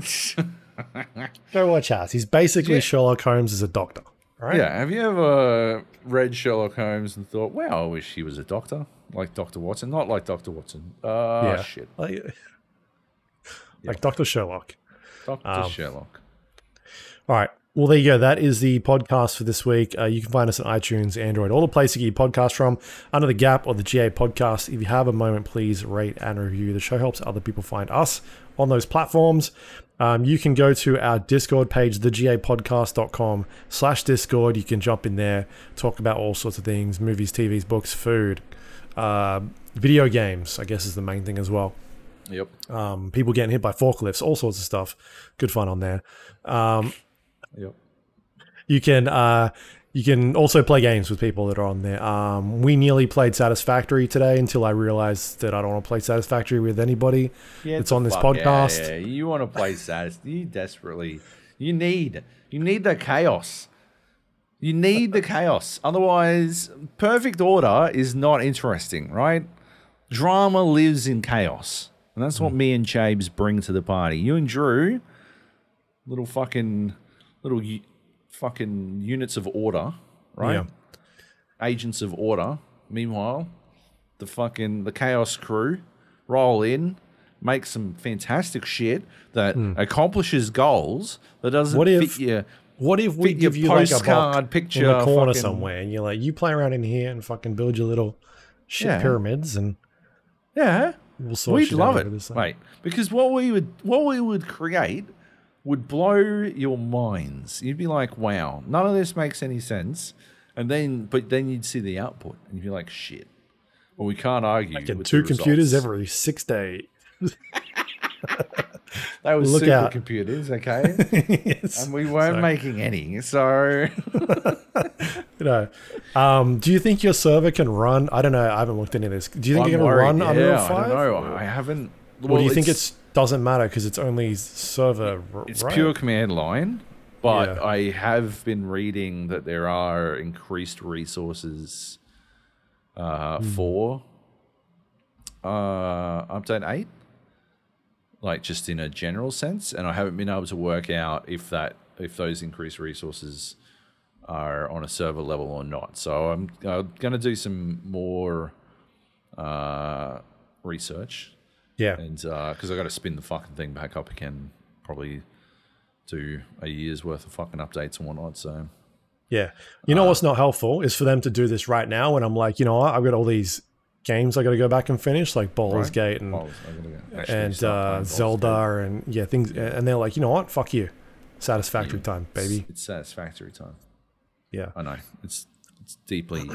*laughs* go watch House. He's basically Yeah. Sherlock Holmes as a doctor. Right. Yeah. Have you ever read Sherlock Holmes and thought, "Wow, I wish he was a doctor, like Doctor Watson, not like Doctor Watson"? Uh, Yeah. shit, Like, *laughs* like Dr. Sherlock. Doctor Um, Sherlock. All right. Well, there you go. That is the podcast for this week. Uh, you can find us on iTunes, Android, all the places you get your podcast from, under the Gap or the GA podcast. If you have a moment, please rate and review. The show helps other people find us on those platforms. Um, you can go to our Discord page, thegapodcast.com slash Discord. You can jump in there, talk about all sorts of things, movies, TVs, books, food, uh, video games, I guess is the main thing as well Yep. um, people getting hit by forklifts, all sorts of stuff. Good fun on there. Um, Yep. you can uh, you can also play games with people that are on there. Um, we nearly played Satisfactory today until I realized that I don't want to play Satisfactory with anybody. Yeah, It's on this fuck- yeah, podcast. Yeah, You want to play Satis? You desperately. You need. You need the chaos. You need the chaos. Otherwise, perfect order is not interesting, right? Drama lives in chaos. And that's what me and Jabes bring to the party. You and Drew, little fucking, little u- fucking units of order, right? Yeah. Agents of order. Meanwhile, the fucking the chaos crew roll in, make some fantastic shit that hmm. accomplishes goals that doesn't. What if- fit your What if we give you like a postcard picture, in a corner fucking- somewhere, and you're like, you play around in here and fucking build your little shit Yeah. pyramids, and yeah. we'll sort We'd love it, over this thing. mate. Because what we would what we would create would blow your minds. You'd be like, "Wow, none of this makes any sense." And then, but then you'd see the output, and you'd be like, "Shit." Well, we can't argue. Get with two computers results. every six days. *laughs* they were Look supercomputers, okay? *laughs* yes. and we weren't So- making any. So *laughs* you know, um, do you think your server can run? I don't know. I haven't looked into this. Do you think I'm going to worried. run yeah, Unreal I Five? don't know. I haven't. Or well, do you think it's doesn't matter because it's only server? r- It's right? pure command line, but Yeah. I have been reading that there are increased resources uh, Hmm. for uh, update eight, like just in a general sense, and I haven't been able to work out if that if those increased resources are on a server level or not. So I'm, I'm going to do some more uh, research Yeah. and because I got to spin the fucking thing back up again, probably do a year's worth of fucking updates and whatnot. So Yeah. You Uh, know what's not helpful is for them to do this right now when I'm like, you know what, I've got all these games I got to go back and finish, like Baldur's Right. Gate and I gotta go. Actually and uh, playing Baldur's Zelda and yeah things, and they're like, you know what, fuck you, satisfactory Yeah. time, baby. It's, it's satisfactory time. Yeah. I know it's it's deeply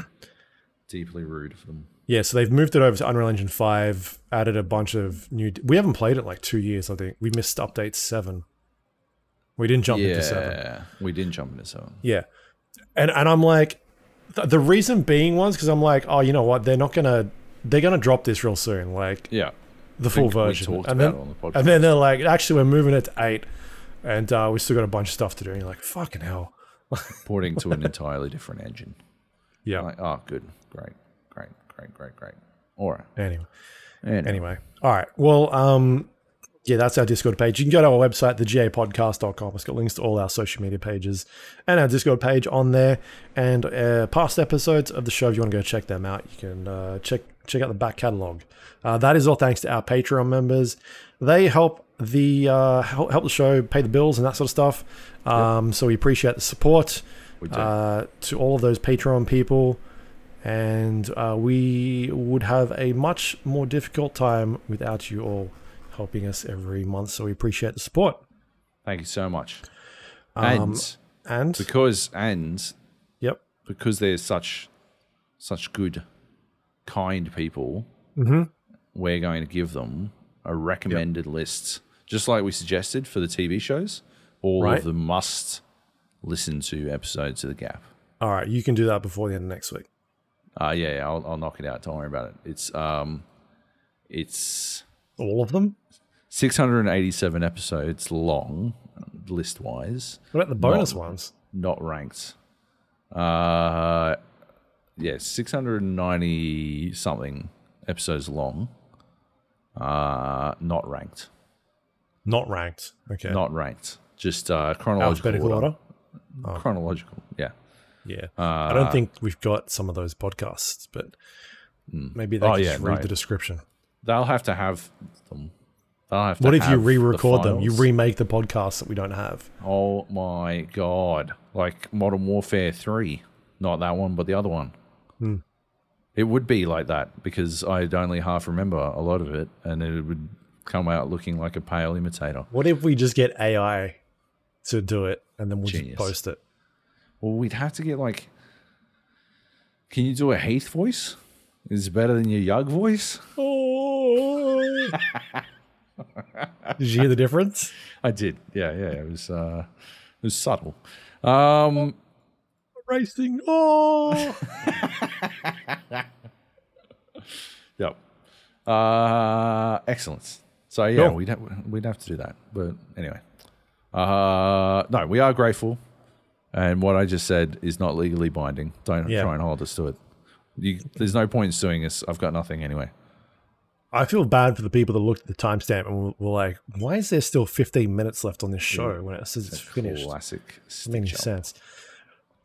deeply rude for them. Yeah, so they've moved it over to Unreal Engine 5, added a bunch of new. We haven't played it in like two years, I think. We missed update 7. We didn't jump into 7. yeah, we didn't jump into seven. Yeah. And and I'm like, th- the reason being was because I'm like, oh, you know what? They're not going to. They're gonna drop this real soon, like Yeah, the full version, talked and about then it on the podcast. and then they're like, actually, we're moving it to eight, and uh, we still got a bunch of stuff to do. And you're like, fucking hell, *laughs* porting to an entirely different engine. yeah. Like, oh, good, great, great, great, great, great. All right. anyway, Anyway, Anyway, all right. Well, um, yeah, that's our Discord page. You can go to our website, thegapodcast.com. It's got links to all our social media pages and our Discord page on there, and uh, past episodes of the show. If you want to go check them out, you can uh, check check out the back catalog. Uh, that is all thanks to our Patreon members. They help the uh, help, help the show pay the bills and that sort of stuff. Um, So we appreciate the support uh, to all of those Patreon people. And uh, we would have a much more difficult time without you all helping us every month. So we appreciate the support. Thank you so much. Um, and and because and yep, because they're such such good kind people Mm-hmm. we're going to give them a recommended list just like we suggested for the tv shows all Right. of the must listen to episodes of the gap all right, you can do that before the end of next week. Uh yeah, yeah I'll, I'll knock it out don't worry about it it's um it's All of them. 687 episodes long list wise What about the bonus Not- ones? not ranked. Uh, yeah, six hundred and ninety something episodes long. Uh, not ranked. Not ranked. Okay. Not ranked. Just uh, chronological alphabetical order. order. Chronological. Yeah. Yeah. Uh, I don't think we've got some of those podcasts, but maybe they Oh, yeah, just read no. the description. they'll have to have them. They'll have to What if you have the re-record them? You remake the podcasts that we don't have. Oh my god! Like Modern Warfare Three, not that one, but the other one. Hmm. It would be like that because I'd only half remember a lot of it, and it would come out looking like a pale imitator. What if we just get AI to do it and then we'll Genius. just post it? Well, we'd have to get like. Can you do a Heath voice? Is it better than your Yug voice? Oh. *laughs* Did you hear the difference? I did. Yeah, yeah. It was. uh It was subtle. Um, Racing. Oh. *laughs* Yep. Uh, excellence. So yeah, Cool. we'd have, we'd have to do that. But anyway, uh, no, we are grateful, and what I just said is not legally binding. Don't Yeah. try and hold us to it. You, there's no point in suing us. I've got nothing anyway. I feel bad for the people that looked at the timestamp and were, like, "Why is there still 15 minutes left on this show when it says it's finished?" Classic. Doesn't make any stitch up. sense.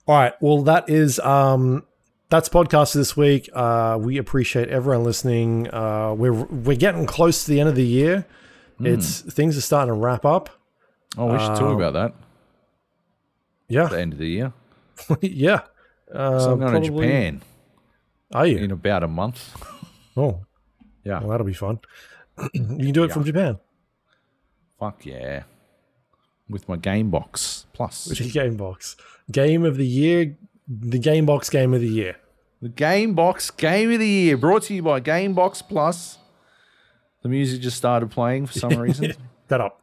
All right. Well, that is um, that's podcast this week. Uh, we appreciate everyone listening. Uh, we're we're getting close to the end of the year. It's things are starting to wrap up. Oh, we should talk Um, about that. Yeah, The end of the year. *laughs* yeah. Uh, So I'm going to Japan Are you? in about a month. Oh, Yeah. well, that'll be fun. *clears throat* you can do it from Japan. Fuck yeah. With my game box plus. With your game box. Game of the year. The game box game of the year. The Game Box Game of the Year, brought to you by Game Box Plus. The music just started playing for some *laughs* reason. That up.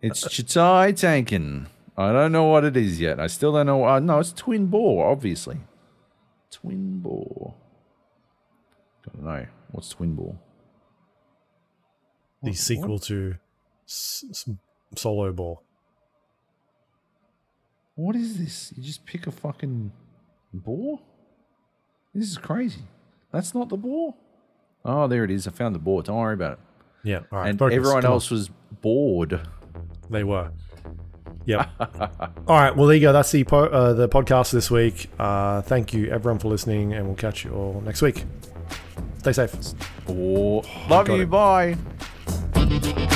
it's Chitai Tankin. I don't know what it is yet. I still don't know. Uh, no, it's Twin Ball, obviously. Twin bore. Don't know. What's twin bore? The What- sequel to S- S- Solo Ball. What is this? You just pick a fucking boar? This is crazy. That's not the boar. Oh, there it is. I found the boar. Don't worry about it. Yeah. All right. and focus, everyone come on. else was bored. They were. Yep. *laughs* All right. Well, there you go. That's the po- uh, the podcast this week. Uh, thank you everyone for listening, and we'll catch you all next week. Stay safe. Boar. Love you. it. Bye.